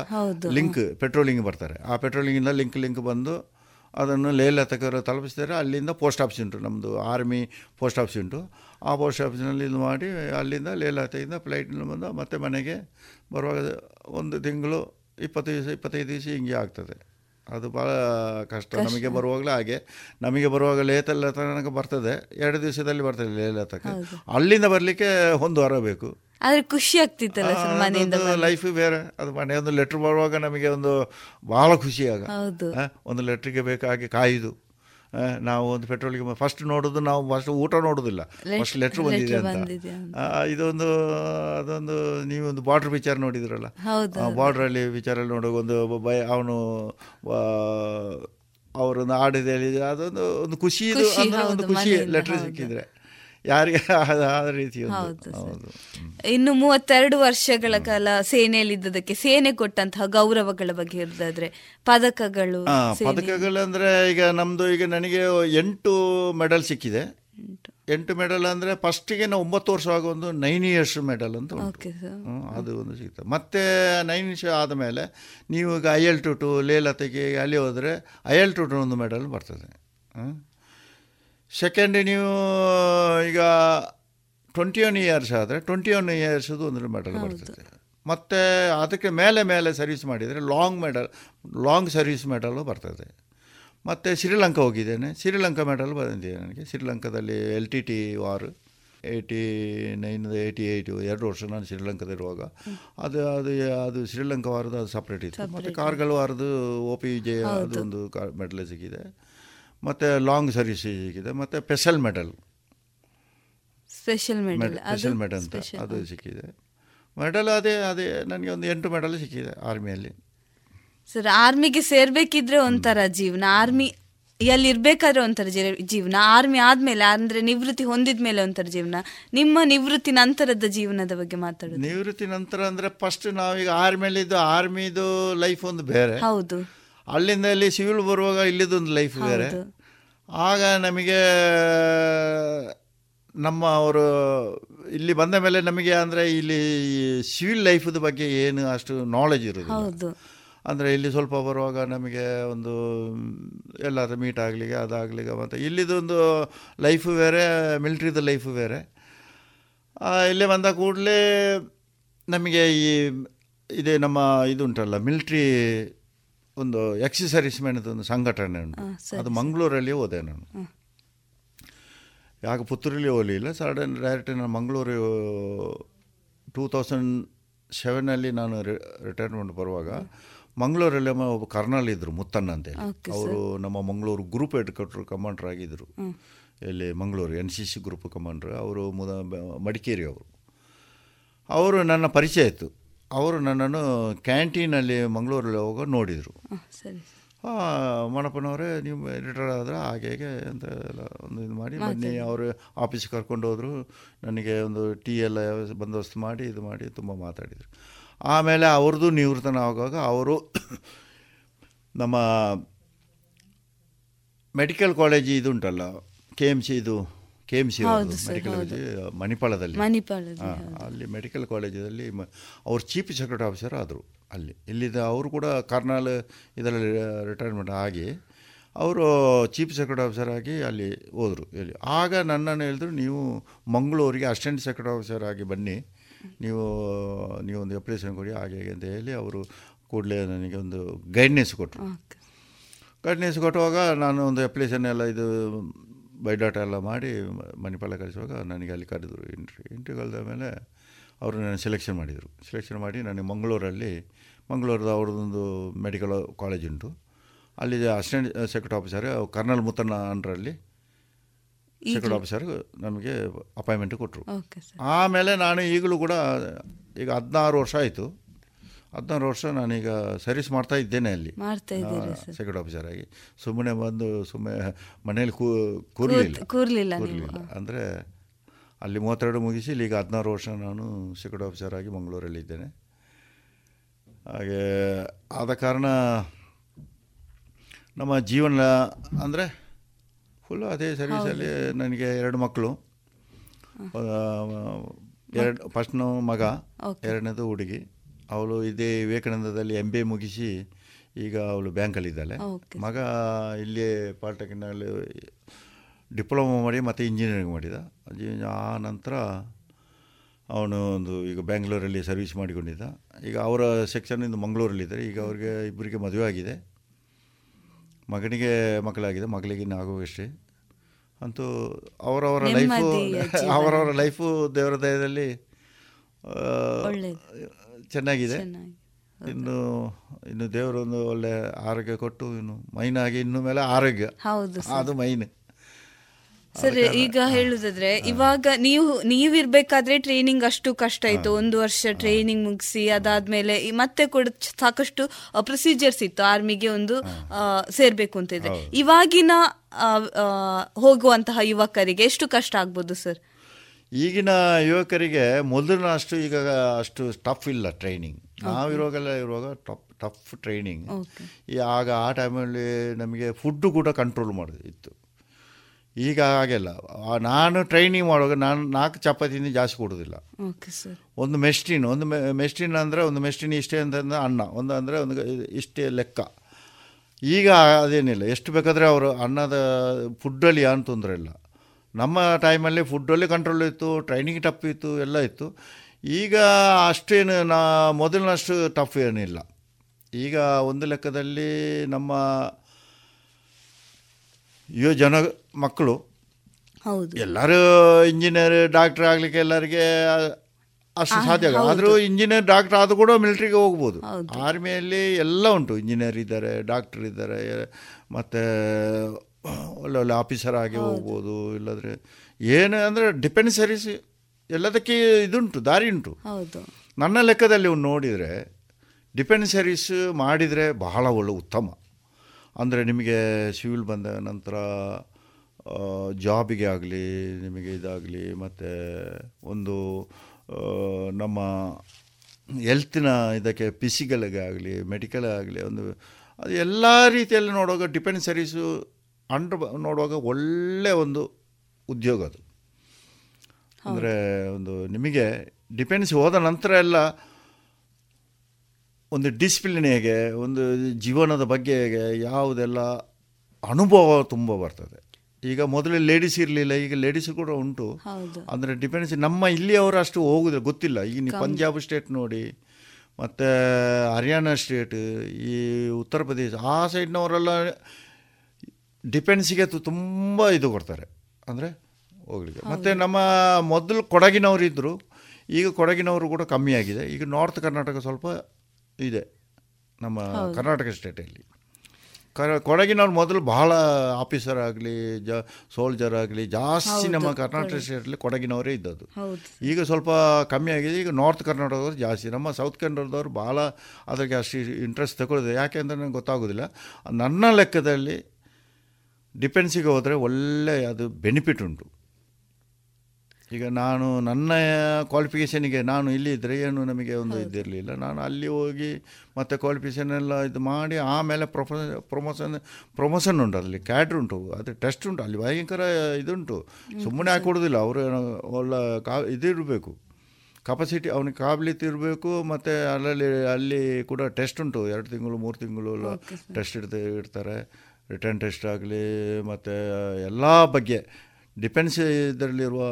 ಲಿಂಕ್ ಪೆಟ್ರೋಲಿಂಗ್ ಬರ್ತಾರೆ. ಆ ಪೆಟ್ರೋಲಿಂಗಿಂದ ಲಿಂಕ್ ಲಿಂಕ್ ಬಂದು ಅದನ್ನು ಲೇ ಲತಕ್ಕೆ ತಲುಪಿಸ್ತಾರೆ. ಅಲ್ಲಿಂದ ಪೋಸ್ಟ್ ಆಫೀಸ್ ಉಂಟು ನಮ್ಮದು ಆರ್ಮಿ ಪೋಸ್ಟ್ ಆಫೀಸ್ ಉಂಟು. ಆ ಪೋಸ್ಟ್ ಆಫೀಸ್ನಲ್ಲಿ ಇದು ಮಾಡಿ ಅಲ್ಲಿಂದ ಲೇ ಲತೆಯಿಂದ ಫ್ಲೈಟ್ನಲ್ಲಿ ಬಂದು ಮತ್ತೆ ಮನೆಗೆ ಬರುವಾಗ ಒಂದು ತಿಂಗಳು ಇಪ್ಪತ್ತು ದಿವಸ ಇಪ್ಪತ್ತೈದು ದಿವಸ ಹಿಂಗೆ ಆಗ್ತದೆ. ಅದು ಭಾಳ ಕಷ್ಟ. ನಮಗೆ ಬರುವಾಗಲೇ ಹಾಗೆ. ನಮಗೆ ಬರುವಾಗ ಲೇತಲ್ಲ ತನಕ ಬರ್ತದೆ. ಎರಡು ದಿವಸದಲ್ಲಿ ಬರ್ತದೆ ಲೇಲತಕ್ಕೆ ತನಕ. ಅಲ್ಲಿಂದ ಬರಲಿಕ್ಕೆ ಒಂದು ವಾರ ಬೇಕು. ಆದರೆ ಖುಷಿ ಆಗ್ತಿತ್ತಲ್ಲ ಮನೆಯಿಂದ ಲೈಫ್ ಬೇರೆ. ಅದು ಮನೆ ಒಂದು ಲೆಟ್ರ್ ಬರುವಾಗ ನಮಗೆ ಒಂದು ಭಾಳ ಖುಷಿ ಆಗ. ಒಂದು ಲೆಟ್ರಿಗೆ ಬೇಕಾಗಿ ಕಾಯುದು. ನಾವು ಒಂದು ಪೆಟ್ರೋಲಿಗೆ ಫಸ್ಟ್ ನೋಡೋದು ನಾವು ಫಸ್ಟ್ ಊಟ ನೋಡೋದಿಲ್ಲ. ಫಸ್ಟ್ ಲೆಟ್ರ್ ಬಂದಿದೆ ಅಂತ. ಇದೊಂದು ಅದೊಂದು ನೀವೊಂದು ಬಾರ್ಡ್ರ್ ವಿಚಾರ ನೋಡಿದ್ರಲ್ಲ. ಬಾರ್ಡ್ರಲ್ಲಿ ವಿಚಾರ ನೋಡುವಾಗ ಒಂದು ಬಯ ಅವನು ಅವರೊಂದು ಆಡಿದೆ ಅದೊಂದು ಒಂದು ಖುಷಿ ಒಂದು ಖುಷಿ ಲೆಟ್ರ್ ಸಿಕ್ಕಿದ್ರೆ. ಯಾರಿಗೆ ಆದ ಆ ರೀತಿ ಇನ್ನು ಮೂವತ್ತೆರಡು ವರ್ಷಗಳ ಕಾಲ ಸೇನೆಯಲ್ಲಿದ್ದದಕ್ಕೆ ಸೇನೆ ಕೊಟ್ಟಂತಹ ಗೌರವಗಳ ಬಗ್ಗೆ ಇರೋದಾದ್ರೆ ಪದಕಗಳು ಪದಕಗಳು ಅಂದ್ರೆ ಈಗ ನಮ್ದು ಈಗ ನನಗೆ ಎಂಟು ಮೆಡಲ್ ಸಿಕ್ಕಿದೆ. ಎಂಟು. ಮೆಡಲ್ ಅಂದ್ರೆ ಫಸ್ಟಿಗೆ ನಾವು ಒಂಬತ್ತು ವರ್ಷ ಆಗ ಒಂದು ನೈನ್ ಇಯರ್ಸ್ ಮೆಡಲ್ ಅಂತ ಅದು ಒಂದು ಸಿಗ್ತದೆ ಮತ್ತೆ ನೈನ್ ಇಯರ್ಸ್ ಆದಮೇಲೆ ನೀವು ಈಗ ಐ ಎಲ್ ಟು ಟು ಲೇಲತೆಗೆ ಅಲ್ಲಿ ಹೋದರೆ ಐ ಎಲ್ ಟು ಟು ಒಂದು ಮೆಡಲ್ ಬರ್ತದೆ. ಸೆಕೆಂಡ್ ನೀವು ಈಗ ಟ್ವೆಂಟಿ ಒನ್ ಇಯರ್ಸ್ ಆದರೆ ಟ್ವೆಂಟಿ ಒನ್ ಇಯರ್ಸದು ಒಂದು ಮೆಡಲ್ ಬರ್ತದೆ. ಮತ್ತು ಅದಕ್ಕೆ ಮೇಲೆ ಮೇಲೆ ಸರ್ವಿಸ್ ಮಾಡಿದರೆ long medal long service medal ಬರ್ತದೆ. ಮತ್ತು ಶ್ರೀಲಂಕಾ ಹೋಗಿದ್ದೇನೆ. ಶ್ರೀಲಂಕಾ ಮೆಡಲ್ ಬಂದಿದೆ ನನಗೆ. ಶ್ರೀಲಂಕಾದಲ್ಲಿ L T T war eighty nine eighty eight ಎರಡು ವರ್ಷ ನಾನು ಶ್ರೀಲಂಕಾದಲ್ಲಿರುವಾಗ ಅದು ಅದು ಅದು ಶ್ರೀಲಂಕಾ ವಾರದ ಅದು ಸಪ್ರೇಟ್ ಇತ್ತು. ಮತ್ತು ಕಾರ್ಗಲ್ ವಾರದ್ದು ಒ ಪಿ ಜೆ ಅದು ಒಂದು ಮೆಡಲ್ ಸಿಕ್ಕಿದೆ. ಮತ್ತು ಲಾಂಗ್ ಸರ್ವಿಸ್ ಸಿಕ್ಕಿದೆ ಮತ್ತು special medal special medal special medal ಅಂತ ಅದು ಸಿಕ್ಕಿದೆ. ಮೆಡಲ್ ಅದೇ ಅದೇ ನನಗೆ ಒಂದು ಎಂಟು ಮೆಡಲ್ ಸಿಕ್ಕಿದೆ ಆರ್ಮಿಯಲ್ಲಿ ಸರ್ ಆರ್ಮಿಗೆ ಸೇರ್ಬೇಕಿದ್ರೆ ಒಂಥರ ಜೀವನ. ಆರ್ಮಿ ಎಲ್ಲಿ ಇರಬೇಕಾದ್ರೆ ಒಂಥರ ಜೀವನ. ಆರ್ಮಿ ಆದ್ಮೇಲೆ ಅಂದ್ರೆ ನಿವೃತ್ತಿ ಹೊಂದಿದ ಮೇಲೆ ಒಂಥರ ಜೀವನ. ನಿಮ್ಮ ನಿವೃತ್ತಿ ನಂತರದ ಜೀವನದ ಬಗ್ಗೆ ಮಾತಾಡೋದು. ನಿವೃತ್ತಿ ನಂತರ ಅಂದರೆ ಫಸ್ಟ್ ನಾವೀಗ ಆರ್ಮಿಯಲ್ಲಿದ್ದು ಆರ್ಮಿದು ಲೈಫ್ ಒಂದು ಬೇರೆ. ಹೌದು. ಅಲ್ಲಿಂದ ಇಲ್ಲಿ ಸಿವಿಲ್ ಬರುವಾಗ ಇಲ್ಲಿದೊಂದು ಲೈಫ್ ಬೇರೆ. ಆಗ ನಮಗೆ ನಮ್ಮ ಅವರು ಇಲ್ಲಿ ಬಂದ ಮೇಲೆ ನಮಗೆ ಅಂದರೆ ಇಲ್ಲಿ ಸಿವಿಲ್ ಲೈಫದ ಬಗ್ಗೆ ಏನು ಅಷ್ಟು ನಾಲೆಜ್ ಇರೋದಿಲ್ಲ. ಹೌದು. ಅಂದರೆ ಇಲ್ಲಿ ಸ್ವಲ್ಪ ಬರುವಾಗ ನಮಗೆ ಒಂದು ಎಲ್ಲಾದ್ರೂ ಮೀಟ್ ಆಗಲಿಕ್ಕೆ ಅದಾಗಲಿಕ್ಕೆ ಮತ್ತು ಇಲ್ಲಿದೊಂದು ಲೈಫು ಬೇರೆ ಮಿಲ್ಟ್ರಿದು ಲೈಫು ಬೇರೆ. ಇಲ್ಲೇ ಇಲ್ಲಿ ಬಂದ ಕೂಡಲೇ ನಮಗೆ ಈ ಇದೇ ನಮ್ಮ ಇದು ಉಂಟಲ್ಲ ಮಿಲ್ಟ್ರಿ ಒಂದು ಎಕ್ಸಸರೀಸ್ಮೆಂಟ್ ಒಂದು ಸಂಘಟನೆ ಉಂಟು. ಅದು ಮಂಗಳೂರಲ್ಲಿ ಹೋದೆ ನಾನು. ಯಾಕೆ ಪುತ್ತೂರಲ್ಲಿ ಹೋಗಲಿಲ್ಲ ಸಡನ್ ಡೈರೆಕ್ಟ್ ನಾನು ಮಂಗಳೂರು ಟೂ ತೌಸಂಡ್ ಸೆವೆನಲ್ಲಿ ನಾನು ರಿಟೈರ್ಮೆಂಟ್ ಬರುವಾಗ ಮಂಗಳೂರಲ್ಲಿ ಒಬ್ಬ ಕರ್ನಲ್ ಇದ್ದರು ಮುತ್ತಣ್ಣ ಅಂತೇಳಿ ಅವರು ನಮ್ಮ Mangaluru group head quarter commander ಆಗಿದ್ದರು ಇಲ್ಲಿ Mangaluru N C C group commander ಅವರು ಮುದ ಮಡಿಕೇರಿ ಅವರು ಅವರು ನನ್ನ ಪರಿಚಯ ಇತ್ತು. ಅವರು ನನ್ನನ್ನು ಕ್ಯಾಂಟೀನಲ್ಲಿ ಮಂಗಳೂರಲ್ಲಿ ಹೋಗೋ ನೋಡಿದರು. ಸರಿ. ಮಣಪ್ಪನವರೇ ನೀವು ರಿಟೈರ್ ಆದರೆ ಹಾಗೆ ಹೇಗೆ ಅಂತ ಎಲ್ಲ ಒಂದು ಇದು ಮಾಡಿ ಬನ್ನಿ ಅವರು ಆಫೀಸಿಗೆ ಕರ್ಕೊಂಡು ಹೋದರು. ನನಗೆ ಒಂದು ಟೀ ಎಲ್ಲ ಬಂದೋಬಸ್ತು ಮಾಡಿ ಇದು ಮಾಡಿ ತುಂಬ ಮಾತಾಡಿದರು. ಆಮೇಲೆ ಅವ್ರದ್ದು ನಿವೃತ್ತನ ಆಗುವಾಗ ಅವರು ನಮ್ಮ ಮೆಡಿಕಲ್ ಕಾಲೇಜ್ ಇದು ಉಂಟಲ್ಲ ಕೆ ಎಂ ಸಿ ಇದು K M C medical college ಮಣಿಪಾಲದಲ್ಲಿ ಅಲ್ಲಿ ಮೆಡಿಕಲ್ ಕಾಲೇಜಲ್ಲಿ ಮ ಅವ್ರು ಚೀಫ್ ಸೆಕ್ರೆಟರಿ ಆಫೀಸರ್ ಆದರು ಅಲ್ಲಿ. ಇಲ್ಲಿದ್ದ ಅವರು ಕೂಡ ಕರ್ನಾಲ್ ಇದರಲ್ಲಿ ರಿಟೈರ್ಮೆಂಟ್ ಆಗಿ ಅವರು ಚೀಫ್ ಸೆಕ್ರೆಟರಿ ಆಫೀಸರ್ ಆಗಿ ಅಲ್ಲಿ ಹೋದರು. ಇಲ್ಲಿ ಆಗ ನನ್ನನ್ನು ಹೇಳಿದ್ರು ನೀವು ಮಂಗಳೂರಿಗೆ ಅಸಿಸ್ಟೆಂಟ್ ಸೆಕ್ರೆಟರಿ ಆಫೀಸರ್ ಆಗಿ ಬನ್ನಿ. ನೀವು ನೀವೊಂದು ಅಪ್ಲಿಕೇಶನ್ ಕೊಡಿ ಹಾಗೆ ಹೇಗೆ ಅಂತ ಹೇಳಿ ಅವರು ಕೂಡಲೇ ನನಗೆ ಒಂದು ಗೈಡ್ನೆಸ್ ಕೊಟ್ಟರು ಗೈಡ್ನೆಸ್ ಕೊಟ್ಟುವಾಗ ನಾನು ಒಂದು ಅಪ್ಲಿಕೇಶನ್ ಎಲ್ಲ ಇದು ಬಯೋಡಾಟ ಎಲ್ಲ ಮಾಡಿ ಮಣಿಪಾಲ ಕಳಿಸುವಾಗ ನನಗೆ ಅಲ್ಲಿ ಕರೆದರು ಇಂಟ್ರಿ ಇಂಟ್ರಿ ಕಳೆದ ಮೇಲೆ ಅವರು ನನ್ನ ಸೆಲೆಕ್ಷನ್ ಮಾಡಿದರು. ಸೆಲೆಕ್ಷನ್ ಮಾಡಿ ನನಗೆ ಮಂಗಳೂರಲ್ಲಿ ಮಂಗಳೂರದ ಅವ್ರದ್ದೊಂದು ಮೆಡಿಕಲ್ ಕಾಲೇಜ್ ಉಂಟು. ಅಲ್ಲಿ assistant secretary officer colonel Muthanna ಅಂಡ್ರಲ್ಲಿ secretary officer ನಮಗೆ ಅಪಾಯಿಂಟ್ಮೆಂಟ್ ಕೊಟ್ಟರು ಆಮೇಲೆ ನಾನು ಈಗಲೂ ಕೂಡ ಈಗ ಹದಿನಾರು ವರ್ಷ ಆಯಿತು. ಹದಿನಾರು ವರ್ಷ ನಾನೀಗ ಸರ್ವಿಸ್ ಮಾಡ್ತಾ ಇದ್ದೇನೆ ಅಲ್ಲಿ. ಸೆಕ್ಯೂರಿಟಿ ಆಫೀಸರ್ ಆಗಿ. ಸುಮ್ಮನೆ ಬಂದು ಸುಮ್ಮನೆ ಮನೇಲಿ ಕೂ ಕೂರಲಿಲ್ಲ. ಕೂರ್ಲಿಲ್ಲ ಕೂರ್ಲಿಲ್ಲ. ಅಂದರೆ ಅಲ್ಲಿ ಮೂವತ್ತೆರಡು ಮುಗಿಸಿ ಇಲ್ಲಿ ಈಗ ಹದಿನಾರು ವರ್ಷ ನಾನು ಸೆಕ್ಯೂರಿಟಿ ಆಫೀಸರ್ ಆಗಿ ಮಂಗಳೂರಲ್ಲಿದ್ದೇನೆ ಹಾಗೆ ಆದ ಕಾರಣ ನಮ್ಮ ಜೀವನ ಅಂದರೆ ಫುಲ್ಲು ಅದೇ ಸರ್ವಿಸಲ್ಲಿ ನನಗೆ ಎರಡು ಮಕ್ಕಳು. ಎರಡು ಫಸ್ಟ್ನು ಮಗ ಎರಡನೇದು ಹುಡುಗಿ. ಅವಳು ಇದೇ ವಿವೇಕಾನಂದದಲ್ಲಿ ಎಂ ಬಿ ಎ ಮುಗಿಸಿ ಈಗ ಅವಳು ಬ್ಯಾಂಕಲ್ಲಿದ್ದಾಳೆ. ಮಗ ಇಲ್ಲೇ ಪಾಲಿಟೆಕ್ನಲ್ಲಿ ಡಿಪ್ಲೊಮಾ ಮಾಡಿ ಮತ್ತು ಇಂಜಿನಿಯರಿಂಗ್ ಮಾಡಿದ. ಆ ನಂತರ ಅವನು ಒಂದು ಈಗ ಬ್ಯಾಂಗ್ಳೂರಲ್ಲಿ ಸರ್ವಿಸ್ ಮಾಡಿಕೊಂಡಿದ್ದ. ಈಗ ಅವರ ಸೆಕ್ಷನ್ ಇಂದು ಮಂಗಳೂರಲ್ಲಿದ್ದಾರೆ ಈಗ ಅವ್ರಿಗೆ ಇಬ್ಬರಿಗೆ ಮದುವೆ ಆಗಿದೆ. ಮಗನಿಗೆ ಮಕ್ಕಳಾಗಿದೆ. ಮಗಳಿಗೆ ಆಗುವಷ್ಟೇ ಅಂತೂ ಅವರವರ ಲೈಫು ಅವರವರ ಲೈಫು ದೇವರ ದಯದಲ್ಲಿ. ಚೆನ್ನಾಗಿದೆ. ಚೆನ್ನಾಗಿ. ಇನ್ನು ಇನ್ನು ದೇವರೊಂದು ಒಳ್ಳೆ ಆರೋಗ್ಯ ಕೊಟ್ಟು ಇನ್ನು ಮೈನ್ ಆಗಿ ಇನ್ನು ಮೇಲೆ ಆರೋಗ್ಯ. ಹೌದು ಅದು ಮೈನ್. ಸರಿ ಈಗ ಹೇಳುದಾದ್ರೆ ಇವಾಗ ನೀವು ನೀವಿರ್ಬೇಕಾದ್ರೆ ಟ್ರೈನಿಂಗ್ ಅಷ್ಟು ಕಷ್ಟ ಇತ್ತು. ಒಂದು ವರ್ಷ ಟ್ರೈನಿಂಗ್ ಮುಗಿಸಿ ಅದಾದ್ಮೇಲೆ ಮತ್ತೆ ಕೂಡ ಸಾಕಷ್ಟು ಪ್ರೊಸೀಜರ್ಸ್ ಇತ್ತು. ಆರ್ಮಿಗೆ ಒಂದು ಸೇರ್ಬೇಕು ಅಂತ ಇದೆ. ಇವಾಗಿನ ಹೋಗುವಂತಹ ಯುವಕರಿಗೆ ಎಷ್ಟು ಕಷ್ಟ ಆಗ್ಬೋದು ಸರ್? ಈಗಿನ ಯುವಕರಿಗೆ ಮೊದಲಿನ ಅಷ್ಟು ಈಗ ಅಷ್ಟು ಟಫ್ ಇಲ್ಲ ಟ್ರೈನಿಂಗ್ ನಾವಿರುವಾಗೆಲ್ಲ ಇರುವಾಗ ಟಫ್ ಟಫ್ ಟ್ರೈನಿಂಗ್ ಆಗ ಆ ಟೈಮಲ್ಲಿ ನಮಗೆ ಫುಡ್ಡು ಕೂಡ ಕಂಟ್ರೋಲ್ ಮಾಡೋದು ಇತ್ತು. ಈಗ ಹಾಗೆಲ್ಲ. ನಾನು ಟ್ರೈನಿಂಗ್ ಮಾಡುವಾಗ ನಾನು ನಾಲ್ಕು ಚಪಾತಿಯಿಂದ ಜಾಸ್ತಿ ಕೊಡೋದಿಲ್ಲ. ಒಂದು ಮೆಸ್ಟಿನ್ ಒಂದು ಮೆ ಮೆಸ್ಟಿನ್ ಅಂದರೆ ಒಂದು ಮೆಸ್ಟಿನ್ ಇಷ್ಟೇ ಅಂತಂದ್ರೆ ಅನ್ನ ಒಂದು ಅಂದರೆ ಒಂದು ಇಷ್ಟೇ ಲೆಕ್ಕ. ಈಗ ಅದೇನಿಲ್ಲ. ಎಷ್ಟು ಬೇಕಾದರೆ ಅವರು ಅನ್ನದ ಫುಡ್ಡಲ್ಲಿ ಏನು ತೊಂದರೆ ಇಲ್ಲ. ನಮ್ಮ ಟೈಮಲ್ಲಿ ಫುಡ್ಡಲ್ಲಿ ಕಂಟ್ರೋಲ್ ಇತ್ತು ಟ್ರೈನಿಂಗ್ ಟಫ್ ಇತ್ತು ಎಲ್ಲ ಇತ್ತು. ಈಗ ಅಷ್ಟೇನು ನಾ ಮೊದಲಿನಷ್ಟು ಟಫ್ ಏನಿಲ್ಲ. ಈಗ ಒಂದು ಲೆಕ್ಕದಲ್ಲಿ ನಮ್ಮ ಯುವ ಜನ ಮಕ್ಕಳು ಹೌದು. ಎಲ್ಲರೂ ಇಂಜಿನಿಯರ್ ಡಾಕ್ಟರ್ ಆಗಲಿಕ್ಕೆ ಎಲ್ಲರಿಗೆ ಅಷ್ಟು ಸಾಧ್ಯ ಆಗಲ್ಲ. ಆದರೂ ಇಂಜಿನಿಯರ್ ಡಾಕ್ಟರ್ ಆದರೂ ಕೂಡ ಮಿಲಿಟ್ರಿಗೆ ಹೋಗ್ಬೋದು. ಆರ್ಮಿಯಲ್ಲಿ ಎಲ್ಲ ಉಂಟು. ಇಂಜಿನಿಯರ್ ಇದ್ದಾರೆ ಡಾಕ್ಟರ್ ಇದ್ದಾರೆ ಮತ್ತು ಒಳ್ಳೆ ಒಳ್ಳೆ ಆಫೀಸರ್ ಆಗಿ ಹೋಗ್ಬೋದು ಇಲ್ಲದ್ರೆ ಏನು ಅಂದರೆ ಡಿಪೆಂಡ್ ಸರ್ವಿಸ್ ಎಲ್ಲದಕ್ಕೆ ಇದುಂಟು ದಾರಿ ಉಂಟು. ನನ್ನ ಲೆಕ್ಕದಲ್ಲಿ ಒಂದು ನೋಡಿದರೆ ಸರ್ವಿಸ್ ಮಾಡಿದರೆ ಬಹಳ ಒಳ್ಳೆ ಉತ್ತಮ. ಅಂದರೆ ನಿಮಗೆ ಸಿವಿಲ್ ಬಂದ ನಂತರ ಜಾಬಿಗೆ ಆಗಲಿ ನಿಮಗೆ ಇದಾಗಲಿ ಮತ್ತು ಒಂದು ನಮ್ಮ ಎಲ್ತಿನ ಇದಕ್ಕೆ ಪಿಸಿಗಳಿಗೆ ಆಗಲಿ ಮೆಡಿಕಲ್ ಆಗಲಿ ಒಂದು ಅದು ಎಲ್ಲ ರೀತಿಯಲ್ಲಿ ನೋಡುವಾಗ ಸರ್ವೀಸು ಅಂಡ್ರ್ ನೋಡುವಾಗ ಒಳ್ಳೆಯ ಒಂದು ಉದ್ಯೋಗ ಅದು. ಅಂದರೆ ಒಂದು ನಿಮಗೆ ಡಿಫೆನ್ಸ್ ಹೋದ ನಂತರ ಎಲ್ಲ ಒಂದು ಡಿಸಿಪ್ಲಿನ್ ಹೇಗೆ ಒಂದು ಜೀವನದ ಬಗ್ಗೆ ಹೇಗೆ ಯಾವುದೆಲ್ಲ ಅನುಭವ ತುಂಬ ಬರ್ತದೆ. ಈಗ ಮೊದಲು ಲೇಡೀಸ್ ಇರಲಿಲ್ಲ ಈಗ ಲೇಡೀಸ್ ಕೂಡ ಉಂಟು. ಅಂದರೆ ಡಿಫೆನ್ಸ್ ನಮ್ಮ ಇಲ್ಲಿಯವರು ಅಷ್ಟು ಹೋಗುದಿಲ್ಲ ಗೊತ್ತಿಲ್ಲ. ಈಗ ನೀವು ಪಂಜಾಬ್ ಸ್ಟೇಟ್ ನೋಡಿ ಮತ್ತು ಹರಿಯಾಣ ಸ್ಟೇಟ್ ಈ ಉತ್ತರ ಪ್ರದೇಶ ಆ ಸೈಡ್ನವರೆಲ್ಲ ಡಿಫೆನ್ಸಿಗೆ ತುಂಬ ಇದು ಕೊಡ್ತಾರೆ. ಅಂದರೆ ಹೋಗ್ಲಿಕ್ಕೆ. ಮತ್ತು ನಮ್ಮ ಮೊದಲು ಕೊಡಗಿನವರು ಇದ್ದರು ಈಗ ಕೊಡಗಿನವರು ಕೂಡ ಕಮ್ಮಿ ಆಗಿದೆ. ಈಗ ನಾರ್ತ್ ಕರ್ನಾಟಕ ಸ್ವಲ್ಪ ಇದೆ ನಮ್ಮ ಕರ್ನಾಟಕ ಸ್ಟೇಟಲ್ಲಿ. ಕ ಕೊಡಗಿನವ್ರು ಮೊದಲು ಬಹಳ ಆಫೀಸರ್ ಆಗಲಿ ಜ ಸೋಲ್ಜರ್ ಆಗಲಿ ಜಾಸ್ತಿ ನಮ್ಮ ಕರ್ನಾಟಕ ಸ್ಟೇಟಲ್ಲಿ ಕೊಡಗಿನವರೇ ಇದ್ದದ್ದು. ಈಗ ಸ್ವಲ್ಪ ಕಮ್ಮಿ ಆಗಿದೆ. ಈಗ ನಾರ್ತ್ ಕರ್ನಾಟಕದವ್ರು ಜಾಸ್ತಿ. ನಮ್ಮ ಸೌತ್ ಕನ್ನಡದವ್ರು ಭಾಳ ಅದಕ್ಕೆ ಅಷ್ಟು ಇಂಟ್ರೆಸ್ಟ್ ತಗೊಳ್ಳೋದು ಯಾಕೆ ಅಂತ ನನಗೆ ಗೊತ್ತಾಗೋದಿಲ್ಲ. ನನ್ನ ಲೆಕ್ಕದಲ್ಲಿ ಡಿಫೆನ್ಸಿಗೆ ಹೋದರೆ ಒಳ್ಳೆ ಅದು ಬೆನಿಫಿಟ್ ಉಂಟು. ಈಗ ನಾನು ನನ್ನ ಕ್ವಾಲಿಫಿಕೇಷನಿಗೆ ನಾನು ಇಲ್ಲಿ ಇದ್ದರೆ ಏನು ನಮಗೆ ಒಂದು ಇದಿರಲಿಲ್ಲ. ನಾನು ಅಲ್ಲಿ ಹೋಗಿ ಮತ್ತೆ ಕ್ವಾಲಿಫಿಕೇಷನ್ ಎಲ್ಲ ಇದು ಮಾಡಿ ಆಮೇಲೆ ಪ್ರೊಫ ಪ್ರೊಮೋಷನ್ ಪ್ರೊಮೋಷನ್ ಉಂಟು ಅಲ್ಲಿ ಕ್ಯಾಡ್ರ್ ಉಂಟು. ಅದು ಟೆಸ್ಟ್ ಉಂಟು ಅಲ್ಲಿ ಭಯಂಕರ ಇದುಂಟು. ಸುಮ್ಮನೆ ಹಾಕೊಡೋದಿಲ್ಲ ಅವರು ಒಳ್ಳೆ ಕಾ ಇದಿರಬೇಕು. ಕಪಾಸಿಟಿ ಅವನಿಗೆ ಕಾಬಿಲಿತ್ ಇರಬೇಕು ಮತ್ತು ಅಲ್ಲಲ್ಲಿ ಅಲ್ಲಿ ಕೂಡ ಟೆಸ್ಟ್ ಉಂಟು. ಎರಡು ತಿಂಗಳು ಮೂರು ತಿಂಗಳು ಎಲ್ಲ ಟೆಸ್ಟ್ ಇಡ್ತಾ ಇಡ್ತಾರೆ. ರಿಟರ್ನ್ ಟೆಸ್ಟ್ ಆಗಲಿ ಮತ್ತು ಎಲ್ಲ ಬಗ್ಗೆ ಡಿಫೆನ್ಸ್ ಇದರಲ್ಲಿರುವ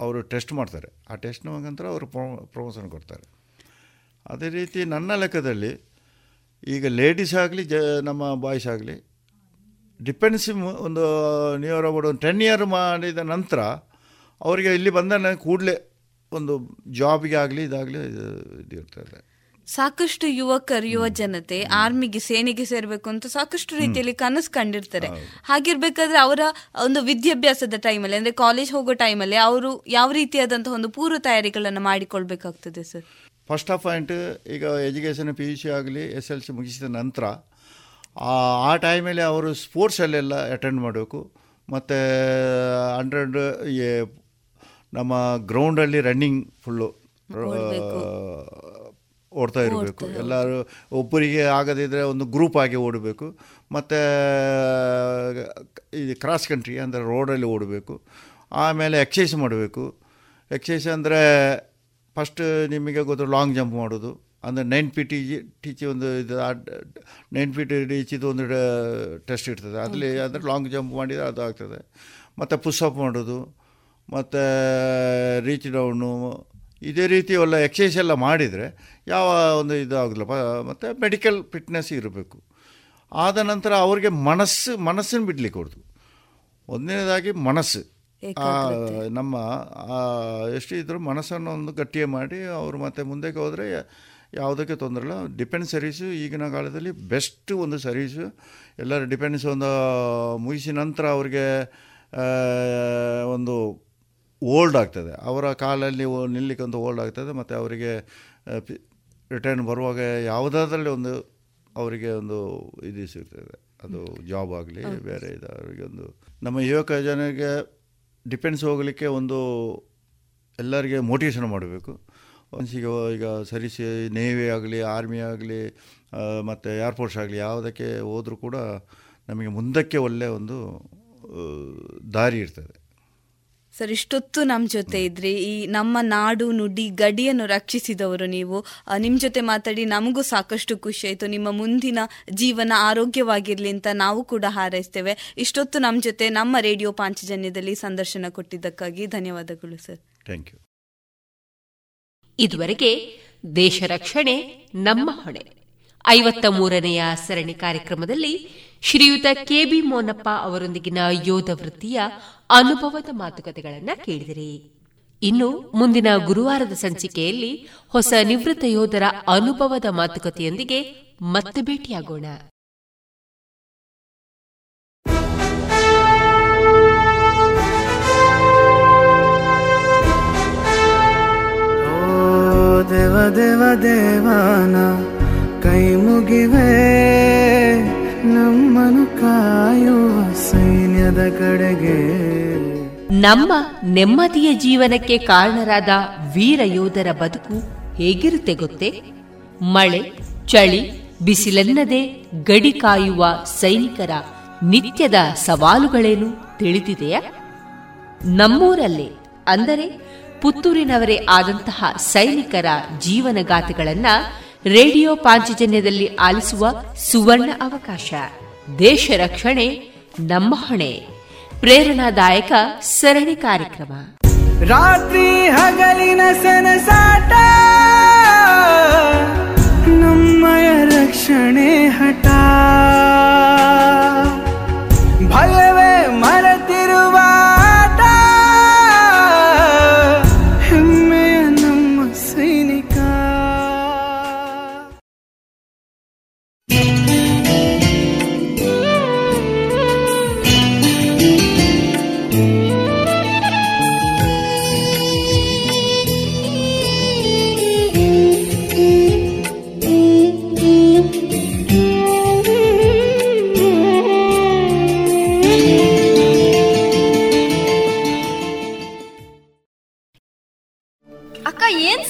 ಅವರು ಟೆಸ್ಟ್ ಮಾಡ್ತಾರೆ. ಆ ಟೆಸ್ಟ್ ಮುಖಾಂತರ ಅವರು ಪ್ರಮೋಷನ್ ಕೊಡ್ತಾರೆ. ಅದೇ ರೀತಿ ನನ್ನ ಲೆಕ್ಕದಲ್ಲಿ ಈಗ ಲೇಡೀಸ್ ಆಗಲಿ, ಜ, ನಮ್ಮ ಬಾಯ್ಸ್ ಆಗಲಿ, ಡಿಪೆಂಡ್ಸ್ ಒಂದು ನಿಯರ್ ಅಬೌಟ್ ಒಂದು ಟೆನ್ ಇಯರ್ ಮಾಡಿದ ನಂತರ ಅವರಿಗೆ ಇಲ್ಲಿ ಬಂದ ಕೂಡಲೇ ಒಂದು ಜಾಬಿಗೆ ಆಗಲಿ, ಇದಾಗಲಿ, ಇದು ಇರ್ತದೆ ಸಾಕಷ್ಟು ಯುವಕರು ಯುವ ಜನತೆ ಆರ್ಮಿಗೆ ಸೇನೆಗೆ ಸೇರ್ಬೇಕು ಅಂತ ಸಾಕಷ್ಟು ರೀತಿಯಲ್ಲಿ ಕನಸು ಕಂಡಿರ್ತಾರೆ ಹಾಗಿರ್ಬೇಕಾದ್ರೆ ಅವರ ಒಂದು ವಿದ್ಯಾಭ್ಯಾಸದ ಟೈಮಲ್ಲಿ ಅಂದ್ರೆ ಕಾಲೇಜ್ ಹೋಗೋ ಟೈಮಲ್ಲಿ ಅವರು ಯಾವ ರೀತಿಯಾದಂತಹ ಒಂದು ಪೂರ್ವ ತಯಾರಿಗಳನ್ನು ಮಾಡಿಕೊಳ್ಬೇಕಾಗ್ತದೆ ಸರ್? ಫಸ್ಟ್ ಆಫ್ ಪಾಯಿಂಟ್ ಈಗ ಎಜುಕೇಷನ್ ಪಿ ಯು ಸಿ ಆಗಲಿ ಎಸ್ ಎಲ್ ಸಿ ಮುಗಿಸಿದ ನಂತರ ಆ- ಟೈಮಲ್ಲಿ ಅವರು ಸ್ಪೋರ್ಟ್ಸಲ್ಲೆಲ್ಲ ಅಟೆಂಡ್ ಮಾಡಬೇಕು. ಮತ್ತು ಅಂಡ್ರೆಡ್ ನಮ್ಮ ಗ್ರೌಂಡಲ್ಲಿ ರನ್ನಿಂಗ್ ಫುಲ್ಲು ಓಡ್ತಾ ಇರಬೇಕು. ಎಲ್ಲರೂ ಒಬ್ಬರಿಗೆ ಆಗದಿದ್ದರೆ ಒಂದು ಗ್ರೂಪ್ ಆಗಿ ಓಡಬೇಕು. ಮತ್ತು ಇದು ಕ್ರಾಸ್ ಕಂಟ್ರಿ ಅಂದರೆ ರೋಡಲ್ಲಿ ಓಡಬೇಕು. ಆಮೇಲೆ ಎಕ್ಸೈಸ್ ಮಾಡಬೇಕು. ಎಕ್ಸೈಸ್ ಅಂದರೆ ಫಸ್ಟ್ ನಿಮಗೆ ಗೊತ್ತು ಲಾಂಗ್ ಜಂಪ್ ಮಾಡೋದು. ಅಂದರೆ ನೈನ್ ಫೀಟ್ ಟೀಚಿ ಒಂದು ಇದು ನೈನ್ ಫೀಟ್ ಟೀಚಿದು ಒಂದು ಟೆಸ್ಟ್ ಇರ್ತದೆ. ಅದರಲ್ಲಿ ಅಂದರೆ ಲಾಂಗ್ ಜಂಪ್ ಮಾಡಿದರೆ ಅದು ಆಗ್ತದೆ. ಮತ್ತು ಪುಷಪ್ ಮಾಡೋದು. ಮತ್ತು ರೀಚ್ ಡೌನು ಇದೇ ರೀತಿ ಎಲ್ಲ ಎಕ್ಸಸೈಸ್ ಎಲ್ಲ ಮಾಡಿದರೆ ಯಾವ ಒಂದು ಇದು ಆಗಲ್ಲ ಮತ್ತು ಮೆಡಿಕಲ್ ಫಿಟ್ನೆಸ್ ಇರಬೇಕು. ಆದ ನಂತರ ಅವ್ರಿಗೆ ಮನಸ್ಸು ಮನಸ್ಸನ್ನು ಬಿಡಲಿಕ್ಕೆ ಕೊಡ್ತು ಒಂದನೇದಾಗಿ ಮನಸ್ಸು. ನಮ್ಮ ಎಷ್ಟು ಇದ್ರು ಮನಸ್ಸನ್ನು ಒಂದು ಗಟ್ಟಿಯೇ ಮಾಡಿ ಅವರು ಮತ್ತೆ ಮುಂದಕ್ಕೆ ಹೋದರೆ ಯಾವುದಕ್ಕೆ ತೊಂದರೆ ಇಲ್ಲ. ಡಿಪೆಂಡ್ ಸರ್ವೀಸು ಈಗಿನ ಕಾಲದಲ್ಲಿ ಬೆಸ್ಟ್ ಒಂದು ಸರ್ವೀಸು ಎಲ್ಲರೂ ಡಿಪೆಂಡ್ಸ್ ಒಂದು ಮುಗಿಸಿದ ನಂತರ ಅವ್ರಿಗೆ ಒಂದು ಓಲ್ಡ್ ಆಗ್ತದೆ. ಅವರ ಕಾಲಲ್ಲಿ ಒಂದು ಓಲ್ಡ್ ಆಗ್ತದೆ ಮತ್ತು ಅವರಿಗೆ ರಿಟರ್ನ್ ಬರುವಾಗ ಯಾವುದಾದ್ರಲ್ಲಿ ಒಂದು ಅವರಿಗೆ ಒಂದು ಇದು ಸಿಗ್ತದೆ. ಅದು ಜಾಬ್ ಆಗಲಿ ಬೇರೆ ಇದು ಅವರಿಗೆ ಒಂದು ನಮ್ಮ ಯುವಕ ಜನರಿಗೆ ಡಿಪೆಂಡ್ಸ್ ಹೋಗಲಿಕ್ಕೆ ಒಂದು ಎಲ್ಲರಿಗೆ ಮೋಟಿವೇಶನ್ ಮಾಡಬೇಕು. ಮನಸ್ಸಿಗೆ ಈಗ ಸರಿಸಿ ನೇವಿ ಆಗಲಿ ಆರ್ಮಿ ಆಗಲಿ ಮತ್ತು ಏರ್ಫೋರ್ಸ್ ಆಗಲಿ ಯಾವುದಕ್ಕೆ ಹೋದರೂ ಕೂಡ ನಮಗೆ ಮುಂದಕ್ಕೆ ಒಳ್ಳೆಯ ಒಂದು ದಾರಿ ಇರ್ತದೆ. ಸರ್ ಇಷ್ಟೊತ್ತು ನಮ್ಮ ಜೊತೆ ಇದ್ರಿ. ಈ ನಮ್ಮ ನಾಡು ನುಡಿ ಗಡಿಯನ್ನು ರಕ್ಷಿಸಿದವರು ನೀವು. ನಿಮ್ಮ ನಿಮ್ ಜೊತೆ ಮಾತಾಡಿ ನಮಗೂ ಸಾಕಷ್ಟು ಖುಷಿ ಆಯಿತು. ನಿಮ್ಮ ಮುಂದಿನ ಜೀವನ ಆರೋಗ್ಯವಾಗಿರಲಿ ಅಂತ ನಾವು ಕೂಡ ಹಾರೈಸ್ತೇವೆ. ಇಷ್ಟೊತ್ತು ನಮ್ಮ ಜೊತೆ ನಮ್ಮ ರೇಡಿಯೋ ಪಾಂಚಜನ್ಯದಲ್ಲಿ ಸಂದರ್ಶನ ಕೊಟ್ಟಿದ್ದಕ್ಕಾಗಿ ಧನ್ಯವಾದಗಳು ಸರ್. Thank you. ಇದುವರೆಗೆ ದೇಶ ರಕ್ಷಣೆ ನಮ್ಮ ಹೊಣೆ. ಐವತ್ತ ಮೂರನೆಯ ಸರಣಿ ಕಾರ್ಯಕ್ರಮದಲ್ಲಿ ಶ್ರೀಯುತ ಕೆಬಿ ಮೋನಪ್ಪ ಅವರೊಂದಿಗಿನ ಯೋಧ ವೃತ್ತಿಯ ಅನುಭವದ ಮಾತುಕತೆಗಳನ್ನು ಕೇಳಿದಿರಿ. ಇನ್ನು ಮುಂದಿನ ಗುರುವಾರದ ಸಂಚಿಕೆಯಲ್ಲಿ ಹೊಸ ನಿವೃತ್ತ ಯೋಧರ ಅನುಭವದ ಮಾತುಕತೆಯೊಂದಿಗೆ ಮತ್ತೆ ಭೇಟಿಯಾಗೋಣ. ದೇವ ದೇವ ದೇವಾನ ಕೈ ಮುಗಿವೆ ನಮ್ಮನು ಕಾಯುವ ಸೈನ್ಯದ ಕಡೆಗೆ. ನಮ್ಮ ನೆಮ್ಮದಿಯ ಜೀವನಕ್ಕೆ ಕಾರಣರಾದ ವೀರ ಯೋಧರ ಬದುಕು ಹೇಗಿರುತ್ತೆ ಗೊತ್ತೇ? ಮಳೆ, ಚಳಿ, ಬಿಸಿಲೆನ್ನದೆ ಗಡಿ ಕಾಯುವ ಸೈನಿಕರ ನಿತ್ಯದ ಸವಾಲುಗಳೇನು ತಿಳಿದಿದೆಯಾ? ನಮ್ಮೂರಲ್ಲೇ ಅಂದರೆ ಪುತ್ತೂರಿನವರೇ ಆದಂತಹ ಸೈನಿಕರ ಜೀವನಗಾಥೆಗಳನ್ನ ರೇಡಿಯೋ ಪಾಂಚಜನ್ಯದಲ್ಲಿ ಆಲಿಸುವ ಸುವರ್ಣ ಅವಕಾಶ. ದೇಶ ರಕ್ಷಣೆ, ನಮ್ಮ ಹೊಣೆ. ಪ್ರೇರಣಾದಾಯಕ ಸರಣಿ ಕಾರ್ಯಕ್ರಮ. ರಾತ್ರಿ ಹಗಲಿನ ಸನಸಾಟ, ನಮ್ಮಯ ರಕ್ಷಣೆ ಹಠ. ಭಯವೇ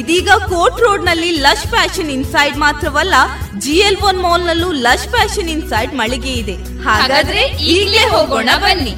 ಇದೀಗ ಕೋರ್ಟ್ ರೋಡ್ನಲ್ಲಿ ಲಶ್ ಫ್ಯಾಷನ್ ಇನ್ಸೈಡ್ ಮಾತ್ರವಲ್ಲ, ಜಿಎಲ್ ಒನ್ ಮಾಲ್ ನಲ್ಲೂ ಲಶ್ ಫ್ಯಾಷನ್ ಇನ್ಸೈಡ್ ಮಳಿಗೆ ಇದೆ. ಹಾಗಾದ್ರೆ ಈಗಲೇ ಹೋಗೋಣ ಬನ್ನಿ.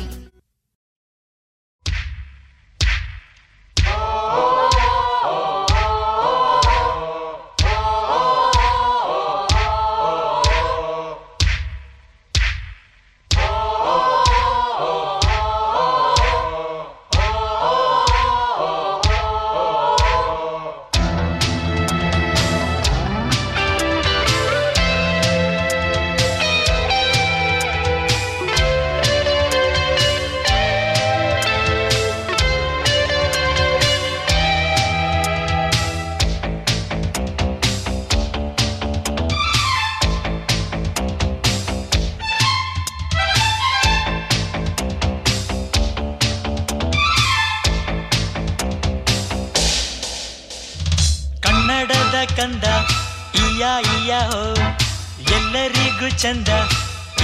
ಮಾತು ಚಂದ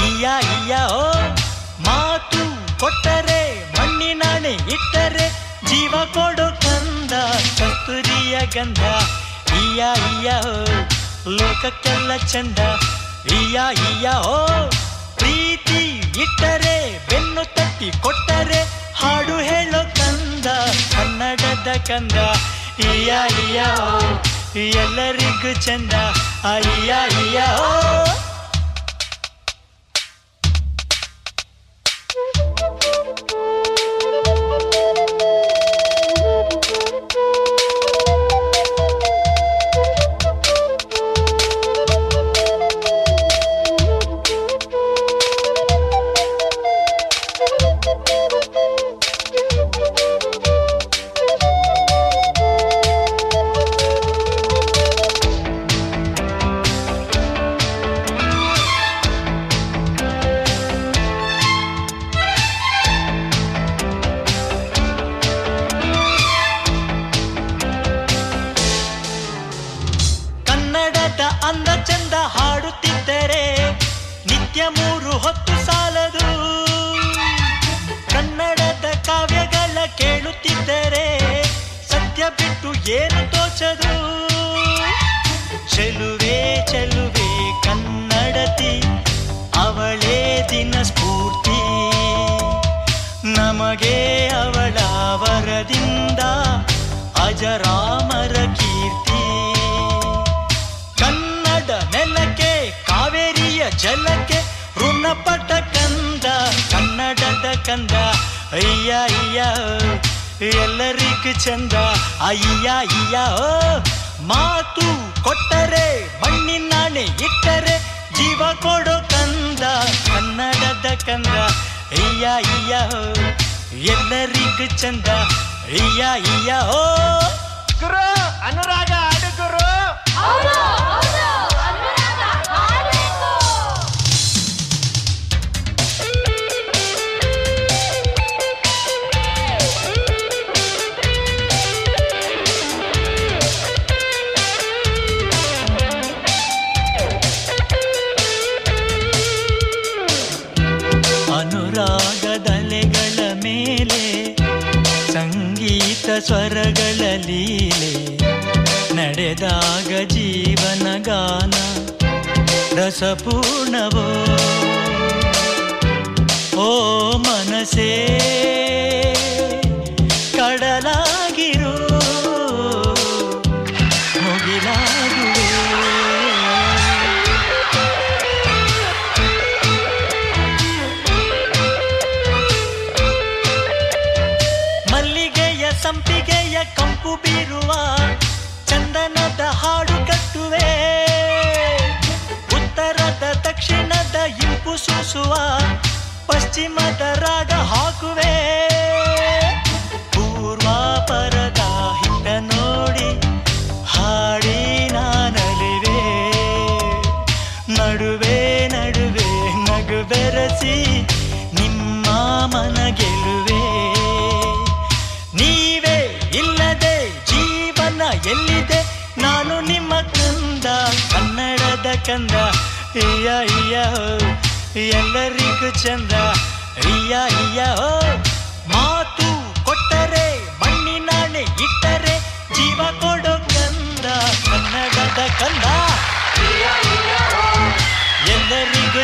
ಇಯ ಇಯ ಓ ಮಾತು ಕೊಟ್ಟರೆ ಮಣ್ಣಿನಾಣೆ ಇಟ್ಟರೆ, ಜೀವ ಕೊಡು ಕಂದ, ಕಸ್ತೂರಿಯ ಗಂಧ ಇಯ ಇಯ ಓ ಲೋಕಕ್ಕೆಲ್ಲ ಚಂದ ಇಯ ಇಯ ಓ ಪ್ರೀತಿ ಇಟ್ಟರೆ, ಬೆನ್ನು ತಟ್ಟಿ ಕೊಟ್ಟರೆ, ಹಾಡು ಹೇಳೋ ಕಂದ, ಕನ್ನಡದ ಕಂದ ಇಯ ಇಯ ಓ ಎಲ್ಲರಿಗೂ ಚಂದ, ಅಯ್ಯ ಅಯ್ಯ ಓ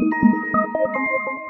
Thank you.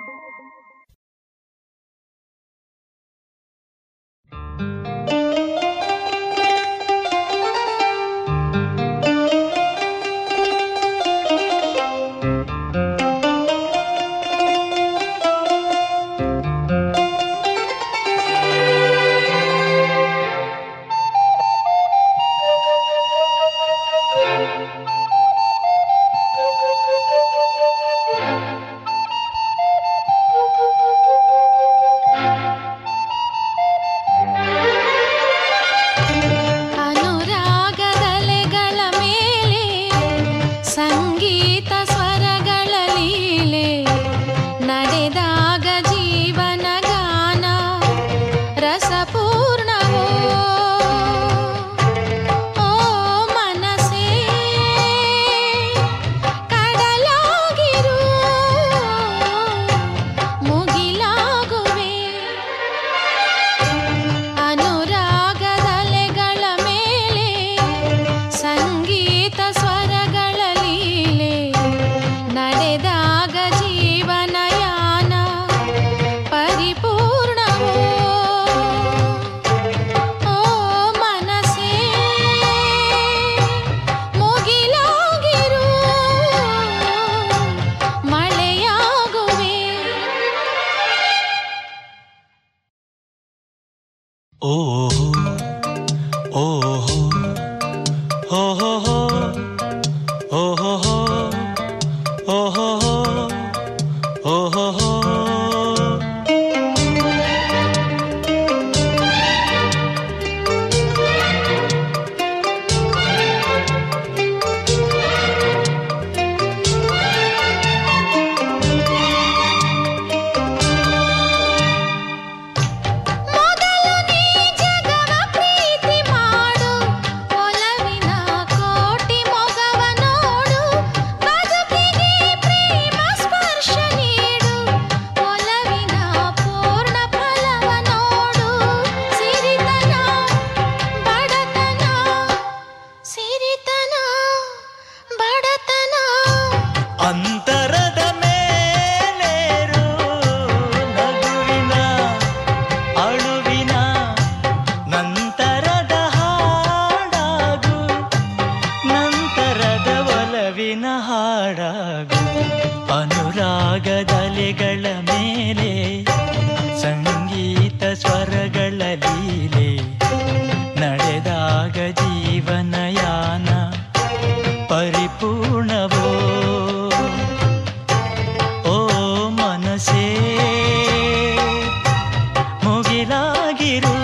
மதிலாகிரும்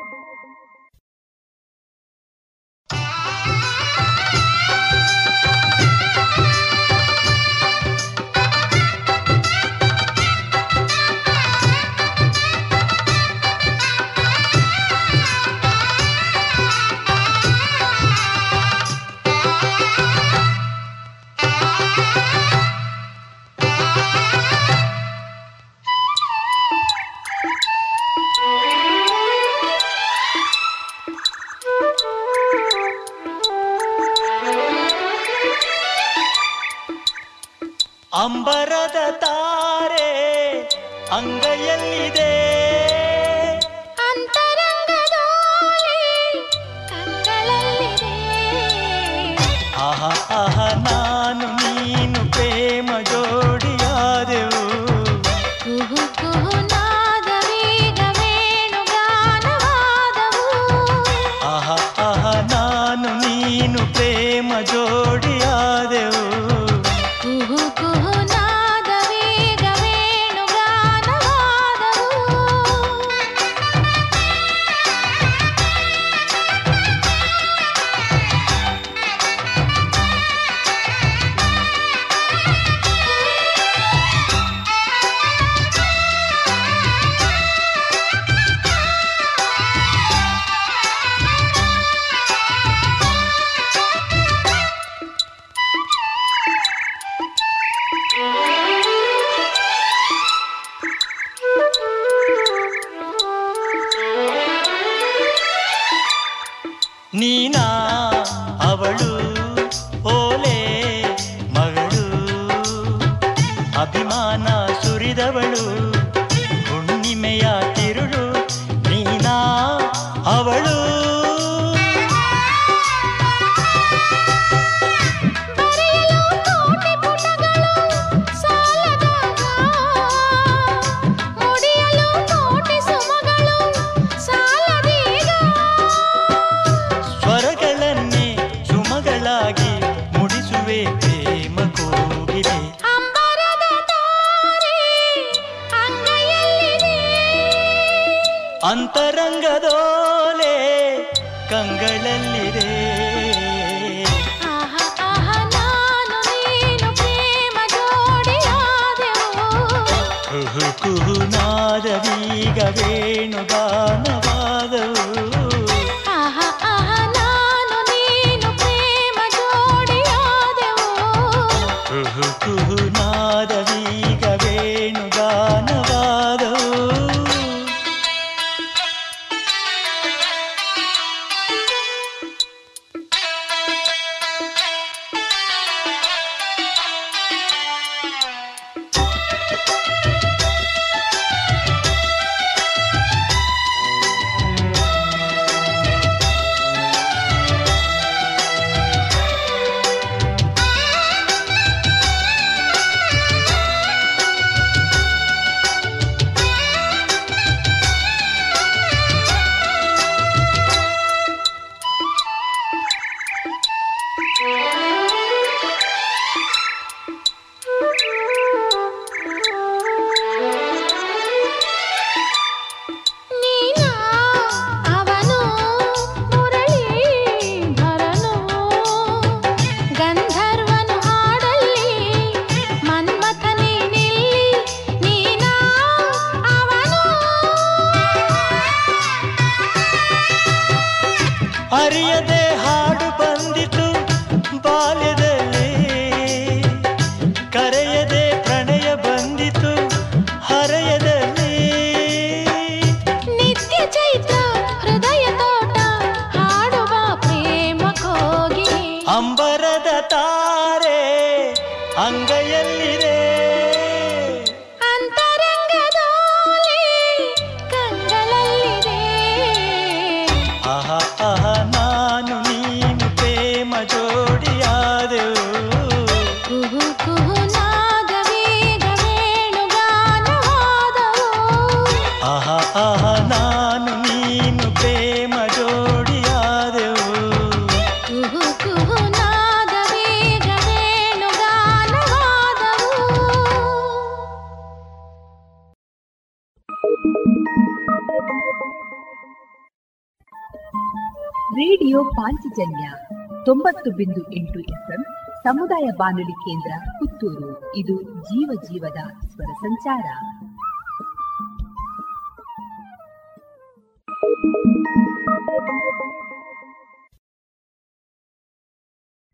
ಸಮುದಾಯ ಬಾನುಲಿ ಕೇಂದ್ರ ಪುತ್ತೂರು. ಇದು ಜೀವ ಜೀವದ ಸ್ವರ ಸಂಚಾರ.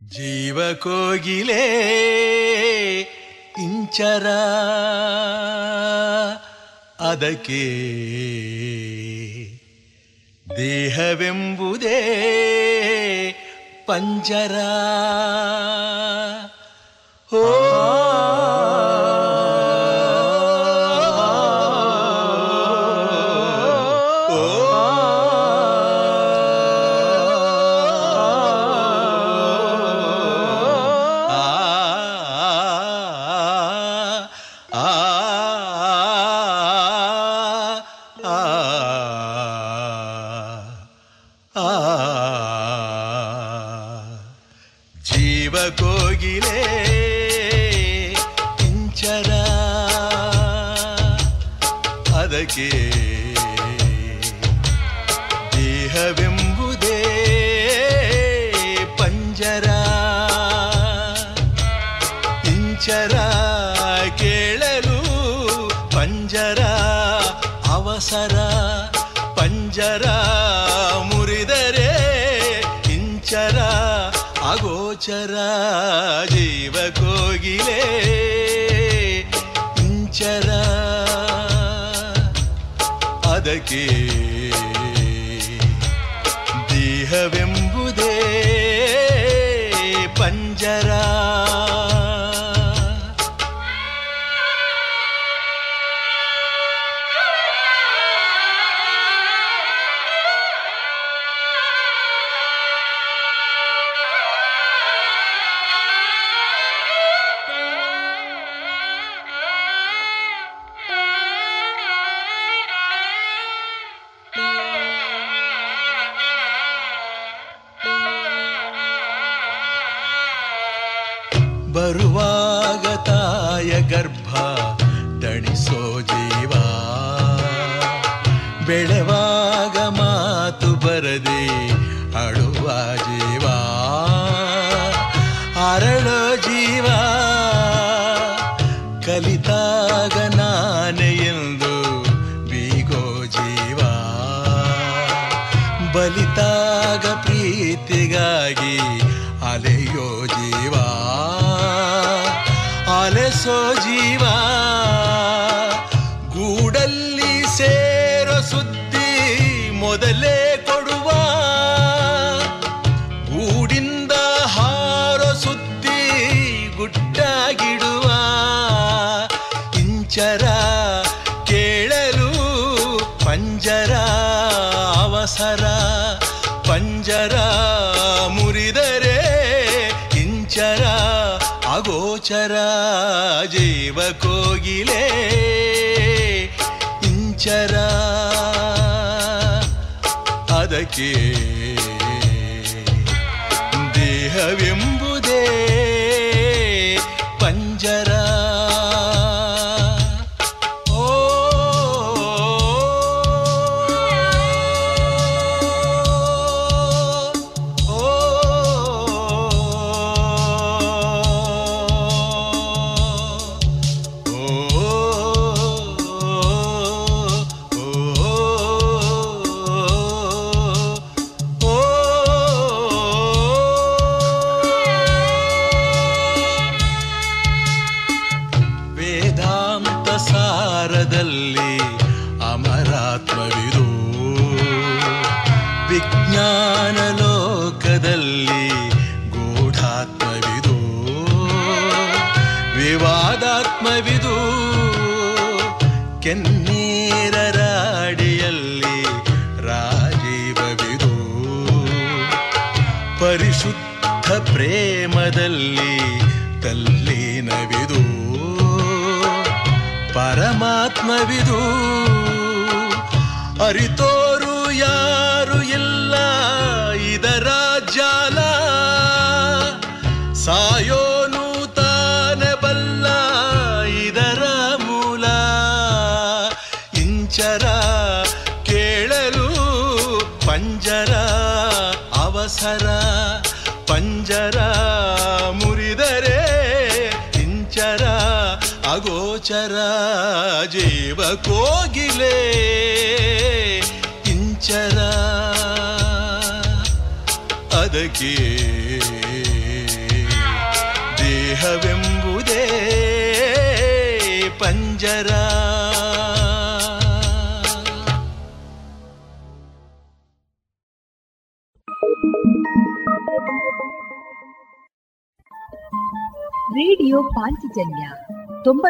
ಜೀವ ಕೋಗಿಲೆ ಇಂಚರ ಅದಕ್ಕೆ ದೇಹವೆಂಬುದೇ ಪಂಜರ. ಹೋ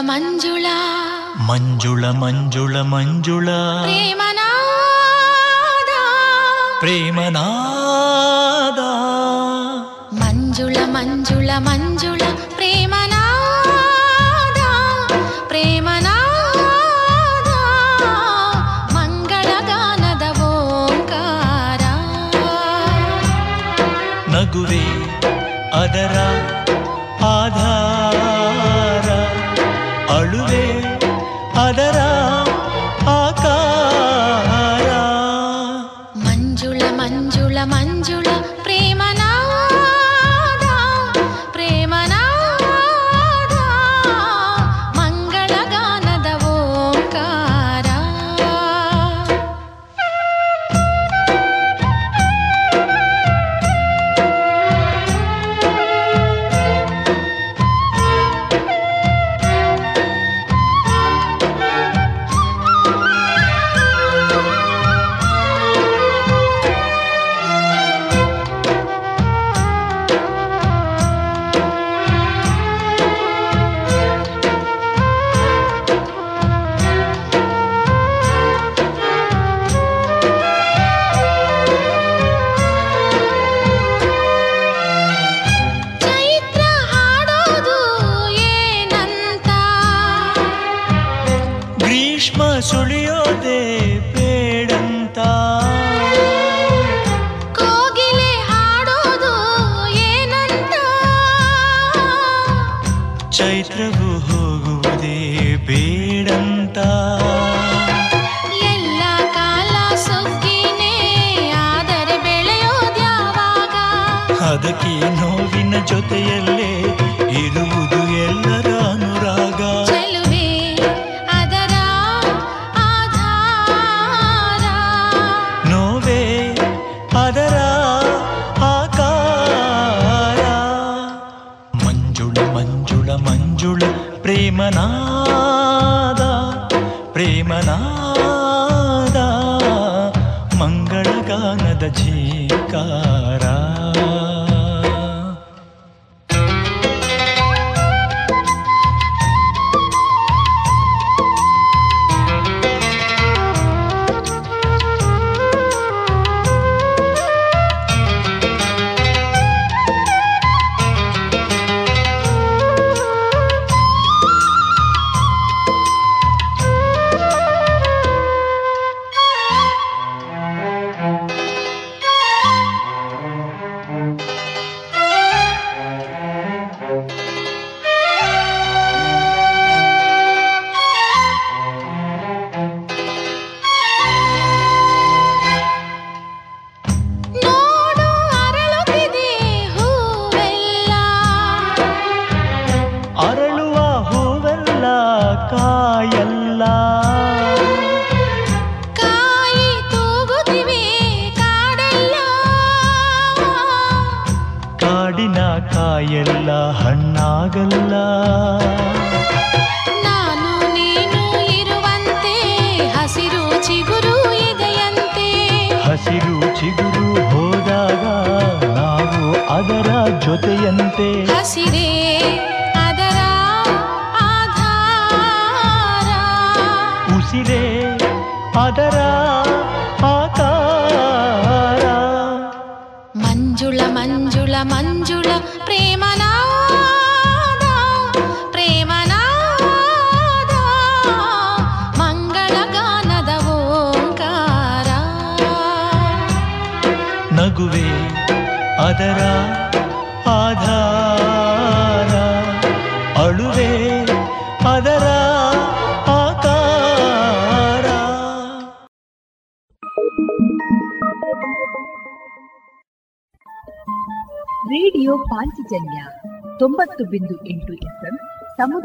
మంజుళ మంజుళ మంజుళ మంజుళ. ప్రేమనాద ప్రేమనాద మంజుళ మంజుళ మంజుళ.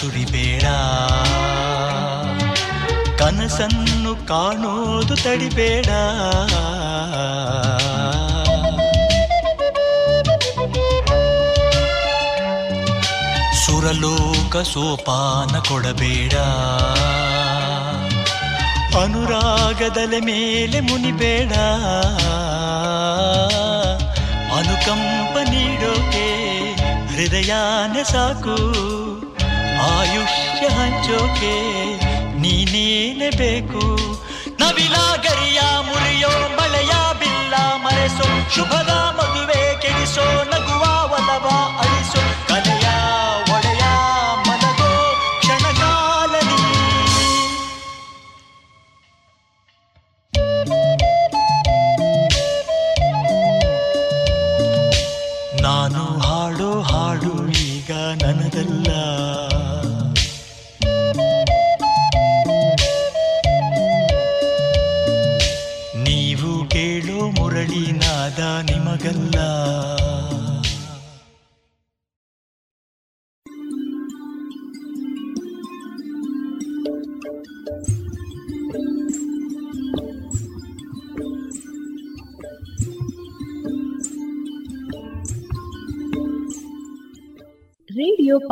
ಸುರಿಬೇಡ. ಕನಸನ್ನು ಕಾಣೋದು ತಡಿಬೇಡ. ಸುರಲೋಕ ಸೋಪಾನ ಕೊಡಬೇಡ. ಅನುರಾಗದಲೆ ಮೇಲೆ ಮುನಿಬೇಡ. ಅನುಕಂಪ ನೀಡೋಕೆ ಹೃದಯಾನೆ ಸಾಕು. ಆಯುಷ್ಯ ಹಂಚೋಕೆ ನೀನೇನೆ ಬೇಕು? ನವಿಲಾಗರಿಯ ಮುರಿಯೋ ಮಳೆಯ ಬಿಲ್ಲ ಮರೆಸೋ ಶುಭದ ಮದುವೆ ಕೆಡಿಸೋ ನಗುವ ಒಲವ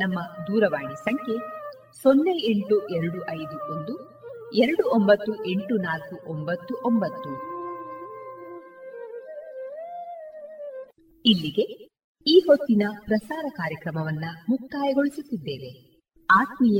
ನಮ್ಮ ದೂರವಾಣಿ ಸಂಖ್ಯೆ ಸೊನ್ನೆ ಎಂಟು ಎರಡು ಐದು ಒಂದು, ಎರಡು ಒಂಬತ್ತು ಎಂಟು ನಾಲ್ಕು ಒಂಬತ್ತು ಒಂಬತ್ತು. ಇಲ್ಲಿಗೆ ಈ ಹೊತ್ತಿನ ಪ್ರಸಾರ ಕಾರ್ಯಕ್ರಮವನ್ನ ಮುಕ್ತಾಯಗೊಳಿಸುತ್ತಿದ್ದೇವೆ. ಆತ್ಮೀಯ